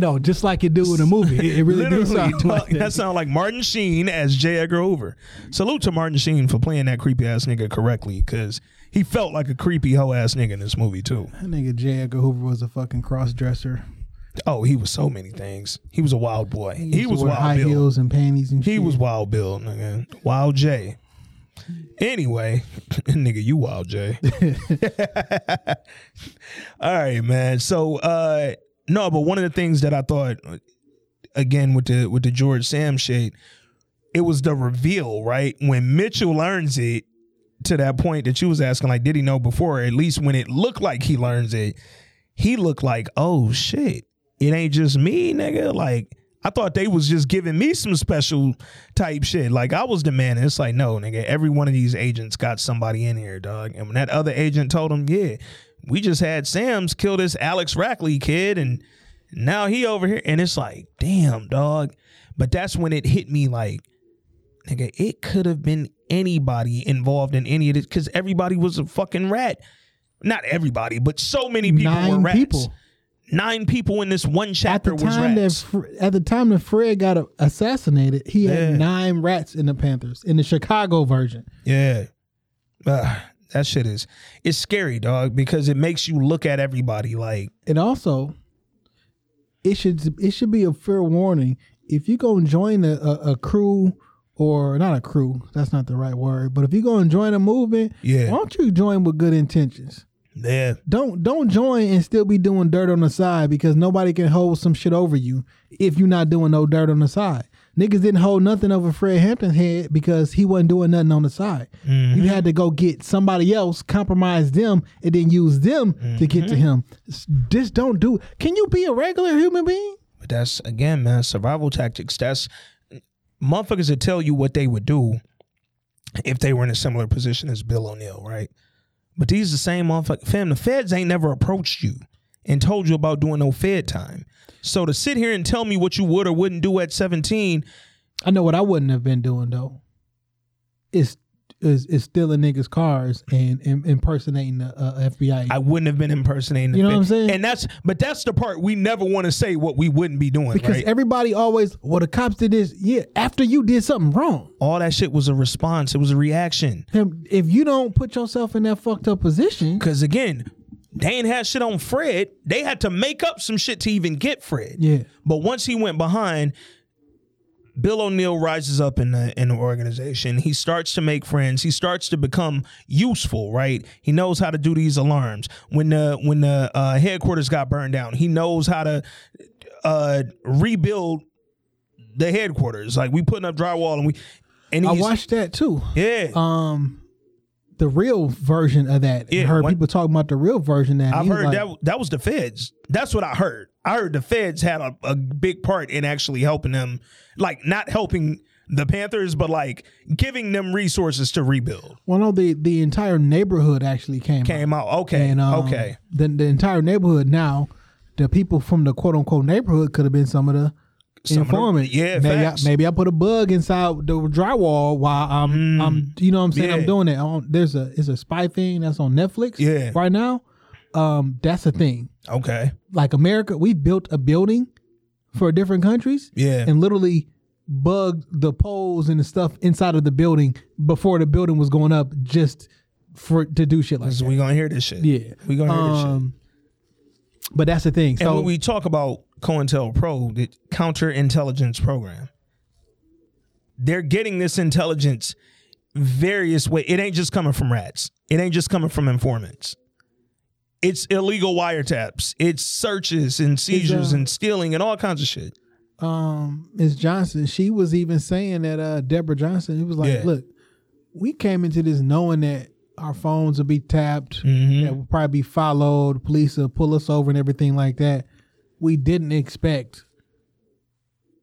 No, just like it do in the movie. It, really do Literally, sound [LAUGHS] like that that. sound like Martin Sheen as J. Edgar Hoover. Salute to Martin Sheen for playing that creepy ass nigga correctly, because he felt like a creepy hoe ass nigga in this movie too. That nigga J. Edgar Hoover was a fucking cross dresser. Oh, he was so many things. He was a wild boy. He, to was Wild high Bill. heels and panties and He shit. was Wild Bill, nigga. Wild J. Anyway, [LAUGHS] nigga, you Wild J. [LAUGHS] All right, man. So, uh, no, but one of the things that I thought, again, with the with the George Sam shit, it was the reveal, right? When Mitchell learns it to that point that you was asking, like, did he know before? At least when it looked like he learns it, he looked like, oh shit, it ain't just me, nigga. Like, I thought they was just giving me some special type shit. Like I was demanding. It's like, no, nigga, every one of these agents got somebody in here, dog. And when that other agent told him, yeah, we just had Sam's kill this Alex Rackley kid, and now he over here, and it's like, damn, dog. But that's when it hit me like, nigga, it could have been anybody involved in any of this because everybody was a fucking rat. Not everybody, but so many people were Nine rats. people. Nine people in this one At chapter the was time that rats. Fr- at the time that Fred got uh, assassinated, he Yeah. had nine rats in the Panthers in the Chicago version. Yeah. Ugh, that shit is it's scary, dog, because it makes you look at everybody like, And also, it should it should be a fair warning if you go and join a, a, a crew or not a crew. That's not the right word. But if you go and join a movement, Yeah. why don't you join with good intentions? yeah, Don't don't join and still be doing dirt on the side because nobody can hold some shit over you if you're not doing no dirt on the side. Niggas didn't hold nothing over Fred Hampton's head because he wasn't doing nothing on the side. Mm-hmm. You had to go get somebody else, compromise them, and then use them to get to mm-hmm. him. S- Just don't do. Can you be a regular human being? But that's again, man, survival tactics. That's motherfuckers that tell you what they would do if they were in a similar position as Bill O'Neal, right? But these the same motherfuckers. Fam, the feds ain't never approached you and told you about doing no fed time. So to sit here and tell me what you would or wouldn't do at 17, I know what I wouldn't have been doing though. Is is, is stealing niggas' cars and, and impersonating the uh, FBI. I wouldn't have been impersonating You know what I'm saying? And that's but that's the part we never want to say what we wouldn't be doing, because right? everybody always, well, the cops did this. Yeah, after you did something wrong. All that shit was a response. It was a reaction. If you don't put yourself in that fucked up position, Because again, they ain't had shit on Fred. They had to make up some shit to even get Fred. Yeah. But once he went behind, Bill O'Neal rises up in the in the organization. He starts to make friends. He starts to become useful, right? He knows how to do these alarms. When the when the uh, headquarters got burned down, he knows how to uh, rebuild the headquarters. Like we putting up drywall and we and I watched that too. yeah. Um, the real version of that. Yeah, I heard when- people talking about the real version. That I've he heard like, that that was the feds. That's what I heard. I heard the feds had a, a big part in actually helping them, like not helping the Panthers, but like giving them resources to rebuild. Well, no, the the entire neighborhood actually came Came out okay, And, um, okay, The the entire neighborhood now, the people from the quote unquote neighborhood could have been some of the The- yeah, maybe I, maybe I put a bug inside the drywall while I'm I'm you know what I'm saying Mm. yeah. I'm doing it. On, there's a it's a spy thing that's on Netflix. Yeah. right now. Um, that's a thing. okay, Like America, we built a building for different countries. yeah, and literally bugged the poles and the stuff inside of the building before the building was going up just for to do shit like So that. we gonna hear this shit. Yeah. we gonna hear this shit. But that's the thing. And So when we talk about COINTELPRO, the counterintelligence program, they're getting this intelligence various ways. It ain't just coming from rats. It ain't just coming from informants. It's illegal wiretaps. It's searches and seizures uh, and stealing and all kinds of shit. um Ms. Johnson, she was even saying that uh Deborah Johnson, it was like, Yeah. look, we came into this knowing that our phones will be tapped, Mm-hmm. that will probably be followed, police will pull us over and everything like that. We didn't expect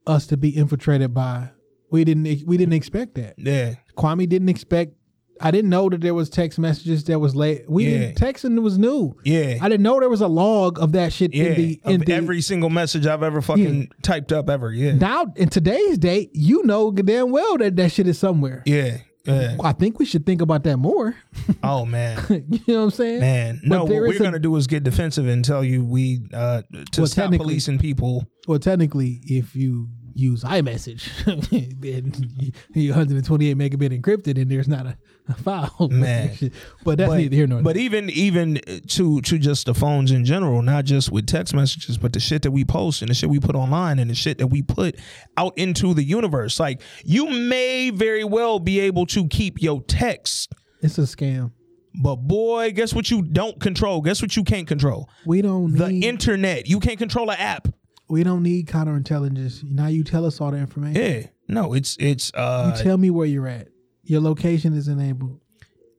us to be infiltrated by we didn't we didn't expect that. Yeah, Kwame didn't expect. I didn't know that there was text messages that was late. We Yeah. didn't texting was new. yeah, I didn't know there was a log of that shit yeah. in the in the every single message I've ever fucking typed up ever. Yeah, now in today's date. You know damn well that that shit is somewhere. yeah, I think we should think about that more. [LAUGHS] Oh man. [LAUGHS] you know what I'm saying? Man, But no. What we're a- gonna do is get defensive and tell you we uh to Well, stop policing people. Well, technically, if you use iMessage, [LAUGHS] then you 128 megabit encrypted, and there's not a, a file. [LAUGHS] Man. but that's neither here nor but there. even even to to just the phones in general, not just with text messages, but the shit that we post and the shit we put online and the shit that we put out into the universe. Like you may very well be able to keep your text, It's a scam. but boy, guess what you don't control? Guess what you can't control? We don't The need. internet. You can't control an app. We don't need counterintelligence. Now you tell us all the information. Yeah. No, it's it's uh You tell me where you're at. Your location is enabled.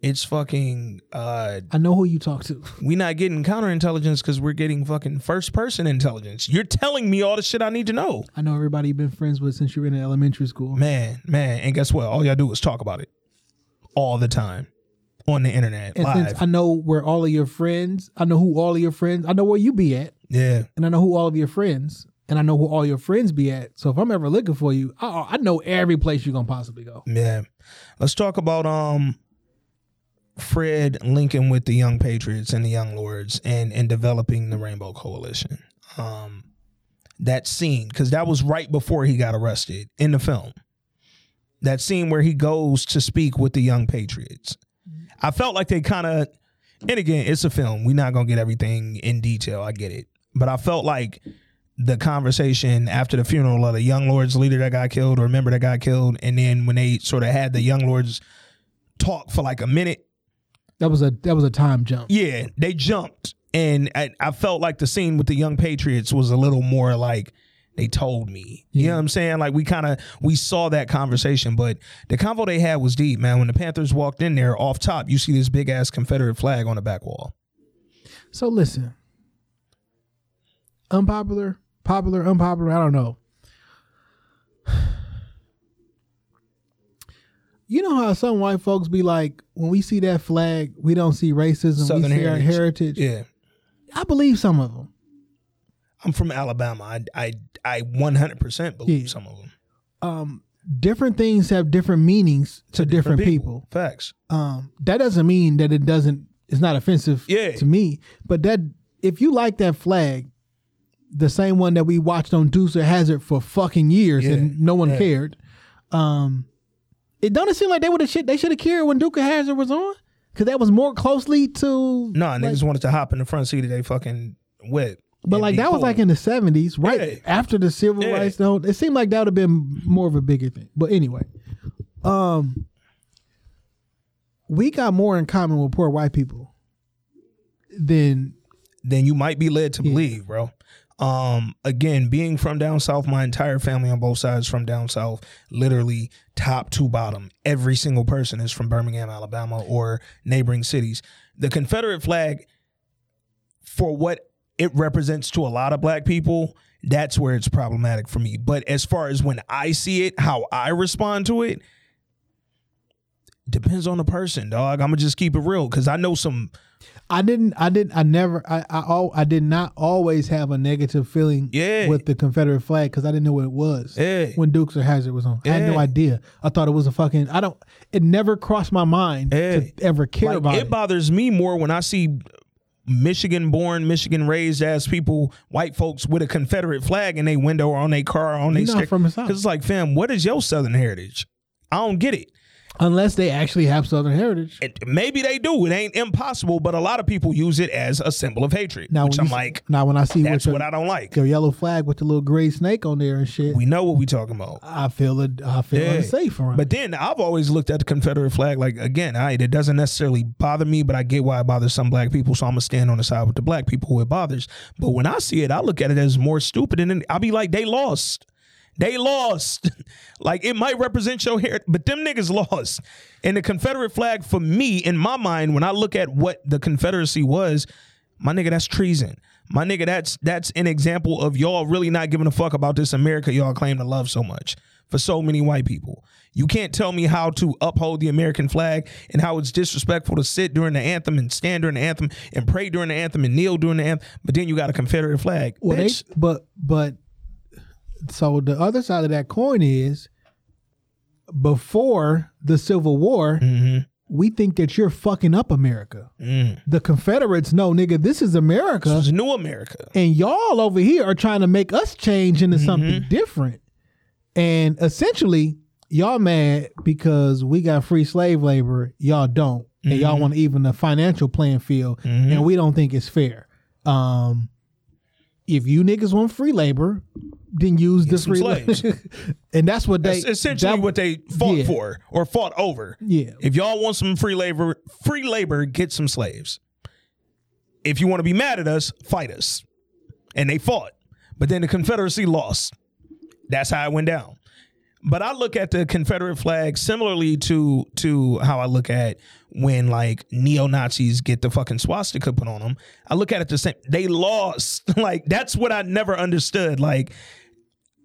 it's fucking uh I know who you talk to. [LAUGHS] we not getting counterintelligence because we're getting fucking first person intelligence. You're telling me all the shit I need to know. I know everybody you've been friends with since you were in elementary school. Man, man, and guess what? All y'all do is talk about it all the time on the internet and live. since I know where all of your friends, I know who all of your friends, I know where you be at, yeah, and I know who all of your friends, and I know who all your friends be at. So if I'm ever looking for you, I, I know every place you're gonna possibly go. yeah. Let's talk about um Fred linking with the Young Patriots and the Young Lords and and developing the Rainbow Coalition. Um, that scene because that was right before he got arrested in the film. That scene where he goes to speak with the Young Patriots. I felt like they kind of, and again, it's a film. We're not gonna get everything in detail. I get it, but I felt like the conversation after the funeral of the Young Lords leader that got killed or member that got killed, and then when they sort of had the Young Lords talk for like a minute, That was a that was a time jump. yeah, they jumped, and I, I felt like the scene with the Young Patriots was a little more like they told me. You know what I'm saying? Like we kind of we saw that conversation, but the convo they had was deep, man. When the Panthers walked in there, off top, you see this big ass Confederate flag on the back wall. So listen, unpopular, popular, unpopular. I don't know. [SIGHS] You know how some white folks be like, when we see that flag, we don't see racism. Southern we see our heritage. heritage. Yeah, I believe some of them. I'm from Alabama. I I I 100 percent believe Yeah. some of them Um, different things have different meanings to, different, people. Facts. Um, that doesn't mean that it doesn't. It's not offensive Yeah. to me. But that if you like that flag, the same one that we watched on Dukes Hazzard for fucking years Yeah. and no one Yeah. cared. Um, it don't it seem like they would have shit. They should have cared when Duke Hazzard was on. Because that was more closely to. No, like- niggas wanted to hop in the front seat of they fucking whip. But like that was like in the seventies, right Yeah. after the civil Yeah. rights. Though it seemed like that would have been more of a bigger thing. But anyway, um, we got more in common with poor white people than than you might be led to believe, bro. Um, again, being from down south, my entire family on both sides from down south, literally top to bottom. Every single person is from Birmingham, Alabama, or neighboring cities. The Confederate flag, for what it represents to a lot of black people, that's where it's problematic for me. But as far as when I see it, how I respond to it, depends on the person, dog. I'm gonna just keep it real because I know some. I didn't. I didn't. I never. I. I. I did not always have a negative feeling. Yeah. With the Confederate flag because I didn't know what it was. Yeah. When Dukes of Hazzard was on, I had no idea. I thought it was a fucking. I don't. It never crossed my mind Yeah. to ever care Like, about it it. bothers me more when I see Michigan born, Michigan raised ass people, white folks with a Confederate flag in their window or on their car or on their You're not from the South. Because it's like, fam, what is your Southern heritage? I don't get it. Unless they actually have Southern heritage. it. Maybe they do. It ain't impossible, but a lot of people use it as a symbol of hatred. Now, which I'm see- like, now when I see that's what I don't like. your yellow flag with the little gray snake on there and shit, We know what we talking about. I feel it. I feel Yeah. unsafe around. But then I've always looked at the Confederate flag like again, I it doesn't necessarily bother me, but I get why it bothers some black people, so I'm gonna stand on the side with the black people who it bothers. But when I see it, I look at it as more stupid, and then I'll be like, they lost. They lost. [LAUGHS] like it might represent your hair, but them niggas lost. And the Confederate flag, for me, in my mind, when I look at what the Confederacy was, my nigga, that's treason. My nigga, that's that's an example of y'all really not giving a fuck about this America y'all claim to love so much for so many white people. You can't tell me how to uphold the American flag and how it's disrespectful to sit during the anthem and stand during the anthem and pray during the anthem and kneel during the anthem, but then you got a Confederate flag. well, they, but but so the other side of that coin is before the Civil War, Mm-hmm. we think that you're fucking up America. The Confederates know, nigga, this is America. This is new America. and y'all over here are trying to make us change into something different. And essentially, y'all mad because we got free slave labor, y'all don't. And y'all want even the financial playing field, and we don't think it's fair. Um, if you niggas want free labor, then use the some free slaves. [LAUGHS] and that's what they That's essentially that- what they fought yeah. for or fought over. Yeah. If y'all want some free labor, free labor, get some slaves. If you want to be mad at us, fight us. And they fought. But then the Confederacy lost. That's how it went down. But I look at the Confederate flag similarly to to how I look at when like neo Nazis get the fucking swastika put on them. I look at it the same. They lost. [LAUGHS] like that's what I never understood. Like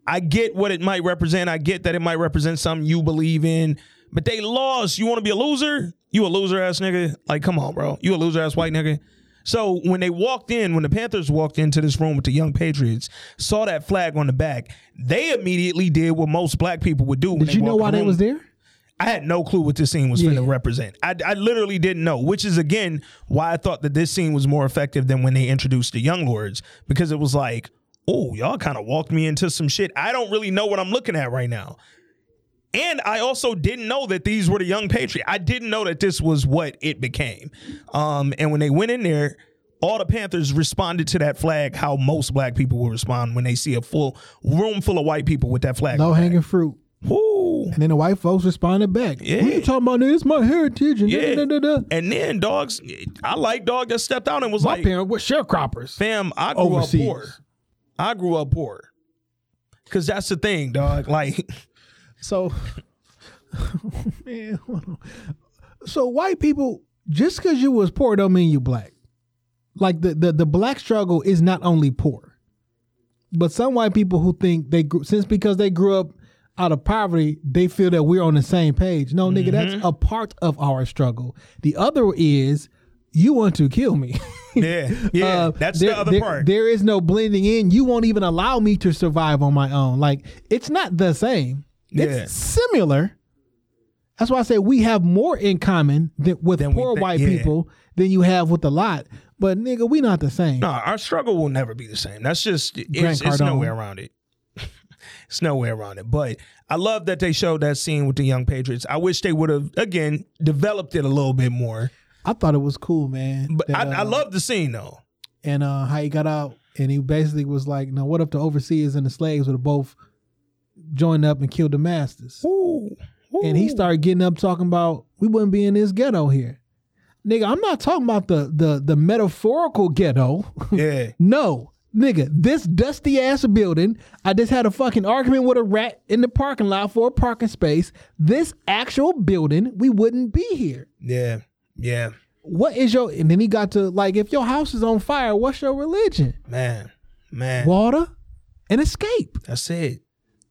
I get what it might represent. I get that it might represent something you believe in, but they lost. You want to be a loser? You a loser ass nigga? Like, come on, bro. You a loser ass white nigga? So when they walked in, when the Panthers walked into this room with the young Patriots, saw that flag on the back, they immediately did what most black people would do. When Did you know why the they was there? I had no clue what this scene was Yeah. going to represent. I, I literally didn't know, which is again why I thought that this scene was more effective than when they introduced the Young Lords because it was like, oh, y'all kind of walked me into some shit. I don't really know what I'm looking at right now. And I also didn't know that these were the Young Patriots. I didn't know that this was what it became. Um, and when they went in there, all the Panthers responded to that flag how most black people will respond when they see a full room full of white people with that flag. Low on the back. hanging fruit. Woo. And then the white folks responded back. Yeah. What you talking about? This my heritage. And Yeah. da, da, da. And then dogs, I like dog that stepped out and was My like, parents were sharecroppers. fam, I grew Overseas. up poor. I grew up poor. Cause that's the thing, dog. Like, [LAUGHS] So, [LAUGHS] man, so white people, just because you was poor, don't mean you black. Like the, the the black struggle is not only poor, but some white people who think they grew since because they grew up out of poverty, they feel that we're on the same page. No, nigga, that's mm-hmm. a part of our struggle. The other is you want to kill me. [LAUGHS] yeah, yeah, Uh, that's there- the other there- part. There is no blending in. You won't even allow me to survive on my own. Like it's not the same. Yeah. It's similar. That's why I say we have more in common than, with Than poor think, white yeah. people than you have with a lot. But nigga, we not the same. no, our struggle will never be the same. That's just it's, it's no way around it. [LAUGHS] it's no way around it. But I love that they showed that scene with the young Patriots. I wish they would have again developed it a little bit more. I thought it was cool, man. But that, I, I uh, love the scene though. and uh, how he got out and he basically was like, "Now, what if the overseers and the slaves would have both joined up and killed the masters?" Ooh, And he started getting up talking about we wouldn't be in this ghetto here, nigga. I'm not talking about the the the metaphorical ghetto. [LAUGHS] Yeah, no, nigga, this dusty ass building. I just had a fucking argument with a rat in the parking lot for a parking space. This actual building, we wouldn't be here. yeah, yeah. What is your? And then he got to like, if your house is on fire, what's your religion? Man, man. Water and escape. That's it.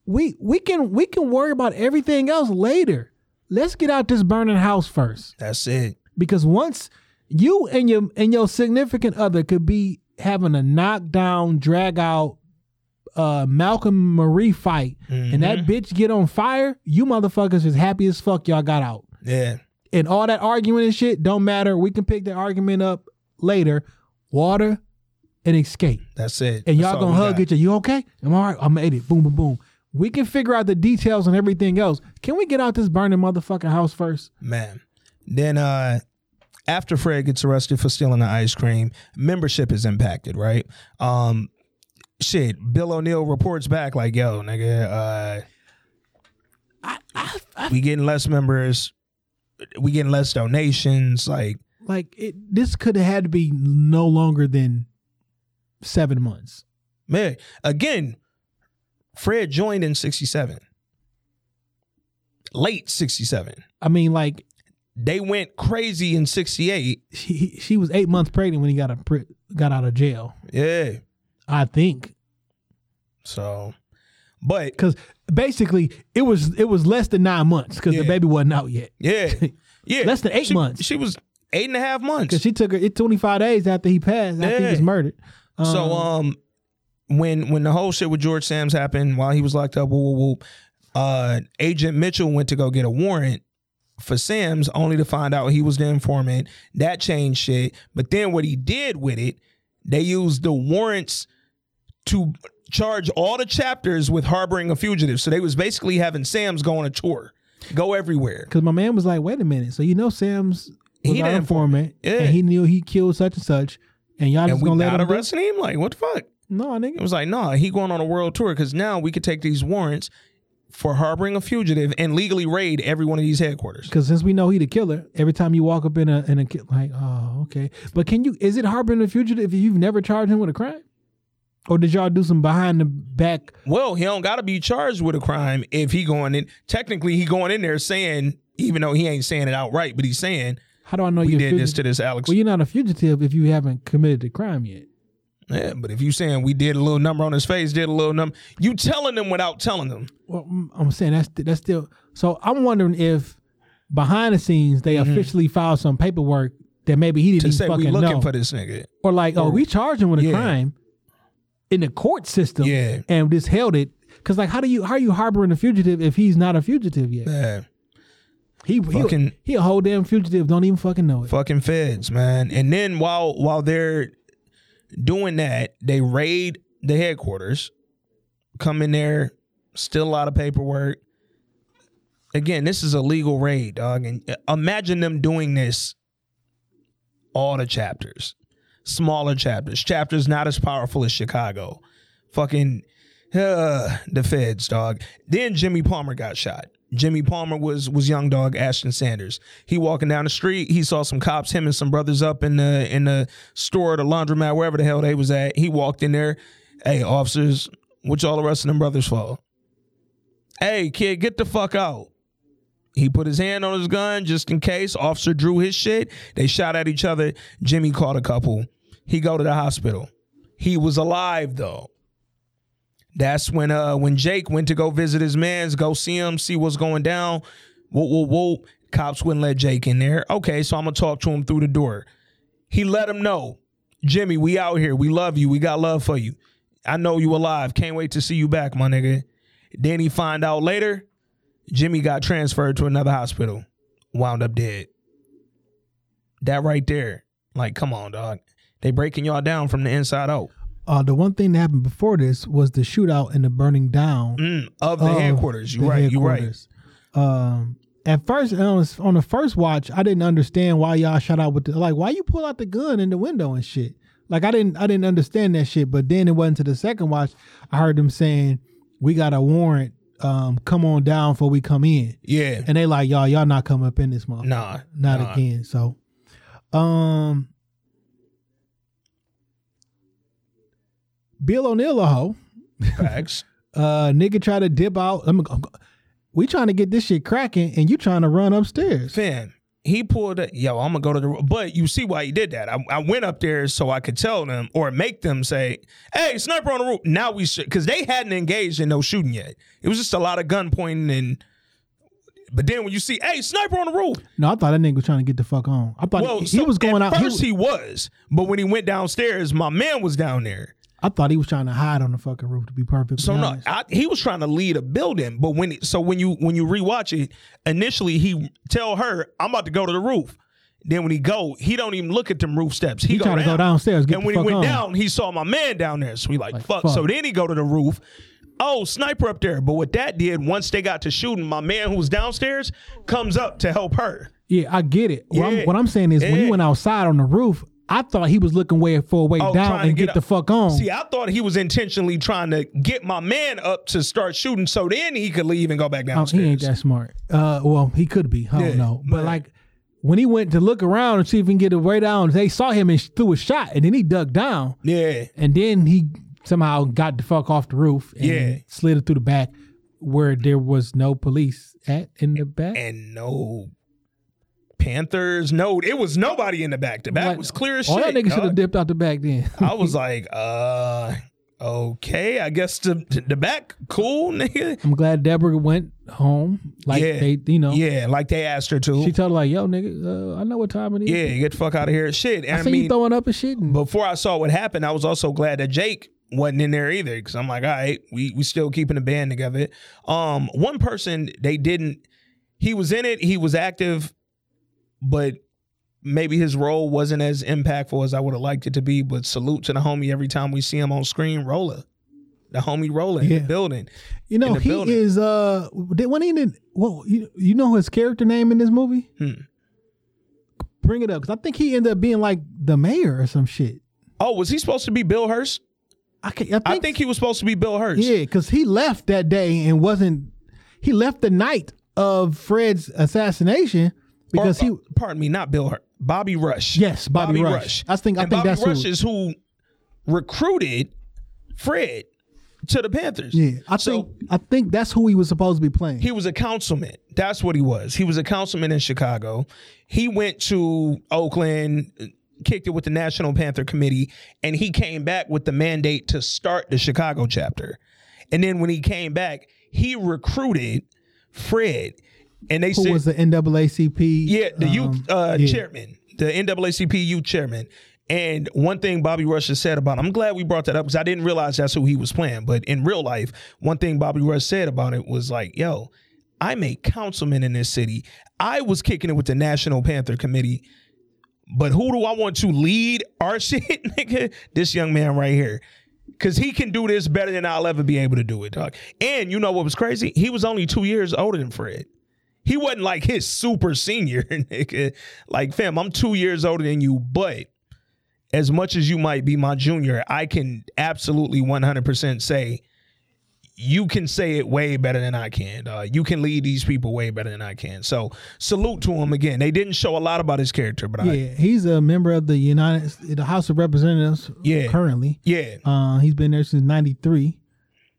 We we can we can worry about everything else later. Let's get out this burning house first. That's it. Because once you and your and your significant other could be having a knockdown, drag out uh Malcolm Marie fight and that bitch get on fire, you motherfuckers is happy as fuck y'all got out. Yeah, And all that arguing and shit don't matter. We can pick the argument up later. Water and escape. that's it. And y'all gonna hug got. each other. You okay? I'm all right. I made it. Boom, boom, boom. We can figure out the details and everything else. Can we get out this burning motherfucking house first? man. Then uh after Fred gets arrested for stealing the ice cream, membership is impacted, right? Um shit, Bill O'Neal reports back like, yo, nigga, uh we getting less members, we getting less donations, like Like it, this could have had to be no longer than seven months. man, again, Fred joined in 67. Late 67. I mean, like They went crazy in 68. she he- she was eight months pregnant when he got a got out of jail. Yeah. I think So but because basically it was it was less than nine months because the Yeah. baby wasn't out yet. Yeah. [LAUGHS] Yeah. Less than eight She- months. She was eight and a half months. Because she took her it 25 days after he passed, after he Yeah. was murdered. so um when when the whole shit with George Sams happened while he was locked up, whoop, whoop, whoop, uh Agent Mitchell went to go get a warrant for Sims only to find out he was the informant. That changed shit. But then what he did with it, they used the warrants to charge all the chapters with harboring a fugitive. So they was basically having Sam's go on a tour. Go everywhere. Because my man was like, wait a minute. So you know Sam's was He our informant, Yeah. and he knew he killed such and such, and y'all And just gonna let him arresting him? Like, what the fuck? No, nigga. It was like, nah, he going on a world tour because now we could take these warrants for harboring a fugitive and legally raid every one of these headquarters. Because since we know he the killer, every time you walk up in a in a like, oh, okay. But can you? Is it harboring a fugitive if you've never charged him with a crime? Or did y'all do some behind the back? Well, he don't got to be charged with a crime if he going in. Technically, he going in there saying, even though he ain't saying it outright, but he's saying How do I know we you're did this to this Alex. Well, you're not a fugitive if you haven't committed the crime yet. yeah, but if you saying we did a little number on his face, did a little number, you telling them without telling them. Well, mm, I'm saying that's that's still. So I'm wondering if behind the scenes they officially filed some paperwork that maybe he didn't Mm-hmm. To even say we fucking looking know, for this nigga. or like, oh, we charged him with a Yeah. crime in the court system, Yeah. and just held it. Because like, how do you how are you harboring a fugitive if he's not a fugitive yet? Yeah. He he Fucking- he a whole damn fugitive. Don't even fucking know it. fucking feds, man. And then while while they're doing that, they raid the headquarters, come in there, still a lot of paperwork. Again, this is a legal raid, dog. And imagine them doing this all the chapters. Smaller chapters. Chapters not as powerful as Chicago. Fucking uh, the feds, dog. Then Jimmy Palmer got shot. Jimmy Palmer was was young dog Ashton Sanders. He walking down the street, he saw some cops, him and some brothers up in the in the store, the laundromat, wherever the hell they was at. He walked in there. Hey, officers, what y'all arresting them brothers for? Hey, kid, get the fuck out. He put his hand on his gun just in case. Officer drew his shit. They shot at each other. Jimmy caught a couple. He go to the hospital. He was alive though. That's when uh when Jake went to go visit his mans, go see him, see what's going down. Whoa, whoa, whoa. Cops wouldn't let Jake in there. Okay, so I'm gonna talk to him through the door. He let him know, Jimmy, we out here. We love you. We got love for you. I know you alive. Can't wait to see you back, my nigga. Then he find out later, Jimmy got transferred to another hospital, wound up dead. That right there, like, come on, dog. They breaking y'all down from the inside out Uh, the one thing that happened before this was the shootout and the burning down Mm, of the of headquarters. You the right. You right. Um, at first on the, on the first watch, I didn't understand why y'all shot out with the like why you pull out the gun in the window and shit. Like I didn't I didn't understand that shit. But then it wasn't to the second watch. I heard them saying we got a warrant. Um, come on down before we come in. Yeah. And they like y'all y'all not coming up in this motherfucker. Nah. not nah. again. So, um, Bill O'Neal a hoe. Facts. [LAUGHS] Uh, nigga try to dip out. I'm, we trying to get this shit cracking, and you trying to run upstairs. Fam, he pulled a, yo, I'm gonna go to the but you see why he did that. I, I went up there so I could tell them or make them say, Hey, sniper on the roof. Now we should because they hadn't engaged in no shooting yet. It was just a lot of gun pointing and but then when you see, hey, sniper on the roof. No, I thought that nigga was trying to get the fuck on. I thought Well, he, so he was going out. He, First he was, but when he went downstairs, my man was down there. I thought he was trying to hide on the fucking roof. To be perfectly So no. I, he was trying to lead a building, but when so when you when you rewatch it, initially he tell her, "I'm about to go to the roof." Then when he go, he don't even look at them roof steps. He, He go trying to go downstairs, get and when he went on. down, he saw my man down there. So he like, Like, fuck. fuck. So then he go to the roof. Oh, sniper up there. But what that did, once they got to shooting, my man who was downstairs comes up to help her. yeah, I get it. What, Yeah. I'm, what I'm saying is, when he went outside on the roof, I thought he was looking way for a way Oh, down and get, up. the fuck on. See, I thought he was intentionally trying to get my man up to start shooting, so then he could leave and go back Oh, he ain't that smart. Uh, well, he could be. I don't know. But but- like when he went to look around and see if he can get way down, they saw him and threw a shot, and then he dug down, yeah, and then he somehow got the fuck off the roof and Yeah. slid it through the back where there was no police at in the back. and no Panthers. No, it was nobody in the back. The back Like, was clear as All shit. that nigga should have dipped out the back then. I was [LAUGHS] like, uh, okay, I guess the the back cool, [LAUGHS] nigga. I'm glad Deborah went home. Like Yeah. they, you know, Yeah, like they asked her to. she told her like, "Yo, nigga, uh, I know what time it is. yeah, you get the fuck out of here, shit. And I I, seen you throwing up and shit." And, before I saw what happened, I was also glad that Jake wasn't in there either because I'm like, all right, we we still keeping the band together. Um, one person they didn't. He was in it. He was active, but maybe his role wasn't as impactful as I would have liked it to be. But salute to the homie every time we see him on screen, Roller. The homie Roller in the building. you know, he building. is. Uh, did when he did. Well, you you know his character name in this movie? Hmm. Bring it up because I think he ended up being like the mayor or some shit. Oh, was he supposed to be Bill Hurst? I, can, I think, I think he was supposed to be Bill Hurst. yeah, because he left that day and wasn't. He left the night of Fred's assassination because Or, he. uh, pardon me, not Bill Hurst. Bobby Rush. Yes, Bobby Rush. I think- I and think Bobby that's who- Rush is who recruited Fred to the Panthers. Yeah, I so think I think that's who he was supposed to be playing. he was a councilman. That's what he was. He was a councilman in Chicago. He went to Oakland, kicked it with the National Panther Committee, and he came back with the mandate to start the Chicago chapter. And then when he came back, he recruited Fred. And they who said was the NAACP? yeah, the youth um, uh, yeah. chairman, the NAACP youth chairman. And one thing Bobby Rush has said about him, I'm glad we brought that up because I didn't realize that's who he was playing. But in real life, one thing Bobby Rush said about it was like, yo, I'm a councilman in this city. I was kicking it with the National Panther Committee. But who do I want to lead our [LAUGHS] shit, nigga? This young man right here. Cause he can do this better than I'll ever be able to do it, dog. And you know what was crazy? He was only two years older than Fred. He wasn't like his super senior, [LAUGHS] nigga. Like, fam, I'm two years older than you, but as much as you might be my junior, I can absolutely 100% say you can say it way better than I can. Uh, you can lead these people way better than I can. So salute to him again. They didn't show a lot about his character, but I, Yeah, he's a member of the United, the House of Representatives. Yeah. currently. yeah, Uh, he's been there since '93.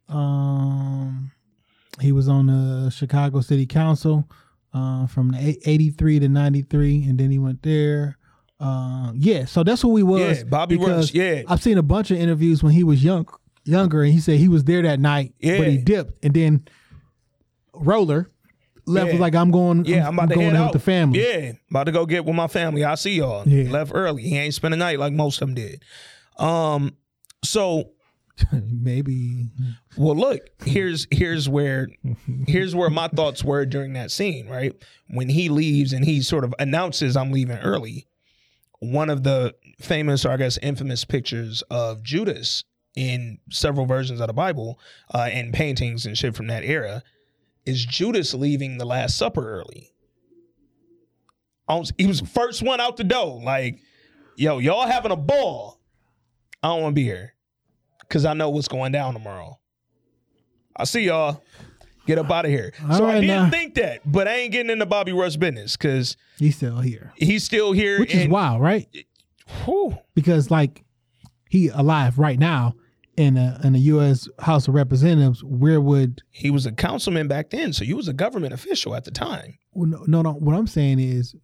Um, he was on the Chicago City Council uh, from the '83 to '93, and then he went there. Uh, yeah, so that's who he was. Yeah, Bobby Rush, yeah. I've seen a bunch of interviews when he was young, younger, and he said he was there that night, yeah. but he dipped, and then Roller left Yeah. was like, "I'm going, yeah. I'm about to going head out out with the family." Yeah, about to go get with my family. I see y'all. Yeah. Left early. He ain't spend the night like most of them did. Um, so [LAUGHS] maybe Well, look, here's here's where here's where my thoughts were during that scene, right? When he leaves and he sort of announces I'm leaving early. One of the famous or I guess infamous pictures of Judas in several versions of the Bible uh, and paintings and shit from that era is Judas leaving the Last Supper early. on, he was the first one out the door. Like, yo, y'all having a ball. I don't want to be here because I know what's going down tomorrow. I see y'all. Get up out of here. All so I didn't now. think that, but I ain't getting into Bobby Rush business because He's still here, he's still here. which is and- wild, right? Whew. Because like he alive right now in a in the U.S. House of Representatives. Where would He was a councilman back then, so he was a government official at the time. well, no, no, no. What I'm saying is,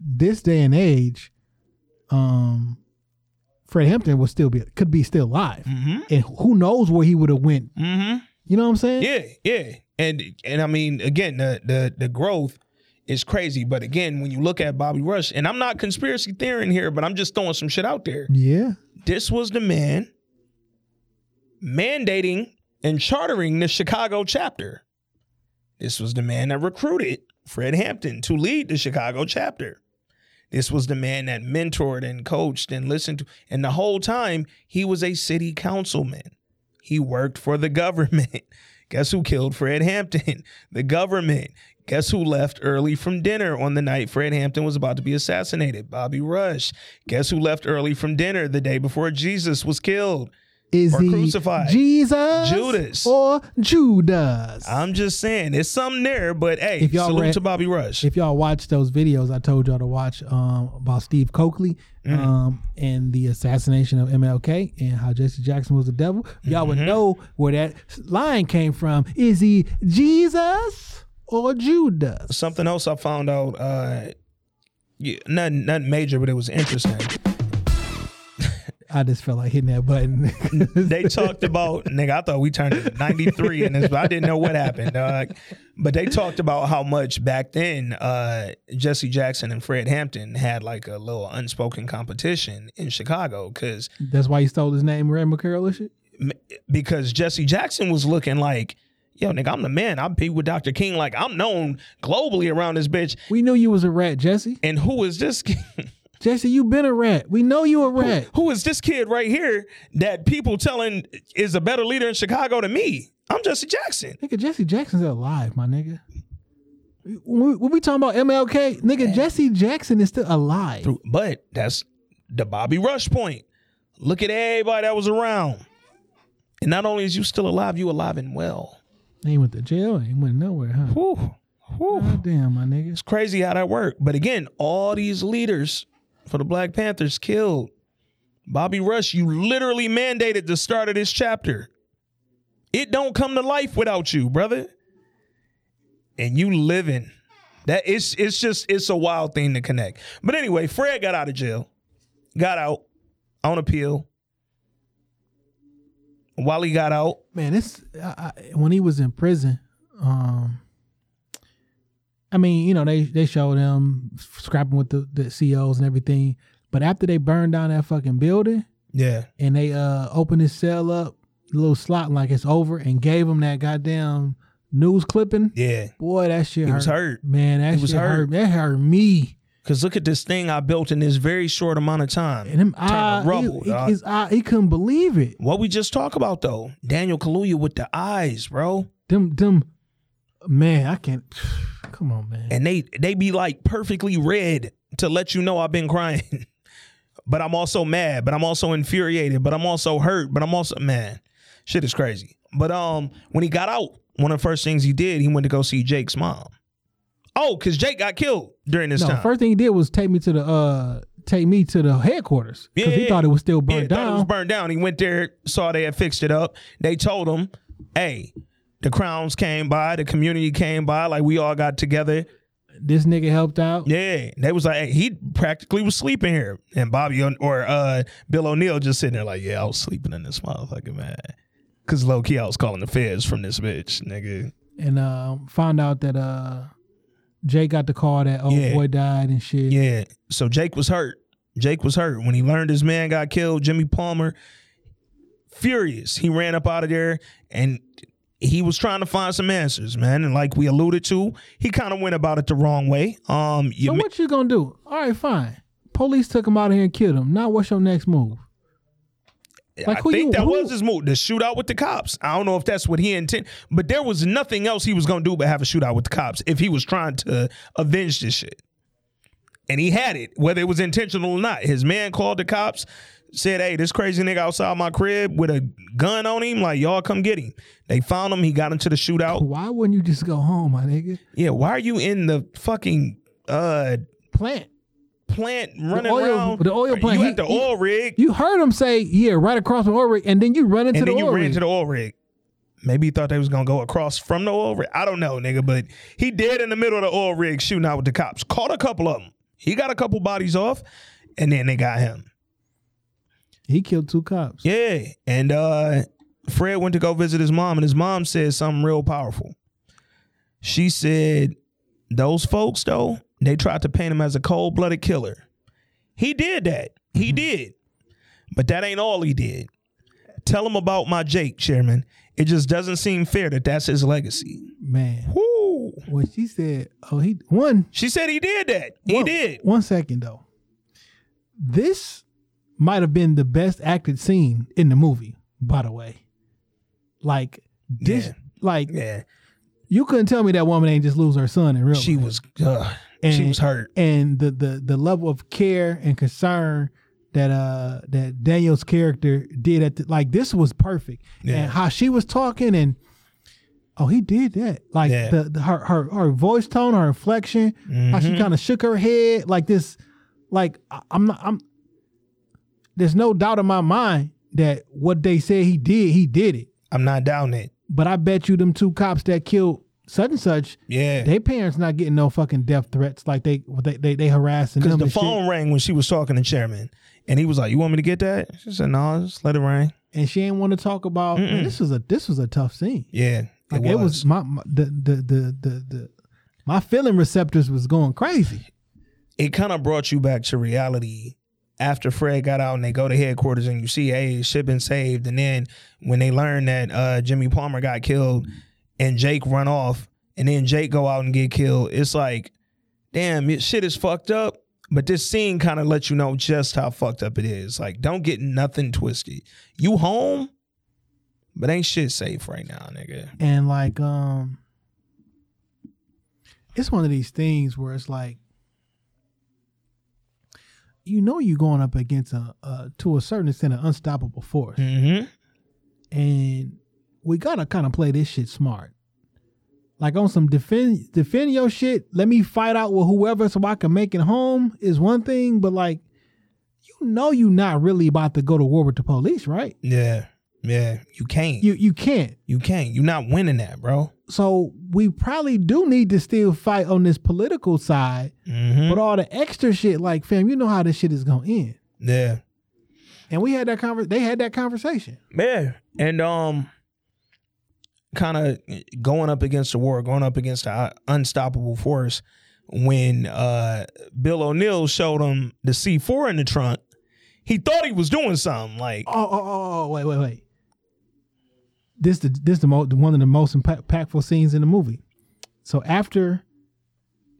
this day and age, um, Fred Hampton would still be could be still alive, Mm-hmm. and who knows where he would have went. Mm-hmm. You know what I'm saying? Yeah, yeah. And and I mean, again, the the the growth is crazy. But again, when you look at Bobby Rush, and I'm not conspiracy theorying here, but I'm just throwing some shit out there. Yeah. This was the man mandating and chartering the Chicago chapter. This was the man that recruited Fred Hampton to lead the Chicago chapter. This was the man that mentored and coached and listened to, and the whole time he was a city councilman. He worked for the [LAUGHS] government. Guess who killed Fred Hampton? The government. Guess who left early from dinner on the night Fred Hampton was about to be assassinated? Bobby Rush. Guess who left early from dinner the day before Jesus was killed? Is Or he crucified. Jesus, Judas. or Judas? I'm just saying, it's something there, but hey, If y'all salute read- to Bobby Rush. if y'all watch those videos I told y'all to watch um, about Steve Cokely Mm. um, and the assassination of MLK and how Jesse Jackson was the devil, y'all Mm-hmm. would know where that line came from. Is he Jesus or Judas? Something else I found out, uh, yeah, nothing, nothing major, but it was interesting. I just felt like hitting that button. [LAUGHS] they talked about nigga. I thought we turned it 93 in this, but I didn't know what happened. dog. but they talked about how much back then uh, Jesse Jackson and Fred Hampton had like a little unspoken competition in Chicago because That's why he stole his name, Ray McCarroll and shit. because Jesse Jackson was looking like. Yo, nigga, I'm the man. I be with Dr. King. Like, I'm known globally around this bitch. We knew you was a rat, Jesse. And who is this? [LAUGHS] Jesse, you been a rat. We know you a rat. who is this kid right here that people telling is a better leader in Chicago than me? I'm Jesse Jackson. Nigga, Jesse Jackson's alive, my nigga. When we, when we talking about MLK, nigga, Jesse Jackson is still alive. But that's the Bobby Rush point. Look at everybody that was around. And not only is you still alive, you alive and well. He went to jail. He went nowhere, huh? Whew. Whew. God damn, my nigga. It's crazy how that worked. But again, all these leaders for the Black Panthers killed. Bobby Rush, you literally mandated the start of this chapter. It don't come to life without you, brother. And you living. That it's it's just it's a wild thing to connect. But anyway, Fred got out of jail. Got out on appeal. While he got out, Man, this I, I, when he was in prison. Um, I mean, you know, they they showed him scrapping with the, the CEOs and everything. But after they burned down that fucking building yeah, and they uh opened his cell up, a little slot like it's over, and gave him that goddamn news clipping. yeah. Boy, that shit He hurt. was hurt. Man, that He was hurt. hurt. That hurt me. Cause look at this thing I built in this very short amount of time. And him eye, rubble, he, he, his eye, he couldn't believe it. What we just talked about though, Daniel Kaluuya with the eyes, bro, Them, them, man, I can't. Come on, man. and they they be like perfectly red to let you know I've been crying, [LAUGHS] but I'm also mad, but I'm also infuriated, but I'm also hurt, but I'm also man, shit is crazy. But um, when he got out, one of the first things he did, he went to go see Jake's mom. Oh, cause Jake got killed during this no, time. first thing he did was take me to the uh take me to the headquarters because he Yeah. thought it was still yeah, burned thought it was burned down. He went there, saw they had fixed it up. They told him, "Hey, the crowns came by, the community came by, like we all got together." this nigga helped out. Yeah, they was like, hey, he practically was sleeping here, and Bobby or uh, Bill O'Neal just sitting there like, "Yeah, I was sleeping in this motherfucker, man." Cause low key, I was calling the feds from this bitch, nigga. and uh, found out that uh Jay got the call that old Yeah. boy died and shit. Yeah, so Jake was hurt. Jake was hurt when he learned his man got killed. Jimmy Palmer, furious, he ran up out of there and he was trying to find some answers, man. And like we alluded to, he kind of went about it the wrong way. Um, you So ma- what you gonna do? All right, fine. Police took him out of here and killed him. Now what's your next move? Like, I think you- that who- was his move, the shootout with the cops. I don't know if that's what he intended, but there was nothing else he was gonna do but have a shootout with the cops if he was trying to avenge this shit. and he had it, whether it was intentional or not. His man called the cops, said, "Hey, this crazy nigga outside my crib with a gun on him. Like y'all come get him." They found him. He got into the shootout. Why wouldn't you just go home, my nigga? Yeah, why are you in the fucking uh Plant. plant running oil- around? the oil plant, You he- at the he- oil rig, You heard him say, "Yeah, right across the oil rig," and then you run into and the then you oil ran rig. to the oil rig. Maybe he thought they was gonna go across from the oil rig. I don't know, nigga, but he dead in the middle of the oil rig shooting out with the cops. Caught a couple of them. He got a couple bodies off, and then they got him. He killed two cops. Yeah. And uh Fred went to go visit his mom, and his mom said something real powerful. She said, Those folks, though, they tried to paint him as a cold blooded killer. He did that. He did. But that ain't all he did. Tell him about my Jake, Chairman. It just doesn't seem fair that that's his legacy. Man, Woo. when she said, "Oh, he one." She said he did that. He one- did. One second though. This might have been the best acted scene in the movie. By the way, like this, Yeah. like Yeah. you couldn't tell me that woman ain't just lose her son in real. She life. was uh, she was hurt. and the the the level of care and concern that uh that Daniel's character did at the, like this was perfect Yeah. and how she was talking and oh he did that like Yeah. the, the her, her her voice tone her inflection how she Mhm. kind of shook her head like this like I'm not I'm there's no doubt in my mind that what they said he did he did it I'm not down it. but I bet you them two cops that killed such and such Yeah. their parents not getting no fucking death threats like they they they, they harassing Because the and shit. phone rang when she was talking to chairman, and he was like, "You want me to get that?" She said, "No, just let it ring." and she ain't want to talk about man, this was a this was a tough scene. Yeah, Like it was, my, my the, the the the the my feeling receptors was going crazy. It kind of brought you back to reality after Fred got out and they go to headquarters and you see, hey, shit been saved, and then when they learn that uh, Jimmy Palmer got killed and Jake run off, and then Jake go out and get killed, it's like, damn, it, shit is fucked up. But this scene kind of lets you know just how fucked up it is. Like, don't get nothing twisted. You home, but ain't shit safe right now, nigga. And like um it's one of these things where it's like you know you're going up against a, a to a certain extent an unstoppable force. Mm-hmm. and we gotta kind of play this shit smart. Like on some defend defend your shit. Let me fight out with whoever so I can make it home is one thing, but like you know you're not really about to go to war with the police, right? Yeah. Yeah. You can't. You you can't. You can't. You're not winning that, bro. So we probably do need to still fight on this political side, Mm-hmm. but all the extra shit, like fam, you know how this shit is gonna end. Yeah. And we had that conver- they had that conversation. Yeah. And um kind of going up against the war, going up against the unstoppable force when uh Bill O'Neal showed him the C4 in the trunk, he thought he was doing something like Oh, oh, oh, oh, wait, wait, wait. This the this the mo- one of the most impactful scenes in the movie. So after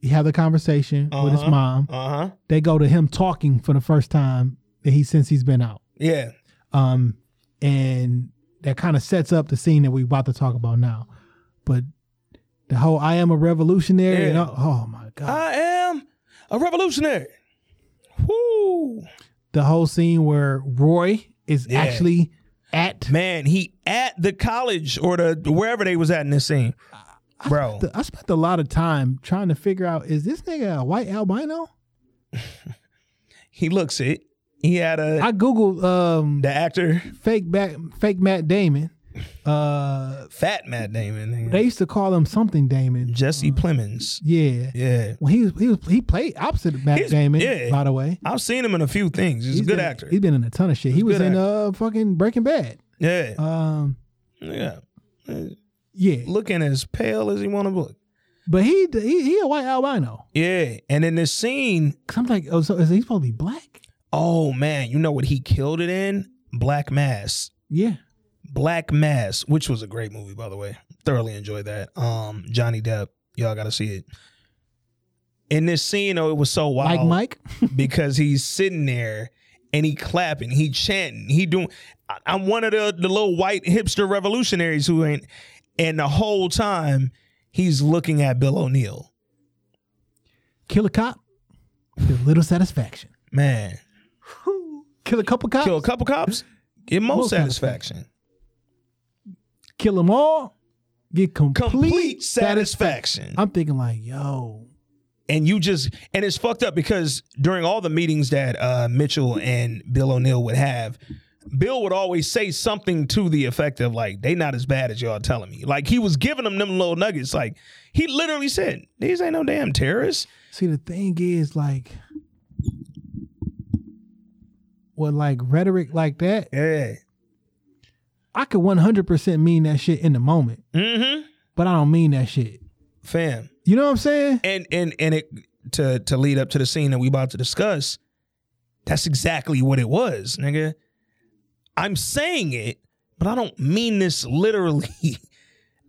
he have the conversation with his Uh-huh. mom, uh-huh. they go to him talking for the first time that he since he's been out. Yeah. Um, and that kind of sets up the scene that we're about to talk about now. But the whole "I am a revolutionary," and Yeah. all- oh my god, I am a revolutionary. Woo. the whole scene where Roy is Yeah. actually at Man, he at the college or the wherever they was at in this scene. Bro. The- I spent a lot of time trying to figure out is this nigga a white albino? [LAUGHS] He looks it. He had a I googled um the actor fake back fake Matt Damon. Uh Fat Matt Damon. they used to call him something Damon. Jesse Plemons. Yeah. Yeah. Well he was he was he played opposite of Matt He's- Damon, yeah. by the way. I've seen him in a few things. He's, a good been, actor. He's been in a ton of shit. He was good in uh fucking Breaking Bad. yeah. Um yeah. yeah. Looking as pale as he want to look. But he he he a white albino. Yeah. And in this scene, Cause I'm like, oh so is he supposed to be black? oh man, you know what he killed it in? Black Mass. Yeah. Black Mass, which was a great movie, by the way. Thoroughly enjoyed that. Um, Johnny Depp. Y'all gotta see it. In this scene, though, it was so wild. Like Mike. [LAUGHS] because he's sitting there and he clapping, he chanting, he doing. I- I'm one of the the little white hipster revolutionaries who ain't, and the whole time he's looking at Bill O'Neal. Kill a cop. Get a little satisfaction. Man, Kill a couple cops. kill a couple cops, get more Most satisfaction. Kill them all. Get complete, Complete satisfaction. I'm thinking like, yo, and you just and it's fucked up because during all the meetings that uh, Mitchell and Bill O'Neal would have, Bill would always say something to the effect of like, "They not as bad as y'all telling me." Like he was giving them them little nuggets. Like he literally said, "These ain't no damn terrorists." See, the thing is, like, what like rhetoric like that, Yeah. I could 100% mean that shit in the moment, Mm-hmm. but I don't mean that shit. Fam. You know what I'm saying? And and and it to to lead up to the scene that we about to discuss. That's exactly what it was, nigga. I'm saying it, but I don't mean this literally. [LAUGHS]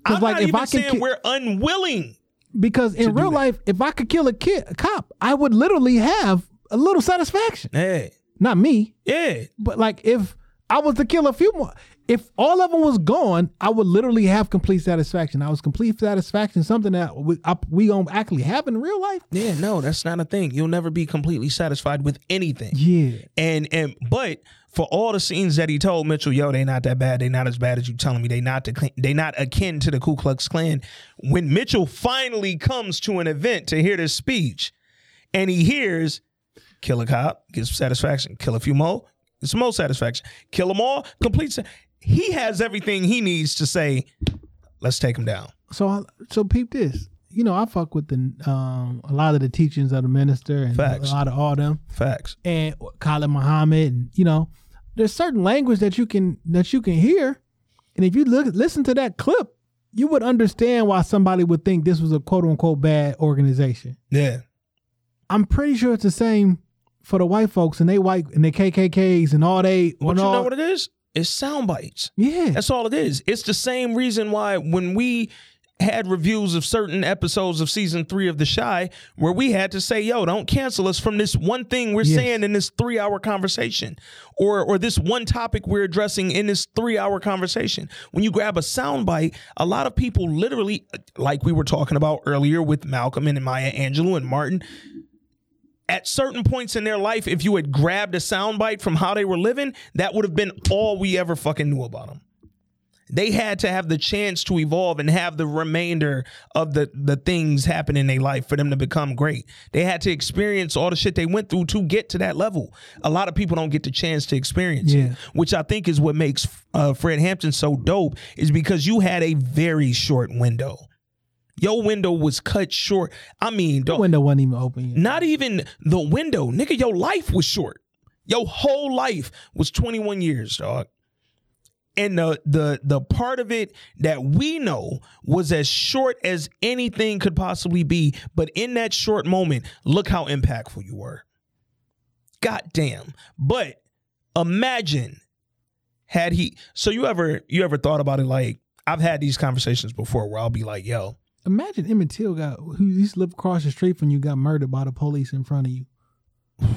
I'm like, not if even I can saying ki- we're unwilling. Because in real life, if I could kill a kid, a cop, I would literally have a little satisfaction. Hey, Not me, yeah, but like if I was to kill a few more, if all of them was gone, I would literally have complete satisfaction. I was complete satisfaction, something that we, I, we gonna actually have in real life. yeah. No, that's not a thing. You'll never be completely satisfied with anything. Yeah, And and but for all the scenes that he told Mitchell, yo, they not that bad. They not as bad as you telling me. They not the they not akin to the Ku Klux Klan. When Mitchell finally comes to an event to hear this speech, and he hears, kill a cop, gets satisfaction. Kill a few more, gets more satisfaction. Kill them all, complete. sa- He has everything he needs to say. Let's take him down. so I, so peep this. You know, I fuck with the um a lot of the teachings of the minister and Facts. a lot of all them. Facts. and Khalid Muhammad, and you know, there's certain language that you can that you can hear, and if you look listen to that clip, you would understand why somebody would think this was a quote unquote bad organization. Yeah. I'm pretty sure it's the same for the white folks and they white and the KKKs and all they. But you all, know what it is? It's sound bites. Yeah, That's all it is. It's the same reason why when we had reviews of certain episodes of season three of The Shy, where we had to say, yo, don't cancel us from this one thing we're Yes. saying in this three hour conversation or or this one topic we're addressing in this three hour conversation. When you grab a soundbite, a lot of people literally, like we were talking about earlier with Malcolm and Maya Angelou and Martin, at certain points in their life, if you had grabbed a soundbite from how they were living, that would have been all we ever fucking knew about them. They had to have the chance to evolve and have the remainder of the the things happen in their life for them to become great. They had to experience all the shit they went through to get to that level. A lot of people don't get the chance to experience Yeah. it, which I think is what makes uh, Fred Hampton so dope. Is because you had a very short window. Your window was cut short. I mean, the window wasn't even open yet. not even the window, nigga. Your life was short. Your whole life was 21 years, dog. And the the the part of it that we know was as short as anything could possibly be, but in that short moment, look how impactful you were. God damn. But imagine had he so you ever you ever thought about it like I've had these conversations before where I'll be like, yo, Imagine Emmett Till got who used to live across the street from you got murdered by the police in front of you. [SIGHS]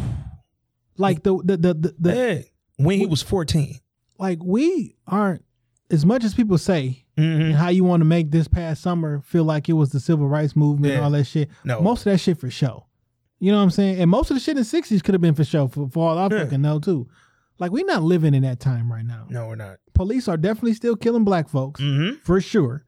Like the the the the, the hey, when he was 14. like we aren't as much as people say Mhm. and how you want to make this past summer feel like it was the civil rights movement and all that shit. No. Most of that shit for show. You know what I'm saying? And most of the shit in the 60s could have been for show for, for all I Yeah. fucking know too. Like we're not living in that time right now. No, we're not. Police are definitely still killing black folks Mm-hmm. for sure.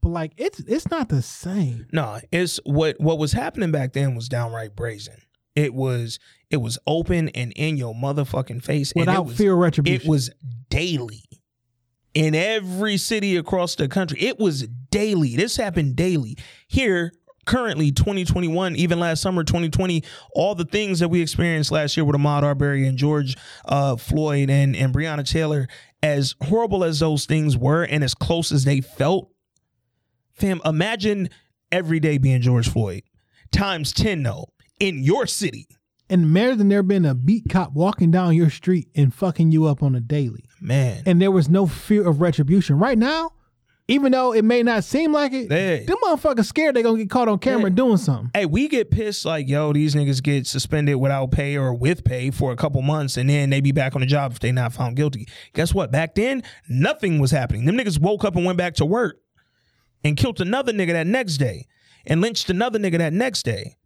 But like it's it's not the same. No, it's what what was happening back then was downright brazen. It was it was open and in your motherfucking face. Without was, fear of retribution. It was daily. In every city across the country. It was daily. This happened daily. Here, currently 2021, even last summer 2020, all the things that we experienced last year with Ahmaud Arbery and George uh, Floyd and, and Breonna Taylor, as horrible as those things were and as close as they felt, fam, imagine every day being George Floyd. Times 10 though, in your city. and imagine there been a beat cop walking down your street and fucking you up on a daily. Man. And there was no fear of retribution. Right now, even though it may not seem like it, Hey. them motherfuckers scared they gonna get caught on camera Hey. doing something. Hey, we get pissed like, yo, these niggas get suspended without pay or with pay for a couple months and then they be back on the job if they not found guilty. Guess what? Back then, nothing was happening. Them niggas woke up and went back to work and killed another nigga that next day and lynched another nigga that next day.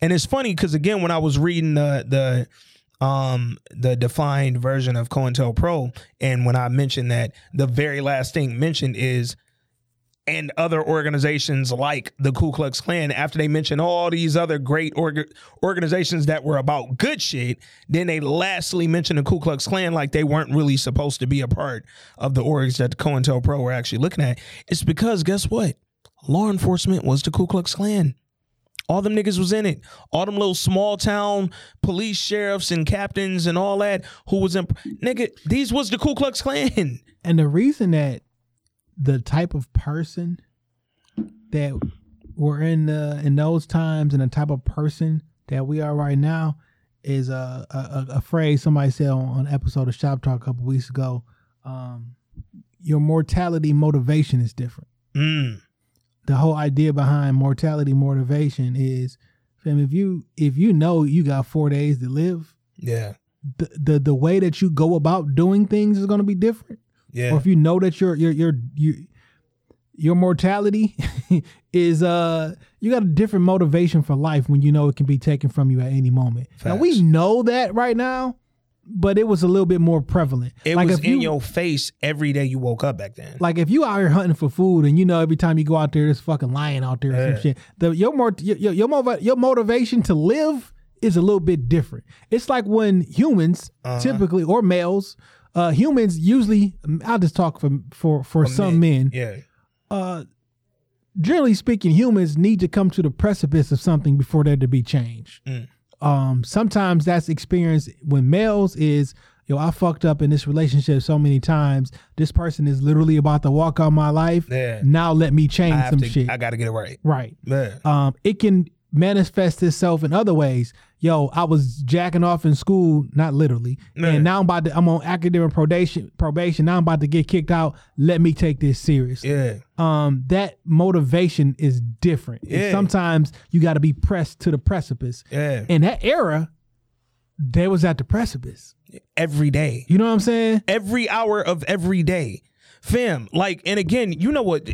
And it's funny because again, when I was reading the the um the defined version of COINTELPRO, and when I mentioned that the very last thing mentioned is and other organizations like the Ku Klux Klan, after they mention all these other great org- organizations that were about good shit, then they lastly mention the Ku Klux Klan like they weren't really supposed to be a part of the orgs that the COINTELPRO were actually looking at. It's because, guess what? Law enforcement was the Ku Klux Klan. All them niggas was in it. All them little small town police sheriffs and captains and all that who was in nigga. These was the Ku Klux Klan. And the reason that the type of person that we're in the in those times and the type of person that we are right now is a a, a phrase somebody said on, on an episode of Shop Talk a couple weeks ago. Um, your mortality motivation is different. Mm. The whole idea behind mortality motivation is, fam, if you if you know you got four days to live, Yeah. the the, the way that you go about doing things is going to be different. Yeah. or if you know that your your your your your mortality [LAUGHS] is uh you got a different motivation for life when you know it can be taken from you at any moment. Now we know that right now, but it was a little bit more prevalent. It like was in you, your face every day you woke up back then. like if you out here hunting for food and you know every time you go out there there's fucking lion out there or some shit. The your more your your, your, motiva- your motivation to live is a little bit different. It's like when humans Uh-huh. typically or males uh humans usually I'll just talk for for for some men Yeah. uh generally speaking humans need to come to the precipice of something before there to be change Mm. um sometimes that's experienced when males is yo i fucked up in this relationship so many times this person is literally about to walk out my life Yeah. now let me change some to shit I gotta get it right. right Yeah. um, it can manifest itself in other ways. Yo, I was jacking off in school, not literally, Man. and now I'm about to. I'm on academic probation. Probation. Now I'm about to get kicked out. Let me take this serious. Yeah. Um, that motivation is different. And Yeah. sometimes you got to be pressed to the precipice. Yeah. In that era, they was at the precipice. Every day. You know what I'm saying? Every hour of every day. Fam, like, and again, you know what?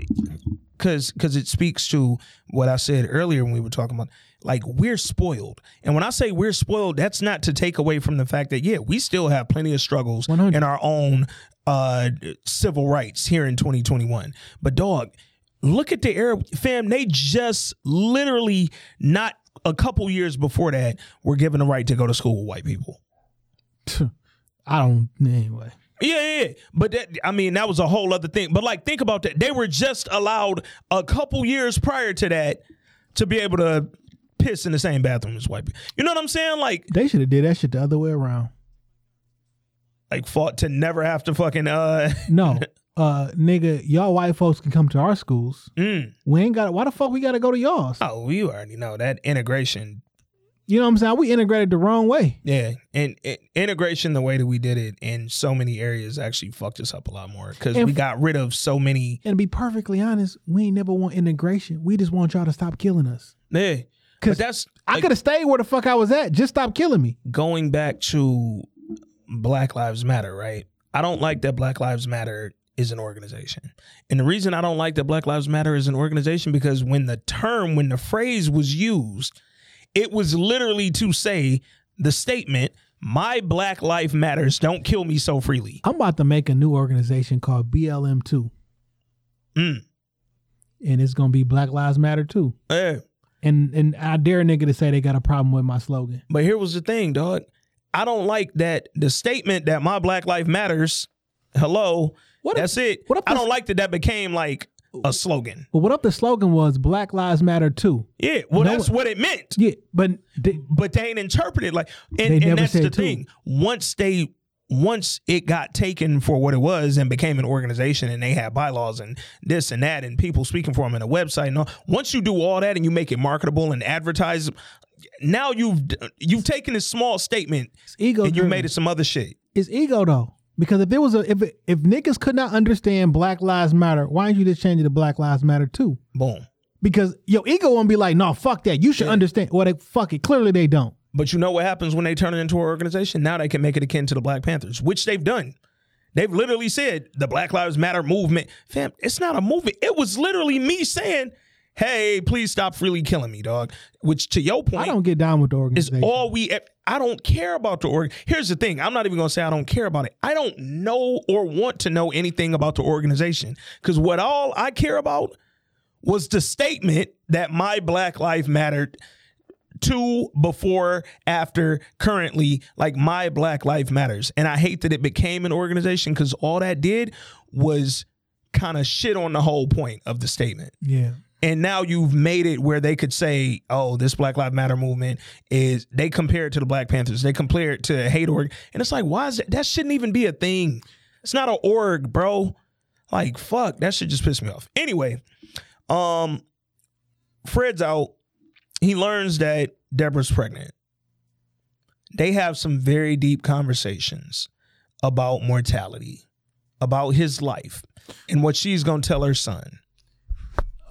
Cause cause it speaks to what I said earlier when we were talking about like we're spoiled. And when I say we're spoiled, that's not to take away from the fact that yeah, we still have plenty of struggles 100. in our own uh civil rights here in 2021. But dog, look at the era fam, they just literally not a couple years before that were given the right to go to school with white people. [LAUGHS] I don't. Anyway. Yeah, yeah, yeah. But that I mean, that was a whole other thing. But like think about that. They were just allowed a couple years prior to that to be able to piss in the same bathroom as white people. You know what I'm saying? Like They should have did that shit the other way around. like fought to never have to fucking uh [LAUGHS] No, uh, nigga, y'all white folks can come to our schools. mm. We ain't got. Why the fuck we got to go to y'all's? Oh, you already know that integration. You know what I'm saying? We integrated the wrong way. Yeah, and, and integration, the way that we did it in so many areas, actually fucked us up a lot more because we got rid of so many. And to be perfectly honest, we ain't never want integration. We just want y'all to stop killing us. Yeah, but 'Cause that's I like, could have stayed where the fuck I was at. Just stop killing me. going back to Black Lives Matter, right? I don't like that Black Lives Matter is an organization. And the reason I don't like that Black Lives Matter is an organization because when the term, when the phrase was used, it was literally to say the statement, my Black Life Matters, don't kill me so freely. I'm about to make a new organization called BLM2, Mm. and it's gonna be Black Lives Matter too. Yeah. And and I dare a nigga to say they got a problem with my slogan. But here was the thing, dog. I don't like that the statement that my Black Life Matters, hello, What if- that's it. what if I don't like that that became like a slogan. But what if the slogan was Black Lives Matter too? Yeah, well, No- that's what it meant. Yeah, but they, But they ain't interpreted like, They and, never and that's said the two. thing. Once they, once it got taken for what it was and became an organization, and they had bylaws and this and that, and people speaking for them in a website, and all. Once you do all that and you make it marketable and advertise, now you've you've taken this small statement it's ego. and you made it some other shit. It's ego though. Because if there was a if if niggas could not understand Black Lives Matter, why don't you just change it to Black Lives Matter too? Boom. Because your ego won't be like, no, fuck that. You should understand. Well, they fuck it. Clearly they don't. But you know what happens when they turn it into an organization? Now they can make it akin to the Black Panthers, which they've done. They've literally said the Black Lives Matter movement. Fam, it's not a movement. It was literally me saying, hey, please stop freely killing me, dog. Which to your point, I don't get down with the is organization. all we. I don't care about the org. Here's the thing. I'm not even gonna say I don't care about it. I don't know or want to know anything about the organization because what all I care about was the statement that my Black Life mattered to before after currently like my black life matters and i hate that it became an organization because all that did was kind of shit on the whole point of the statement yeah. and now you've made it where they could say, "Oh, this Black Lives Matter movement is." They compare it to the Black Panthers. They compare it to hate org, and it's like, why is that? That shouldn't even be a thing. It's not an org, bro. Like, fuck, that should just piss me off. Anyway, um, Fred's out. He learns that Deborah's pregnant. They have some very deep conversations about mortality, about his life, and what she's gonna tell her son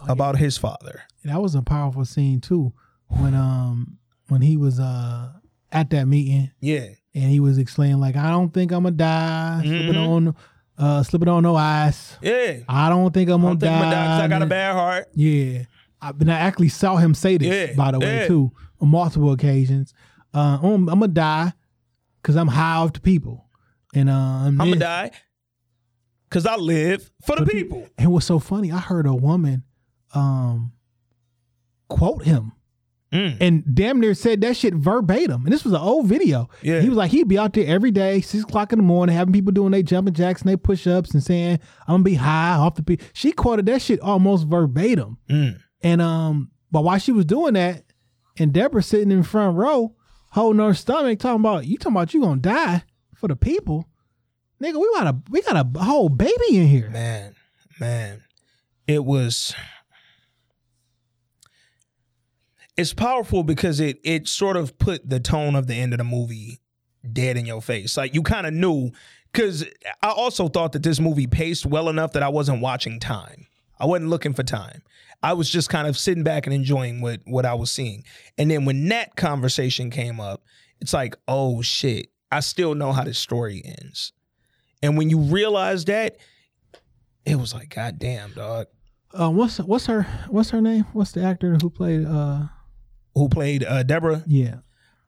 about his father. that was a powerful scene too when um when he was uh at that meeting Yeah. and he was explaining like I don't think I'm gonna die slipping Mhm. on uh slipping on no ice. Yeah. I don't think I'm gonna don't think I'm die. gonna die I got a bad heart. Yeah, I, but I actually saw him say this Yeah, by the way yeah. too on multiple occasions. Uh, I'm, I'm gonna die because I'm high off the people, and uh, I'm gonna die because I live for the For the people. And what's so funny, I heard a woman um quote him Mm. and damn near said that shit verbatim. And this was an old video. Yeah. He was like, he'd be out there every day, six o'clock in the morning, having people doing their jumping jacks and they push ups and saying, I'm gonna be high off the people. She quoted that shit almost verbatim. Mm. And um, but while she was doing that, and Deborah sitting in front row, holding her stomach, talking about you talking about you gonna die for the people. Nigga, we got a we got a whole baby in here. Man, man, it was. It's powerful because it it sort of put the tone of the end of the movie dead in your face. Like you kind of knew because I also thought that this movie paced well enough that I wasn't watching time. I wasn't looking for time. I was just kind of sitting back and enjoying what what I was seeing. And then when that conversation came up, it's like, oh shit, I still know how this story ends. And when you realize that, it was like, God damn, dog. Uh, what's what's her what's her name? What's the actor who played? uh Who played uh, Deborah? Yeah,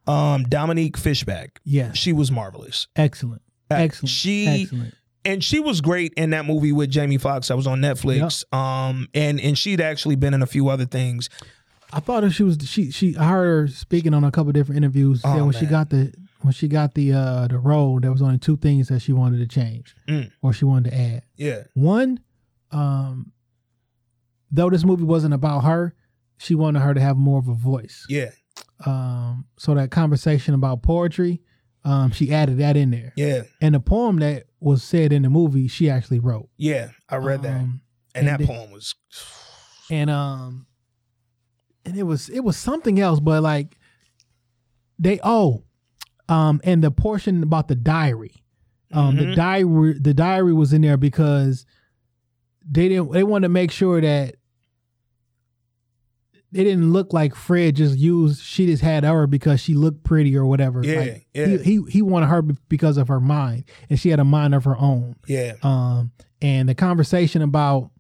Um, Dominique Fishback. yes, She was marvelous. excellent, Uh, excellent. she- excellent. And she was great in that movie with Jamie Foxx I was on Netflix. Um, and and she'd actually been in a few other things. I thought she was she she. I heard her speaking on a couple different interviews. Oh, when she got the when she got the uh the role, there was only two things that she wanted to change Mm. or she wanted to add. Yeah, One, um, though this movie wasn't about her, she wanted her to have more of a voice. yeah, Um, so that conversation about poetry, um, she added that in there. yeah, And the poem that was said in the movie, she actually wrote. yeah. I read that, Um, and and that then- poem was. and um, and it was it was something else, but like they oh, um, and the portion about the diary, um, the Mhm. diary the diary was in there because they didn't they wanted to make sure that it didn't look like Fred just used she just had her because she looked pretty or whatever. Yeah, Like, yeah. He, he he wanted her because of her mind, and she had a mind of her own. Yeah, Um, and the conversation about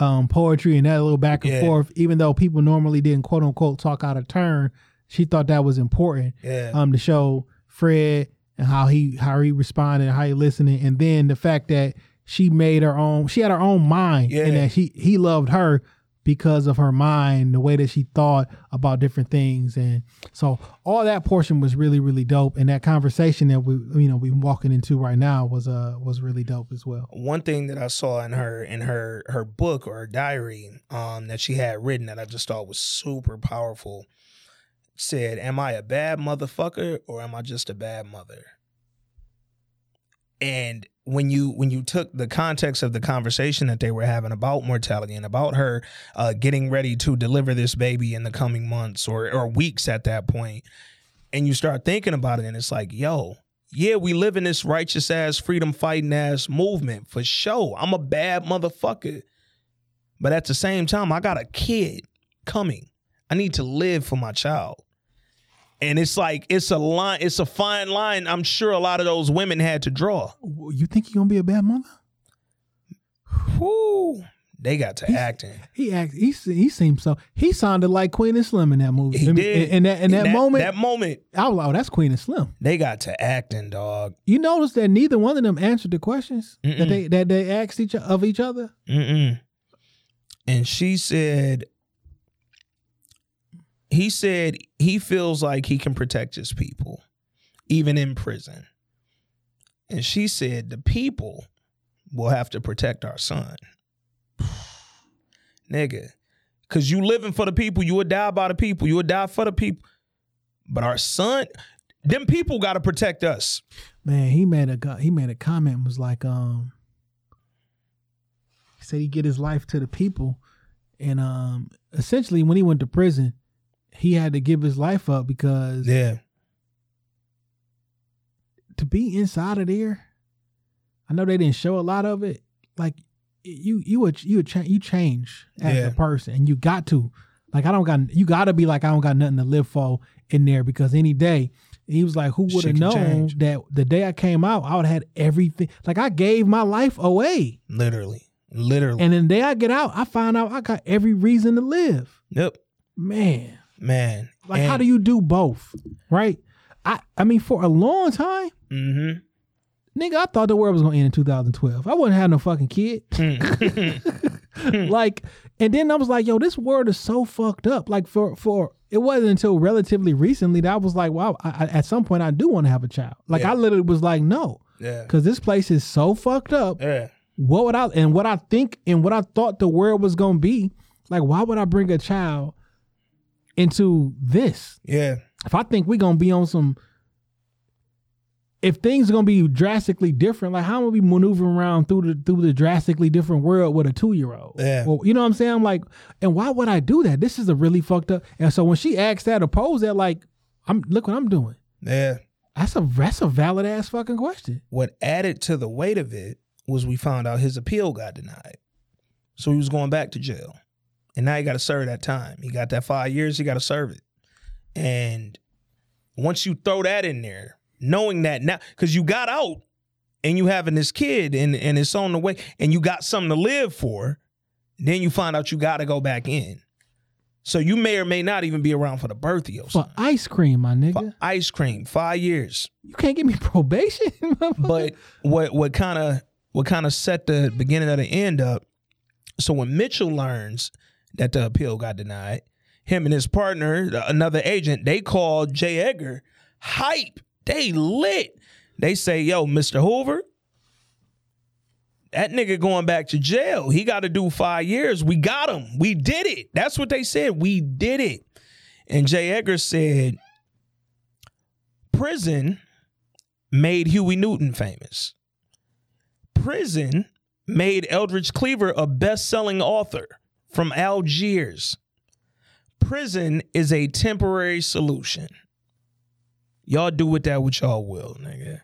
um poetry and that little back and Yeah. forth, even though people normally didn't quote unquote talk out of turn, she thought that was important yeah, um to show Fred and how he how he responded, how he listening, and then the fact that she made her own she had her own mind and that he he loved her because of her mind, the way that she thought about different things. And so all that portion was really, really dope. And that conversation that we you know we walking into right now was uh was really dope as well. one thing that I saw in her in her her book or her diary um that she had written that I just thought was super powerful said, "Am I a bad motherfucker or am I just a bad mother?" And when you when you took the context of the conversation that they were having about mortality and about her uh, getting ready to deliver this baby in the coming months or or weeks at that point, and you start thinking about it, and it's like, yo, yeah, we live in this righteous ass, freedom fighting ass movement for sure. I'm a bad motherfucker. But at the same time, I got a kid coming. I need to live for my child. And it's like, it's a line, it's a fine line. I'm sure a lot of those women had to draw. You think you're gonna be a bad mother? Whoo, They got to acting. He act. He he seemed so. He sounded like Queen and Slim in that movie. He in, did. in, in that in that, moment. That moment, I was like, oh, that's Queen and Slim. they got to acting, dog. You notice that neither one of them answered the questions that they that they asked each of each other. Mm-mm. And she said, he said he feels like he can protect his people, even in prison. And she said, the people will have to protect our son. [SIGHS] Nigga. Cause you living for the people, you would die by the people, you would die for the people. But our son, them people gotta protect us. Man, he made a he made a comment was like, um, he said he get his life to the people, and um, essentially when he went to prison, he had to give his life up because Yeah. to be inside of there, I know they didn't show a lot of it. Like you, you would you would cha- you change as Yeah. a person, and you got to. Like I don't got you got to be like I don't got nothing to live for in there because any day he was like who would have known change. that the day I came out I would have had everything like I gave my life away Literally. Literally. and then the day I get out I find out I got every reason to live yep. man Man. like how do you do both right I I mean for a long time Mm-hmm. Nigga, I thought the world was gonna end in 2012. I wouldn't have no fucking kid. [LAUGHS] [LAUGHS] like, and then I was like, yo, this world is so fucked up. Like for for it wasn't until relatively recently that I was like, wow, I, I, at some point I do want to have a child. Like Yeah. I literally was like, no, Yeah. because this place is so fucked up. Yeah. What would I and what I think and what I thought the world was gonna be? Like, why would I bring a child into this? Yeah. if I think we're gonna be on some if things are gonna be drastically different, like how am I gonna be maneuvering around through the through the drastically different world with a two year old? Yeah. Well, you know what I'm saying? I'm like, and why would I do that? This is a really fucked up. And so when she asked that or posed that, like, I'm look what I'm doing. Yeah. That's a that's a valid ass fucking question. What added to the weight of it was we found out his appeal got denied. So he was going back to jail. And now you got to serve that time. You got that five years, you got to serve it. And once you throw that in there, knowing that now, because you got out and you having this kid and, and it's on the way and you got something to live for, then you find out you got to go back in. So you may or may not even be around for the birth of your son. For ice cream, my nigga. For ice cream, five years. you can't give me [LAUGHS] probation. but what what kind of what kind of set the beginning of the end up so when mitchell learns that the appeal got denied. Him and his partner another agent they called J. Edgar hype. They lit. They say yo mr hoover that nigga going back to jail. He got to do five years. We got him. We did it. That's what they said. We did it. And J. Edgar said prison made Huey Newton famous. Prison made Eldridge Cleaver a best selling author from Algiers. Prison is a temporary solution. Y'all do with that what y'all will, nigga.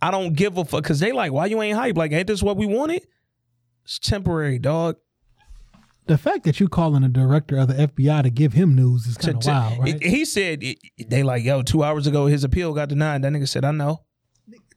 I don't give a fuck because they like, why you ain't hype? Like, ain't this what we wanted? It's temporary, dog. the fact that you calling a director of the FBI to give him news is kind of wild, right? He said, they like, yo, two hours ago his appeal got denied. That nigga said, I know.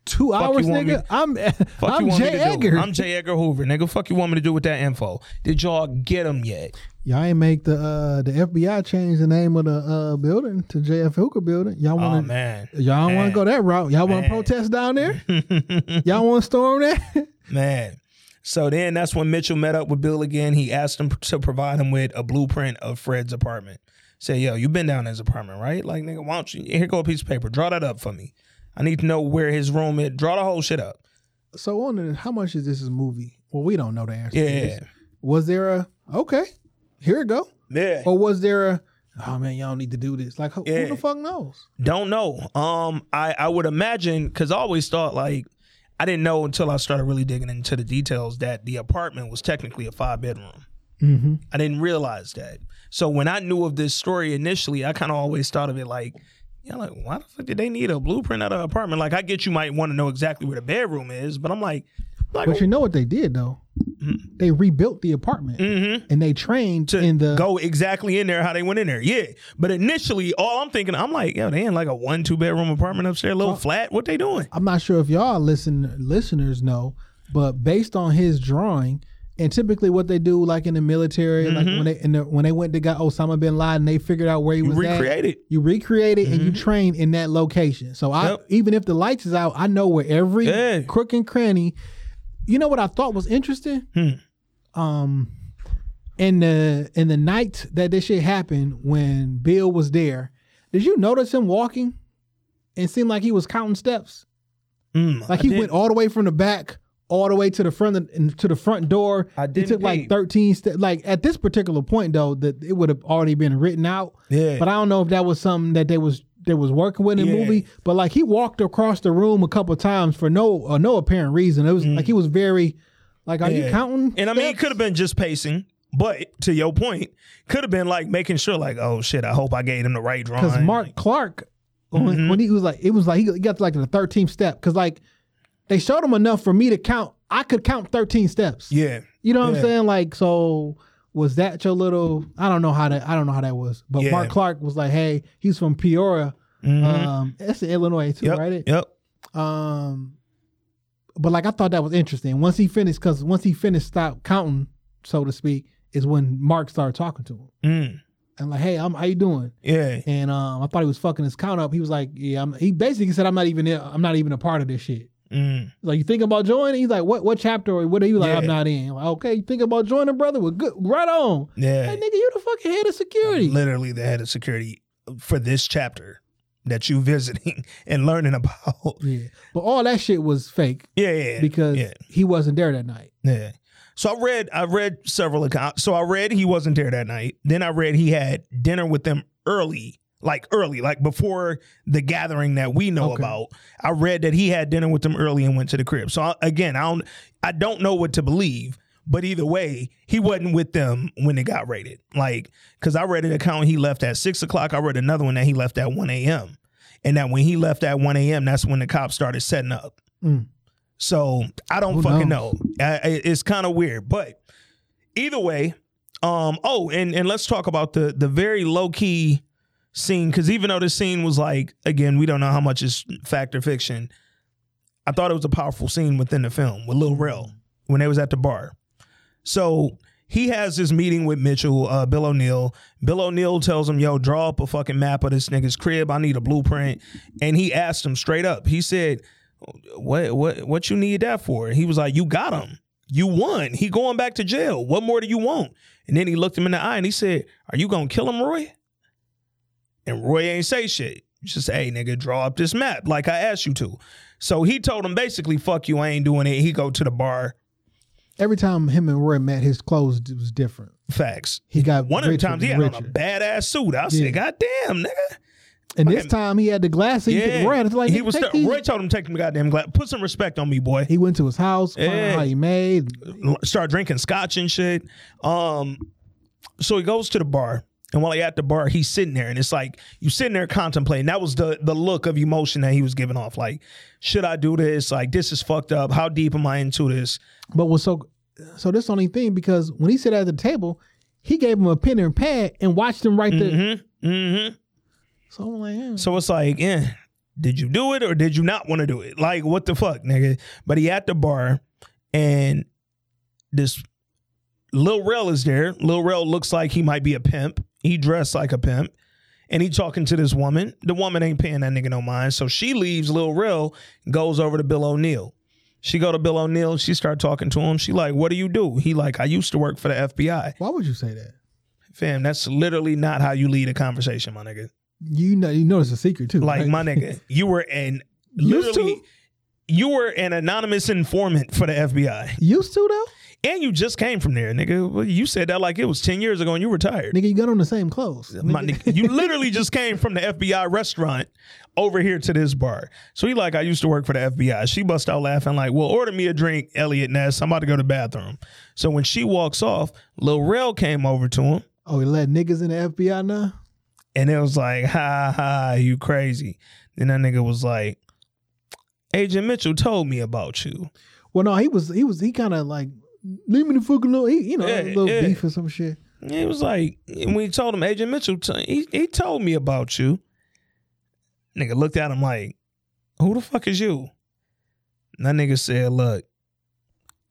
Two fuck hours, nigga. me- I'm Fuck [LAUGHS] I'm J. Edgar. I'm J. Edgar Hoover, nigga. Fuck you want me to do with that info? Did y'all get him yet? Y'all ain't make the uh the FBI change the name of the uh building to JF Hooker building. Y'all Oh want to man, y'all want to go that route. Y'all want to protest down there? [LAUGHS] y'all want to storm that? [LAUGHS] man. So then that's when Mitchell met up with Bill again. He asked him to provide him with a blueprint of Fred's apartment. Say, yo, you been down in his apartment, right? Like, nigga, why don't you here go a piece of paper? Draw that up for me. I need to know where his room is. Draw the whole shit up. so on the, how much is this movie? Well, we don't know the answer. Yeah. Was there a okay? Here it go. Yeah. Or was there a oh man, y'all need to do this? Like who, who the fuck knows? Don't know. Um, I I would imagine because I always thought like I didn't know until I started really digging into the details that the apartment was technically a five bedroom. Mm-hmm. I didn't realize that. So when I knew of this story initially, I kind of always thought of it like, yeah, like why the fuck did they need a blueprint of the apartment? Like I get you might want to know exactly where the bedroom is, but I'm like, like But you know what they did though? They rebuilt the apartment Mhm. and they trained to in the go exactly in there how they went in there. Yeah, but initially, all I'm thinking, I'm like, yo, they in like a one two bedroom apartment upstairs, a little flat. What they doing? I'm not sure if y'all listen listeners know, but based on his drawing, And typically, what they do, like in the military, like Mhm. when they in the, when they went to got Osama bin Laden, they figured out where he You was at. recreate it. You recreate it and you train in that location. So I Yep. even if the lights is out, I know where every Yeah. crook and cranny. You know what I thought was interesting? Hmm. Um, in the in the night that this shit happened, when Bill was there, did you notice him walking? And seemed like he was counting steps. Mm, Like he went all the way from the back all the way to the front of, to the front door. I It didn't took like 13 steps. Like at this particular point though, that it would have already been written out. Yeah. But I don't know if that was something that they was they was working with in the Yeah. movie. But like he walked across the room a couple times for no uh, no apparent reason. It was like he was very like, are you Mm. Counting? And I mean, it could have been just pacing, but to your point, could have been like making sure, like, oh shit, I hope I gave him the right drawing. because Mark Clark when, Mhm. when he was like it was like he got to like the 13th step because like they showed him enough for me to count. I could count 13 steps. yeah, You know what Yeah. I'm saying? Like, so was that your little? I don't know how that. I don't know how that was. But Yeah. Mark Clark was like, "Hey, he's from Peoria. Mhm. Um, that's in Illinois too, yep, right? yep, Um, but like I thought that was interesting. Once he finished, because once he finished, stopped counting, so to speak, is when Mark started talking to him mm, and like, "Hey, I'm how you doing?" yeah, And um, I thought he was fucking his count up. He was like, "Yeah," I'm, he basically said, "I'm not even. I'm not even a part of this shit." Mm, Like you think about joining? He's like, "What? What chapter or what?" Are you like? Yeah. I'm not in. Like, okay, you think about joining, brother? Well, good, right on. yeah. Hey, nigga, you the fucking head of security. Literally, the head of security for this chapter that you [LAUGHS] visiting and learning about. Yeah, but all that shit was fake Yeah, yeah, because yeah, he wasn't there that night. yeah. So I read, I read several accounts. So I read he wasn't there that night. Then I read he had dinner with them early, like early, like before the gathering that we know Okay. about. I read that he had dinner with them early and went to the crib. So I, again, I don't, I don't know what to believe. But either way, he wasn't with them when it got raided. Like, because I read an account he left at six o'clock. I read another one that he left at one a.m. And that when he left at one a.m., that's when the cops started setting up. Mm. So I don't Who fucking knows? know. I- it's kind of weird, but either way, um. Oh, and and let's talk about the the very low key scene because even though this scene was like again, we don't know how much is fact or fiction. I thought it was a powerful scene within the film with Lil Rel when they was at the bar. So he has this meeting with Mitchell, uh, Bill O'Neal. Bill O'Neal tells him, "Yo, draw up a fucking map of this nigga's crib. I need a blueprint." And he asked him straight up. He said, "What, what, what you need that for?" He was like, "You got him. You won. He going back to jail. What more do you want?" And then he looked him in the eye and he said, "Are you gonna kill him, Roy?" And Roy ain't say shit. Just hey, nigga, draw up this map like I asked you to. So he told him basically, "Fuck you, I ain't doing it." He go to the bar. Every time him and Roy met, his clothes was different. Facts. He got One of the times he had on a badass suit. I Yeah. said, "God damn, nigga." And this time he had the glasses. Yeah, Roy had to like he was. these." Roy told him take them goddamn glass. Put some respect on me, boy. He went to his house, Yeah. how he made. Start drinking scotch and shit. Um, so he goes to the bar, and while he at the bar, he's sitting there, and it's like you sitting there contemplating. That was the the look of emotion that he was giving off. Like, should I do this? Like, this is fucked up. How deep am I into this? But was so so this only thing because when he sat at the table, he gave him a pen and pad and watched him write the. Mm-hmm. Mm-hmm. So I'm like, yeah. So it's like, yeah, did you do it or did you not want to do it? Like, what the fuck, nigga? But he at the bar and this Lil Rel is there. Lil Rel looks like he might be a pimp. He dressed like a pimp. And he talking to this woman. The woman ain't paying that nigga no mind. So she leaves Lil Rel, goes over to Bill O'Neal. She go to Bill O'Neal. She start talking to him. She like, what do you do? He like, I used to work for the FBI. Why would you say that? Fam, that's literally not how you lead a conversation, my nigga. You know, you know it's a secret too. Like right? my nigga, [LAUGHS] you were an literally you were an anonymous informant for the FBI, Used to though, and you just came from there, nigga. You said that like it was ten years ago, and you retired. nigga. You got on the same clothes. My Nigga. nigga, you literally just came from the FBI restaurant over here to this bar. So he like, I used to work for the FBI. She bust out laughing like, well, order me a drink, Eliot Ness. I'm about to go to the bathroom. So when she walks off, Lil Rel came over to him. Oh, he let niggas in the FBI now. And it was like, ha ha, you crazy. Then that nigga was like, Agent Mitchell told me about you. Well, no, he was he was he kind of like leave me the fucking alone. He, you know, Yeah, a little yeah. beef or some shit. It was like, when he told him, Agent Mitchell, t- he, he told me about you. Nigga looked at him like, who the fuck is you? And that nigga said, look,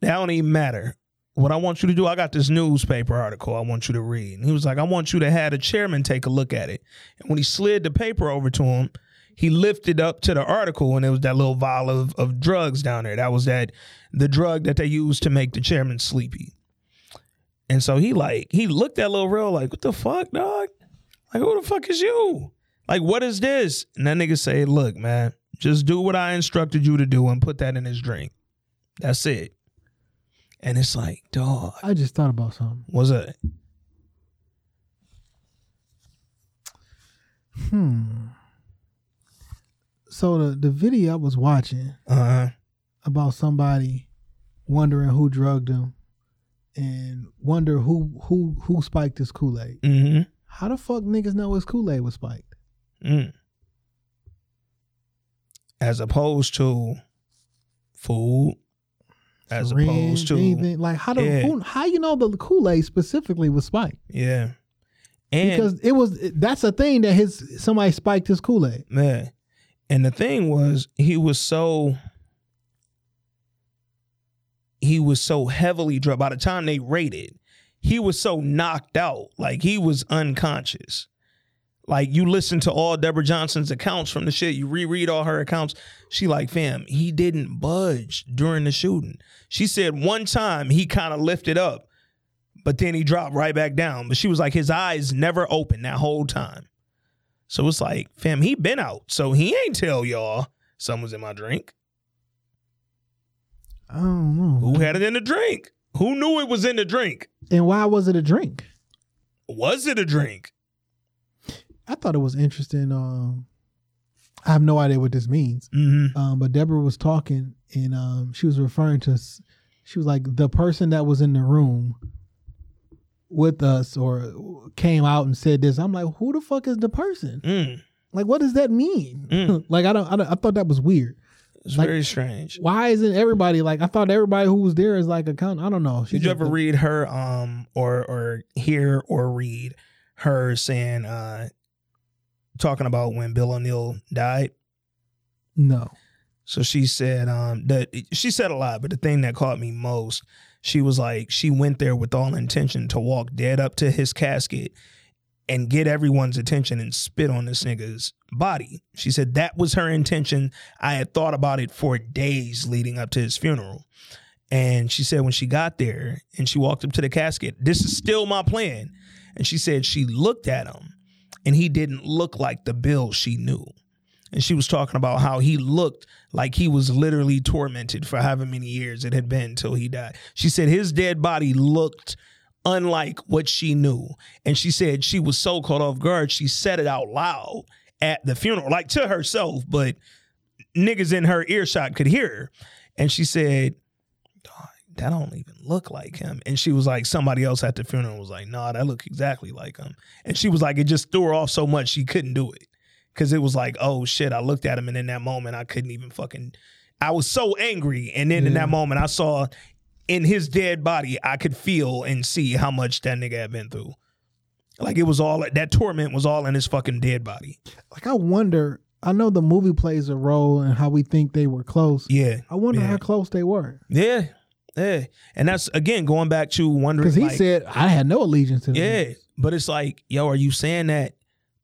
that don't even matter. what I want you to do, I got this newspaper article I want you to read. And he was like, I want you to have the chairman take a look at it. And when he slid the paper over to him, he lifted up to the article and it was that little vial of, of drugs down there. That was that the drug that they used to make the chairman sleepy. And so he like he looked at Lil Rel like, what the fuck, dog? Like, who the fuck is you? Like, what is this? And that nigga say, look, man, just do what I instructed you to do and put that in his drink. That's it. And it's like, dog, I just thought about something. what's that? Hmm. So the the video I was watching Uh-huh. about somebody wondering who drugged him and wonder who who who spiked his Kool Aid. Mm-hmm. How the fuck niggas know his Kool Aid was spiked? Mm. As opposed to food. As Syringe, opposed to anything like how do Yeah. who, how you know the Kool Aid specifically was spiked? yeah. And Because it was that's a thing that his somebody spiked his Kool Aid. Man. And the thing was, he was so he was so heavily drugged. By the time they raided, he was so knocked out, like he was unconscious. Like you listen to all Deborah Johnson's accounts from the shit, you reread all her accounts. She like, fam, he didn't budge during the shooting. She said one time he kind of lifted up, but then he dropped right back down. But she was like, his eyes never opened that whole time. So it's like, fam, he been out. So he ain't tell y'all someone's in my drink. I don't know. Who had it in the drink? Who knew it was in the drink? And why was it a drink? Was it a drink? I thought it was interesting. Um, I have no idea what this means. Mm-hmm. Um, but Deborah was talking and um, she was referring to, she was like, the person that was in the room with us or came out and said this. I'm like, who the fuck is the person? Mm. Like, what does that mean? Mm. [LAUGHS] like, I don't, I don't, I thought that was weird. It's Like- very strange. Why isn't everybody like, I thought everybody who was there is like a count. I don't know. Did you ever the- read her um or or hear or read her saying uh talking about when Bill O'Neal died? No. So she said um that she said a lot, but the thing that caught me most, she was like she went there with all intention to walk dead up to his casket and get everyone's attention and spit on this nigga's body. She said that was her intention. I had thought about it for days leading up to his funeral. And she said when she got there and she walked up to the casket, this is still my plan. And she said she looked at him and he didn't look like the Bill she knew. And she was talking about how he looked like he was literally tormented for however many years it had been until he died. She said his dead body looked unlike what she knew. And she said she was so caught off guard, she said it out loud at the funeral, like to herself, but niggas in her earshot could hear her. And she said, that don't even look like him. And she was like, somebody else at the funeral was like, nah, that look exactly like him. And she was like, it just threw her off so much she couldn't do it. Cause it was like, oh shit, I looked at him and in that moment I couldn't even fucking I was so angry. And then in Yeah. that moment I saw in his dead body, I could feel and see how much that nigga had been through. Like it was all that torment was all in his fucking dead body. Like, I wonder, I know the movie plays a role in how we think they were close. Yeah. I wonder Yeah. how close they were. Yeah. Yeah. And that's again going back to wondering Because he like, said, I had no allegiance to them. Yeah. But it's like, yo, are you saying that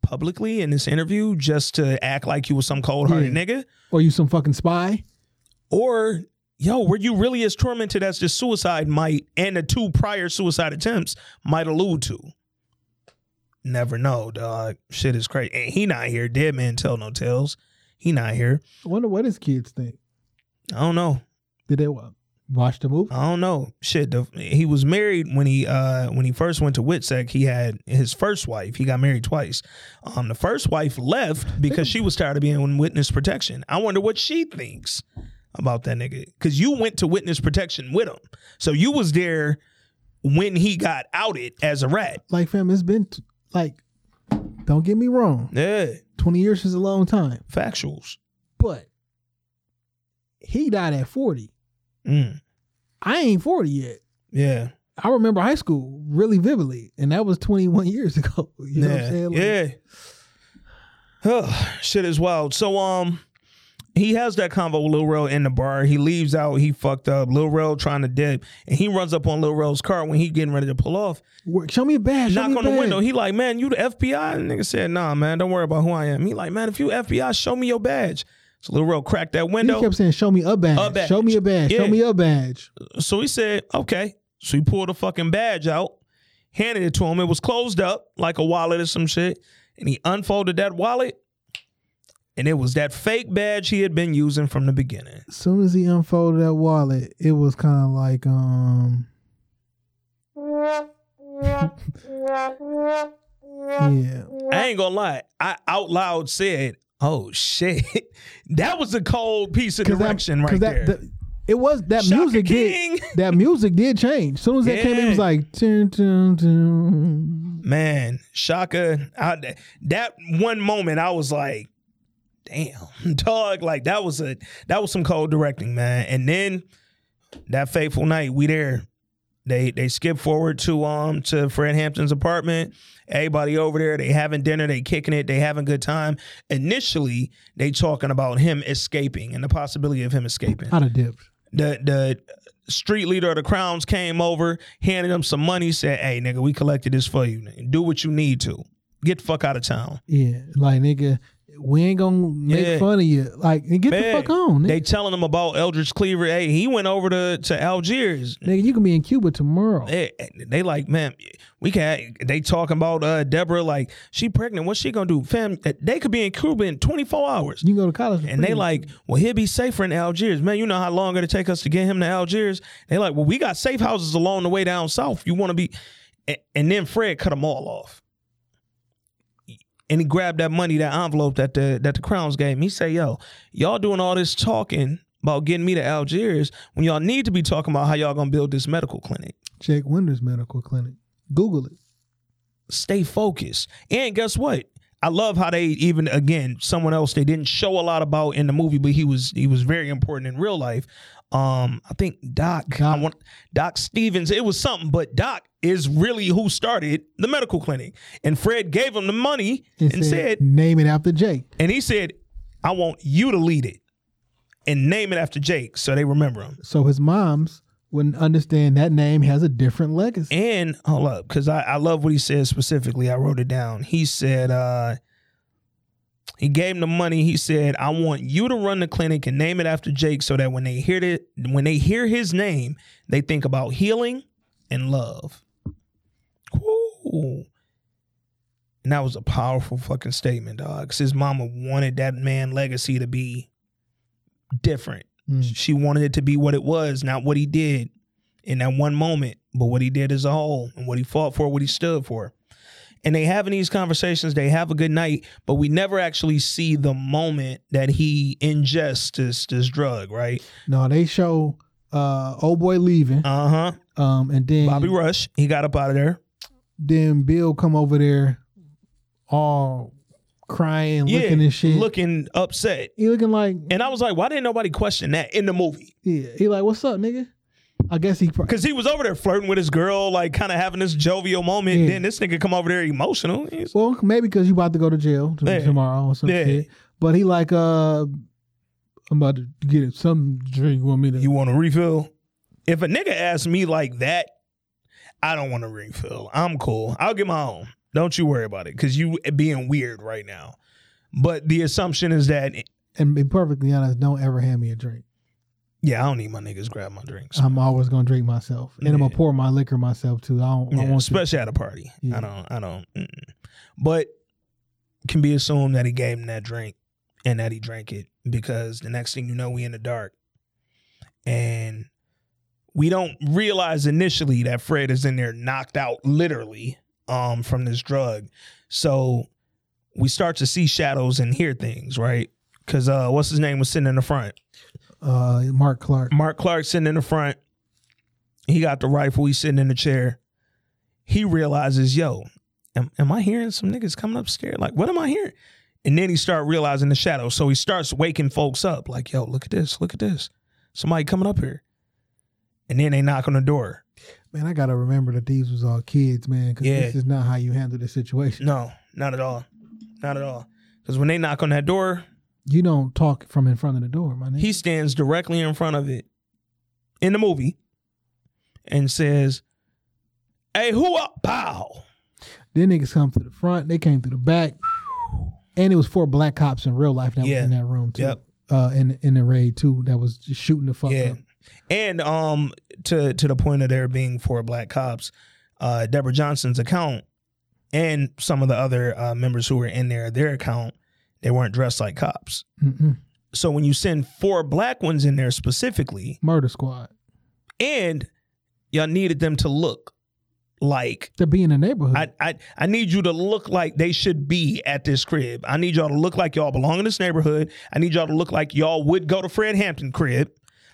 publicly in this interview just to act like you was some cold hearted Yeah. nigga? Or you some fucking spy? Or yo, were you really as tormented as the suicide might and the two prior suicide attempts might allude to? Never know, dog. Shit is crazy. And he not here. Dead man tell no tales. He not here. I wonder what his kids think. I don't know. Did they wa- watch the movie? I don't know. Shit, the, he was married when he uh when he first went to Witsec. He had his first wife. He got married twice. Um, the first wife left because she was tired of being in witness protection. I wonder what she thinks about that nigga. Because you went to witness protection with him, so you was there when he got outed as a rat. Like, fam, it's been t- like, don't get me wrong. Yeah, 20 years is a long time. factuals. But he died at 40. Mm, I ain't 40 yet. yeah, I remember high school really vividly, and that was 21 [LAUGHS] years ago. You know what I'm yeah, saying? Like, yeah. Huh, shit is wild. So um, he has that convo with Lil Rel in the bar. He leaves out. He fucked up. Lil Rel trying to dip, and he runs up on Lil Rel's car when he getting ready to pull off. Show me a badge. knock on the badge. window. He like, man, you the FBI? And nigga said, nah, man, don't worry about who I am. He like, man, if you FBI, show me your badge. So Lil Rel cracked that window. He kept saying, "Show me a badge. A badge. Show me a badge. Show me a badge." So he said, okay. So he pulled a fucking badge out, handed it to him. It was closed up like a wallet or some shit. And he unfolded that wallet. And it was that fake badge he had been using from the beginning. As soon as he unfolded that wallet, it was kind of like, um, [LAUGHS] yeah, I ain't gonna lie. I out loud said, oh shit. [LAUGHS] that was a cold piece of direction right that, there. that- it was that Shaka music King. did [LAUGHS] that music did change. As soon as that came, it was like, dun, dun, dun. Man, Shaka, I, that one moment I was like, damn, [LAUGHS] dog, like that was a that was some cold directing, man. And then that fateful night, we there. They they skip forward to um to Fred Hampton's apartment. Everybody over there, they having dinner, they kicking it, they having good time. Initially, they talking about him escaping and the possibility of him escaping I'd have dipped. the the street leader of the Crowns came over, handed him some money, said, "Hey, nigga, we collected this for you. Do what you need to. Get the fuck out of town." Yeah, like nigga, we ain't gonna make Yeah. fun of you. Like, get Man, the fuck on. Nigga. They telling him about Eldridge Cleaver. Hey, he went over to to Algiers. nigga, you can be in Cuba tomorrow. They, they like, man, we can. They talking about uh, Deborah, like she pregnant. What's she gonna do, fam? They could be in Cuba in twenty four hours. You can go to college, And they like, well, he'll be safer in Algiers. Man, you know how long it'll take us to get him to Algiers? They like, well, we got safe houses along the way down south. You want to be and, and then Fred cut them all off. And he grabbed that money, that envelope that the that the Crowns gave him. He said, yo, y'all doing all this talking about getting me to Algiers when y'all need to be talking about how y'all gonna build this medical clinic. Jake Winters Medical Clinic. Google it. stay focused. And guess what? I love how they even again someone else they didn't show a lot about in the movie, but he was he was very important in real life. Um, I think Doc, I Doc. want Doc Stevens. It was something, but Doc is really who started the medical clinic, and Fred gave him the money It and said, name it after Jake. and he said, "I want you to lead it and name it after Jake, so they remember him." So his moms wouldn't understand that name has a different legacy. And hold up, because I, I love what he said specifically. I wrote it down. He said, uh, he gave him the money. He said, I want you to run the clinic and name it after Jake so that when they hear it, when they hear his name, they think about healing and love. Ooh. And that was a powerful fucking statement, dog. Because his mama wanted that man legacy to be different. Mm. She wanted it to be what it was, not what he did in that one moment, but what he did as a whole and what he fought for, what he stood for. And they having these conversations, they have a good night, but we never actually see the moment that he ingests this this drug, right? No, they show uh old boy leaving. Uh huh. Um and then Bobby Rush, he got up out of there. then Bill come over there all crying, looking and shit. looking upset. he looking like And I was like, why didn't nobody question that in the movie? yeah, he like, what's up, nigga? I guess he Because he was over there flirting with his girl, like kind of having this jovial moment. Yeah. Then this nigga come over there emotional. He's- well, maybe because you about to go to jail Yeah. tomorrow or some Yeah. shit. But he like, uh, I'm about to get some drink. You want me to? You want a refill? If a nigga asks me like that, I don't want a refill. I'm cool. I'll get my own. Don't you worry about it because you being weird right now. But the assumption is that, and be perfectly honest, don't ever hand me a drink. Yeah, I don't need my niggas grab my drinks. I'm always gonna drink myself, and I'm gonna pour my liquor myself too. I don't. I Yeah, to. especially at a party. Yeah. I don't. I don't. Mm-mm. But can be assumed that he gave him that drink and that he drank it because the next thing you know, we in the dark, and we don't realize initially that Fred is in there knocked out, literally, um, from this drug. So we start to see shadows and hear things, right? Because uh, what's his name was sitting in the front. Uh, Mark Clark. Mark Clark sitting in the front. He got the rifle. He's sitting in the chair. He realizes, yo, am, am I hearing some niggas coming upstairs? Like, what am I hearing? And then he start realizing the shadows. So he starts waking folks up. Like, yo, look at this. Look at this. Somebody coming up here. And then they knock on the door. Man, I gotta remember that these was all kids, man. Because Yeah. this is not how you handle the situation. No, not at all. Not at all. Because when they knock on that door, You don't talk from in front of the door, my nigga. He stands directly in front of it in the movie and says, Hey, who up? Pow. then niggas come to the front. They came through the back, and it was four black cops in real life that Yeah. was in that room too. Yep. Uh, in in the raid too, that was just shooting the fuck Yeah. up. And um to to the point of there being four black cops, uh Deborah Johnson's account and some of the other uh, members who were in there, their account, they weren't dressed like cops. Mm-mm. So when you send four black ones in there specifically, Murder squad. and y'all needed them to look like To be in the neighborhood. I, I I need you to look like they should be at this crib. I need y'all to look like y'all belong in this neighborhood. I need y'all to look like y'all would go to Fred Hampton crib.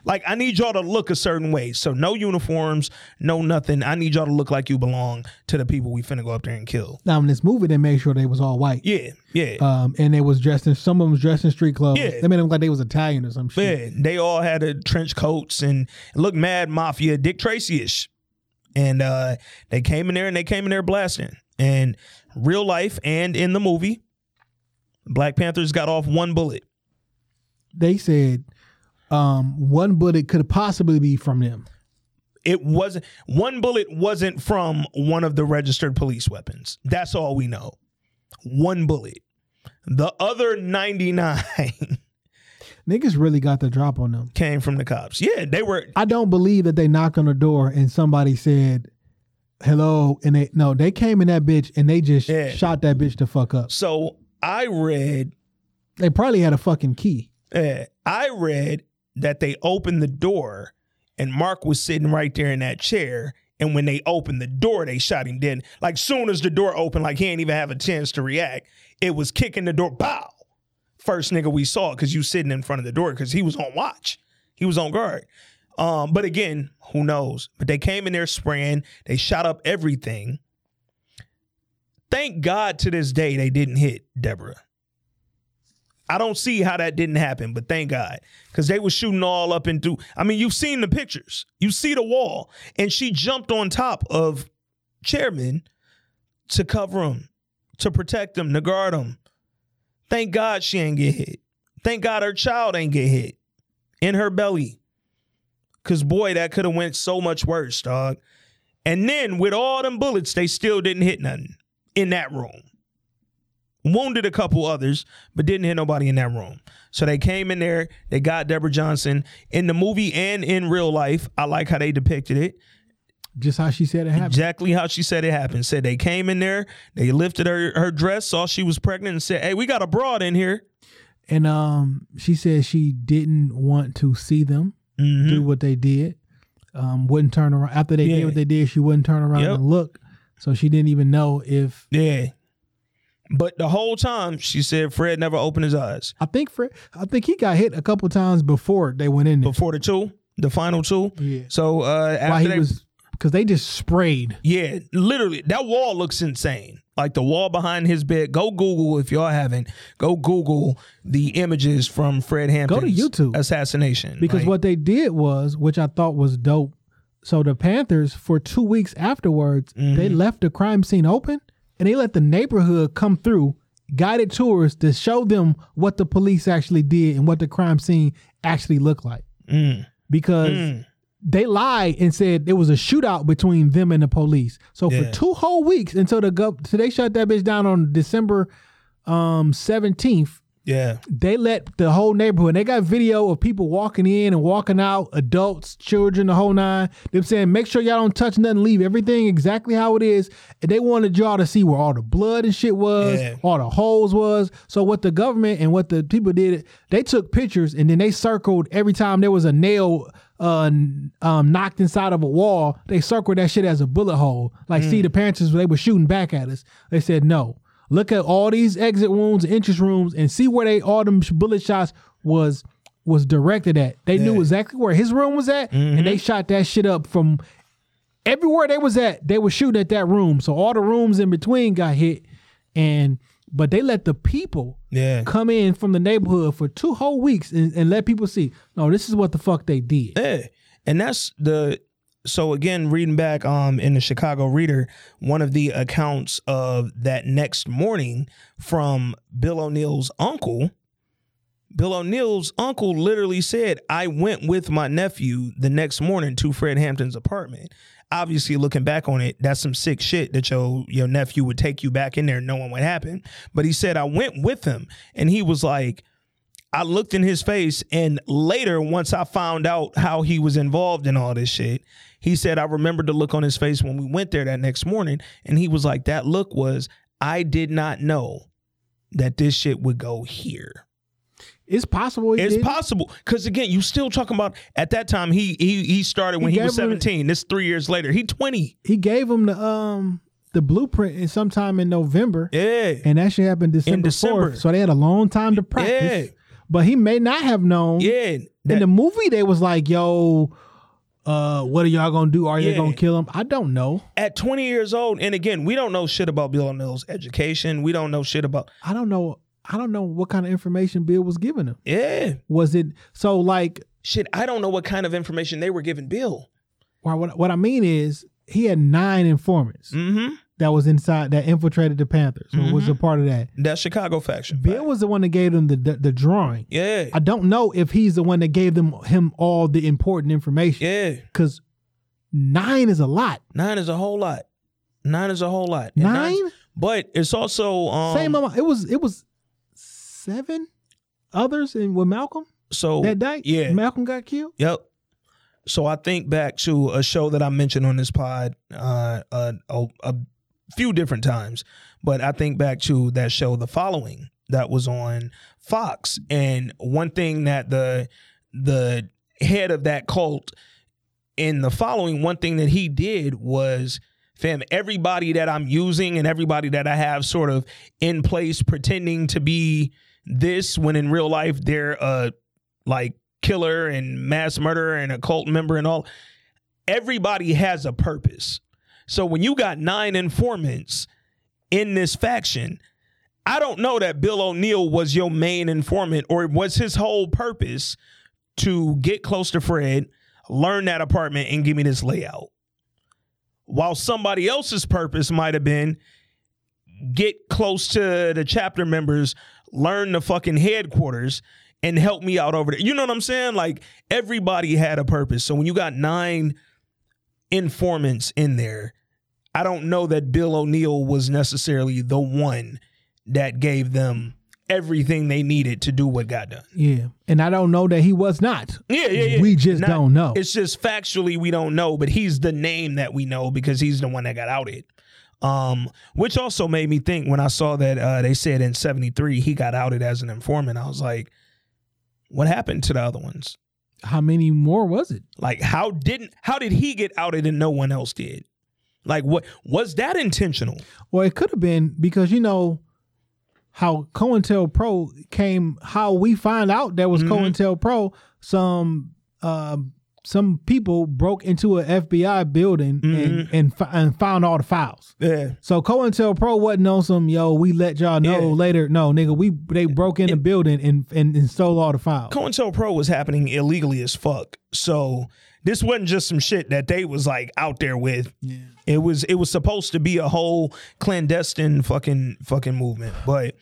Like I need y'all to look a certain way. So no uniforms, no nothing. I need y'all to look like you belong to the people we finna go up there and kill. now in this movie, they made sure they was all white. Yeah, yeah. Um, and they was dressed in some of them was dressed in street clothes. Yeah. They made them like they was Italian or some shit. Yeah, they all had a trench coats and looked mad mafia, Dick Tracy ish. And uh, they came in there and they came in there blasting. And real life and in the movie, Black Panthers got off one bullet. They said um, one bullet could possibly be from them. It wasn't one bullet wasn't from one of the registered police weapons. That's all we know. One bullet. The other 99 [LAUGHS] Niggas really got the drop on them. came from the cops. Yeah, they were I don't believe that they knocked on the door and somebody said hello and they no they came in that bitch and they just Yeah. shot that bitch the fuck up. so I read They probably had a fucking key. Uh, I read that they opened the door and Mark was sitting right there in that chair. And when they opened the door, they shot him dead. Like soon as the door opened, like he ain't even have a chance to react. It was kicking the door. Bow. First nigga we saw because you sitting in front of the door because he was on watch. He was on guard. Um, but again, who knows? But they came in there spraying. They shot up everything. Thank God to this day they didn't hit Deborah. I don't see how that didn't happen, but thank God. Because they were shooting all up into I mean, you've seen the pictures. You see the wall. And she jumped on top of chairman to cover him, to protect him, to guard him. Thank God she ain't get hit. Thank God her child ain't get hit in her belly. Cause boy, that could have went so much worse, dog. And then with all them bullets, they still didn't hit nothing in that room wounded a couple others, but didn't hit nobody in that room. So they came in there, they got Deborah Johnson in the movie and in real life. I like how they depicted it. Just how she said it happened. Exactly how she said it happened. Said they came in there, they lifted her her dress, saw she was pregnant, and said, "Hey, we got a broad in here." And um she said she didn't want to see them Mhm. do what they did. Um wouldn't turn around after they Yeah. did what they did, she wouldn't turn around Yep. and look. So she didn't even know if Yeah. But the whole time she said Fred never opened his eyes. I think Fred I think he got hit a couple times before they went in there. Before the two, the final two. Yeah. So uh after While he they, was because they just sprayed. Yeah, literally, that wall looks insane. Like the wall behind his bed. Go Google if y'all haven't. Go Google the images from Fred Hampton's YouTube. assassination. Because Like, what they did was, which I thought was dope. So the Panthers, for two weeks afterwards, they Mm-hmm. left the crime scene open and they let the neighborhood come through, guided tours to show them what the police actually did and what the crime scene actually looked like. Mm. Because they lied and said there was a shootout between them and the police. So Yeah. for two whole weeks until the gov, so they shut that bitch down on December um 17th Yeah, they let the whole neighborhood. They got video of people walking in and walking out, adults, children, the whole nine. Them saying, "Make sure y'all don't touch nothing, leave everything exactly how it is." And they wanted y'all to see where all the blood and shit was, Yeah. all the holes was. So what the government and what the people did, they took pictures and then they circled every time there was a nail uh um knocked inside of a wall. They circled that shit as a bullet hole. Like, see the Panthers, they were shooting back at us. They said no. Look at all these exit wounds, entrance rooms, and see where they all them bullet shots was was directed at. They knew exactly where his room was at, and they mm-hmm. shot that shit up from everywhere they was at. They were shooting at that room, so all the rooms in between got hit, and but they let the people yeah, come in from the neighborhood for two whole weeks and, and let people see. No, this is what the fuck they did. yeah. And that's the. So again, reading back um in the Chicago Reader, one of the accounts of that next morning from Bill O'Neal's uncle Bill O'Neal's uncle literally said, I went with my nephew the next morning to Fred Hampton's apartment. Obviously, looking back on it, that's some sick shit that your your nephew would take you back in there knowing what happened. But he said, I went with him. And he was like, I looked in his face, and later, once I found out how he was involved in all this shit, he said, I remembered the look on his face when we went there that next morning. And he was like, That look was, I did not know that this shit would go here. It's possible. He It's did. possible because again, you still talking about at that time he he he started when He he, was gave him- seventeen. This three years later, he twenty. he gave him the um the blueprint in sometime in November, Yeah, and that shit happened December December. fourth. So they had a long time to practice. Yeah. But he may not have known. yeah. in the movie, they was like, "Yo, uh, what are y'all gonna do? Are you Yeah. gonna kill him?" I don't know. at twenty years old, and again, we don't know shit about Bill O'Neal's education. We don't know shit about I don't know. I don't know what kind of information Bill was giving him. yeah Was it so like? shit. I don't know what kind of information they were giving Bill. Well, what what I mean is he had nine informants Mm-hmm. That was inside that infiltrated the Panthers. Or was a part of that. That Chicago faction. Bill was the one that gave them the the, the drawing. yeah, I don't know if he's the one that gave them him all the important information yeah. because nine is a lot. Nine is a whole lot. Nine is a whole lot. And Nine, but it's also um, same amount. It was it was seven others in with Malcolm So that night. yeah. Malcolm got killed. Yep. So I think back to a show that I mentioned on this pod uh, uh, a, a few different times, but I think back to that show, The Following, that was on Fox, and one thing that the the head of that cult in The Following, one thing that he did was. Fam, everybody that I'm using and everybody that I have sort of in place pretending to be this when in real life they're a like killer and mass murderer and a cult member and all everybody has a purpose so when you got nine informants in this faction i don't know that bill o'neal was your main informant or was his whole purpose to get close to fred learn that apartment and give me this layout while somebody else's purpose might have been get close to the chapter members, learn the fucking headquarters, and help me out over there. You know what I'm saying? Like everybody had a purpose. So when you got nine informants in there, I don't know that Bill O'Neal was necessarily the one that gave them everything they needed to do what got done. Yeah, and I don't know that he was not. Yeah, yeah, yeah. We just Not- don't know. It's just factually we don't know, but he's the name that we know because he's the one that got outed. Um, which also made me think when I saw that uh, they said in '73 he got outed as an informant. I was like, what happened to the other ones? How many more was it? Like, how didn't how did he get outed and no one else did? Like, what was that intentional? Well, it could have been because you know how COINTELPRO came. How we find out there was Mhm. COINTELPRO. Some uh, some people broke into an FBI building and Mhm. and, fi- and found all the files. Yeah, So COINTELPRO wasn't on some yo. We let y'all know Yeah. later. No, nigga, we they broke in the building and, and and stole all the files. COINTELPRO was happening illegally as fuck. So this wasn't just some shit that they was like out there with. Yeah. It was it was supposed to be a whole clandestine fucking fucking movement. But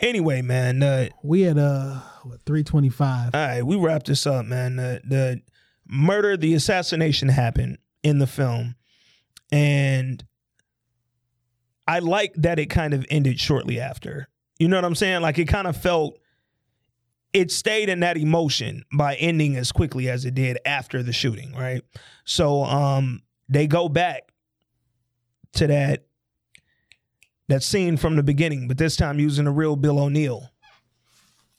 anyway, man, uh, We had uh three twenty five. all right, we wrap this up, man. The, the murder, the assassination happened in the film, and I like that it kind of ended shortly after. You know what I'm saying? Like it kind of felt it stayed in that emotion by ending as quickly as it did after the shooting, right? So um they go back to that that scene from the beginning, but this time using the real Bill O'Neal.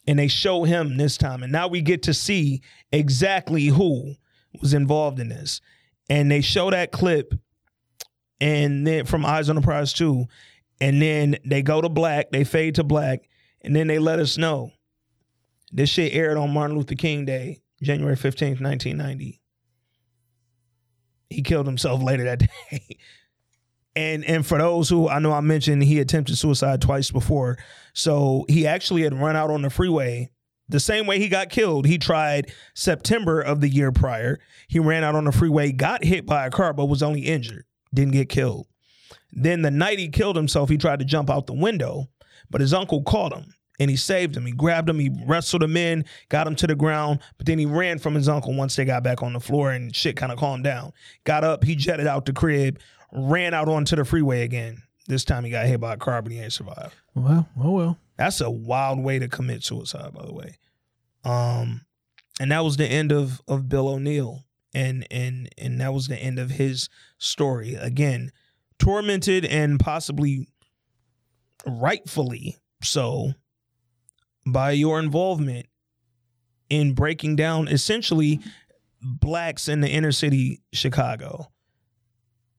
And they show him this time. And now we get to see exactly who was involved in this. And they show that clip and then from Eyes on the Prize 2. And then they go to black, they fade to black, and then they let us know. This shit aired on Martin Luther King Day, January 15th, 1990. He killed himself later that [LAUGHS] day. And and for those who I know I mentioned he attempted suicide twice before. So he actually had run out on the freeway the same way he got killed. He tried September of the year prior. He ran out on the freeway, got hit by a car, but was only injured, didn't get killed. Then the night he killed himself, he tried to jump out the window, but his uncle caught him and he saved him. He grabbed him, he wrestled him in, got him to the ground, but then he ran from his uncle once they got back on the floor and shit kind of calmed down. Got up, he jetted out the crib, ran out onto the freeway again. This time he got hit by a car, but he ain't survived. Well, oh well. That's a wild way to commit suicide, by the way. Um, and that was the end of of Bill O'Neal, and and and that was the end of his story. Again, tormented and possibly rightfully so by your involvement in breaking down essentially blacks in the inner city Chicago.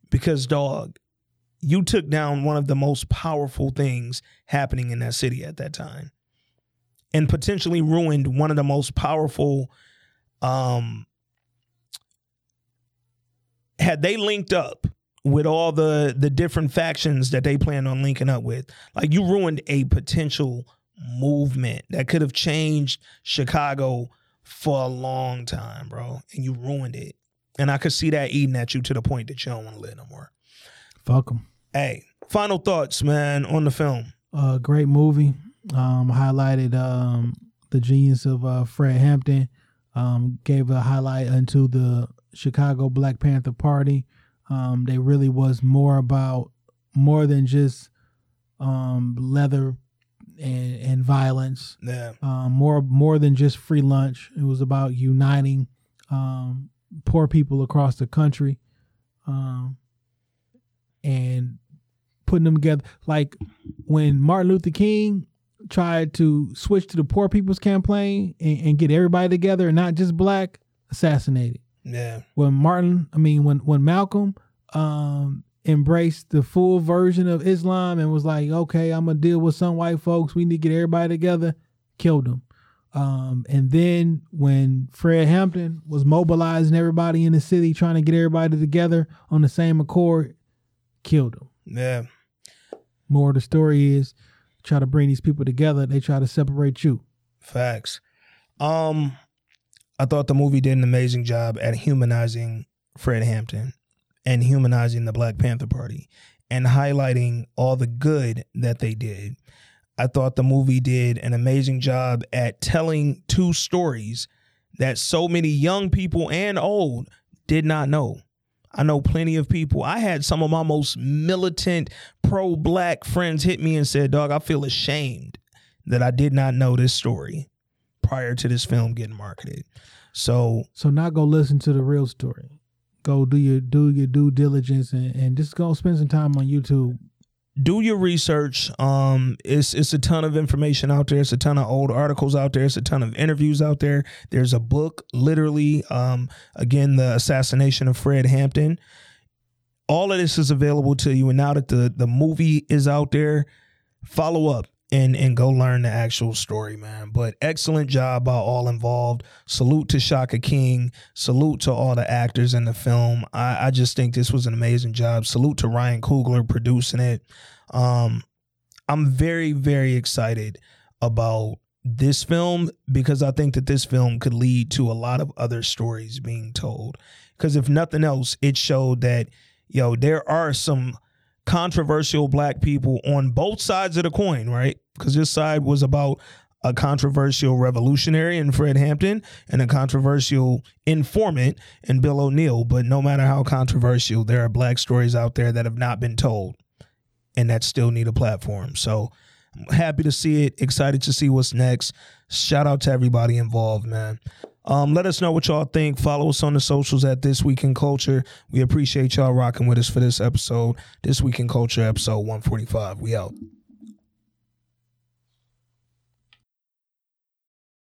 Because dog, you took down one of the most powerful things happening in that city at that time and potentially ruined one of the most powerful um had they linked up with all the the different factions that they plan on linking up with like you ruined a potential movement that could have changed chicago for a long time bro and you ruined it and i could see that eating at you to the point that you don't want to live no more Fuck them. hey final thoughts man on the film Uh, great movie. Um, highlighted um, the genius of uh, Fred Hampton. Um, gave a highlight into the Chicago Black Panther Party. Um, they really was more about more than just um, leather and, and violence. yeah Um, more more than just free lunch. It was about uniting um, poor people across the country, um, and putting them together. Like when Martin Luther King tried to switch to the poor people's campaign and, and get everybody together, and not just black, assassinated. yeah When Martin, I mean, when when Malcolm um, embraced the full version of Islam and was like, okay, I'm gonna deal with some white folks. We need to get everybody together. Killed him. Um, and then when Fred Hampton was mobilizing everybody in the city, trying to get everybody together on the same accord, killed him. yeah More of the story is try to bring these people together. They try to separate you. Facts. Um, I thought the movie did an amazing job at humanizing Fred Hampton and humanizing the Black Panther Party and highlighting all the good that they did. I thought the movie did an amazing job at telling two stories that so many young people and old did not know. I know plenty of people. I had some of my most militant pro black friends hit me and said, Dog, I feel ashamed that I did not know this story prior to this film getting marketed. So So now go listen to the real story. Go do your do your due diligence and, and just go spend some time on YouTube. do your research. Um, it's it's a ton of information out there. It's a ton of old articles out there. It's a ton of interviews out there. There's a book, literally. Um, again, the assassination of Fred Hampton. All of this is available to you, and now that the the movie is out there, follow up and and go learn the actual story, man. But excellent job by all involved. Salute to Shaka King. Salute to all the actors in the film. I, I just think this was an amazing job. Salute to Ryan Coogler producing it. Um, I'm very very excited about this film because I think that this film could lead to a lot of other stories being told. Because if nothing else, it showed that yo there are some controversial black people on both sides of the coin, right? Because this side was about a controversial revolutionary in Fred Hampton and a controversial informant in Bill O'Neal. But no matter how controversial, there are black stories out there that have not been told and that still need a platform. So I'm happy to see it, excited to see what's next. Shout out to everybody involved, man. Um, let us know what y'all think. Follow us on the socials at This Week in Culture. We appreciate y'all rocking with us for this episode. This Week in Culture, episode 145. We out.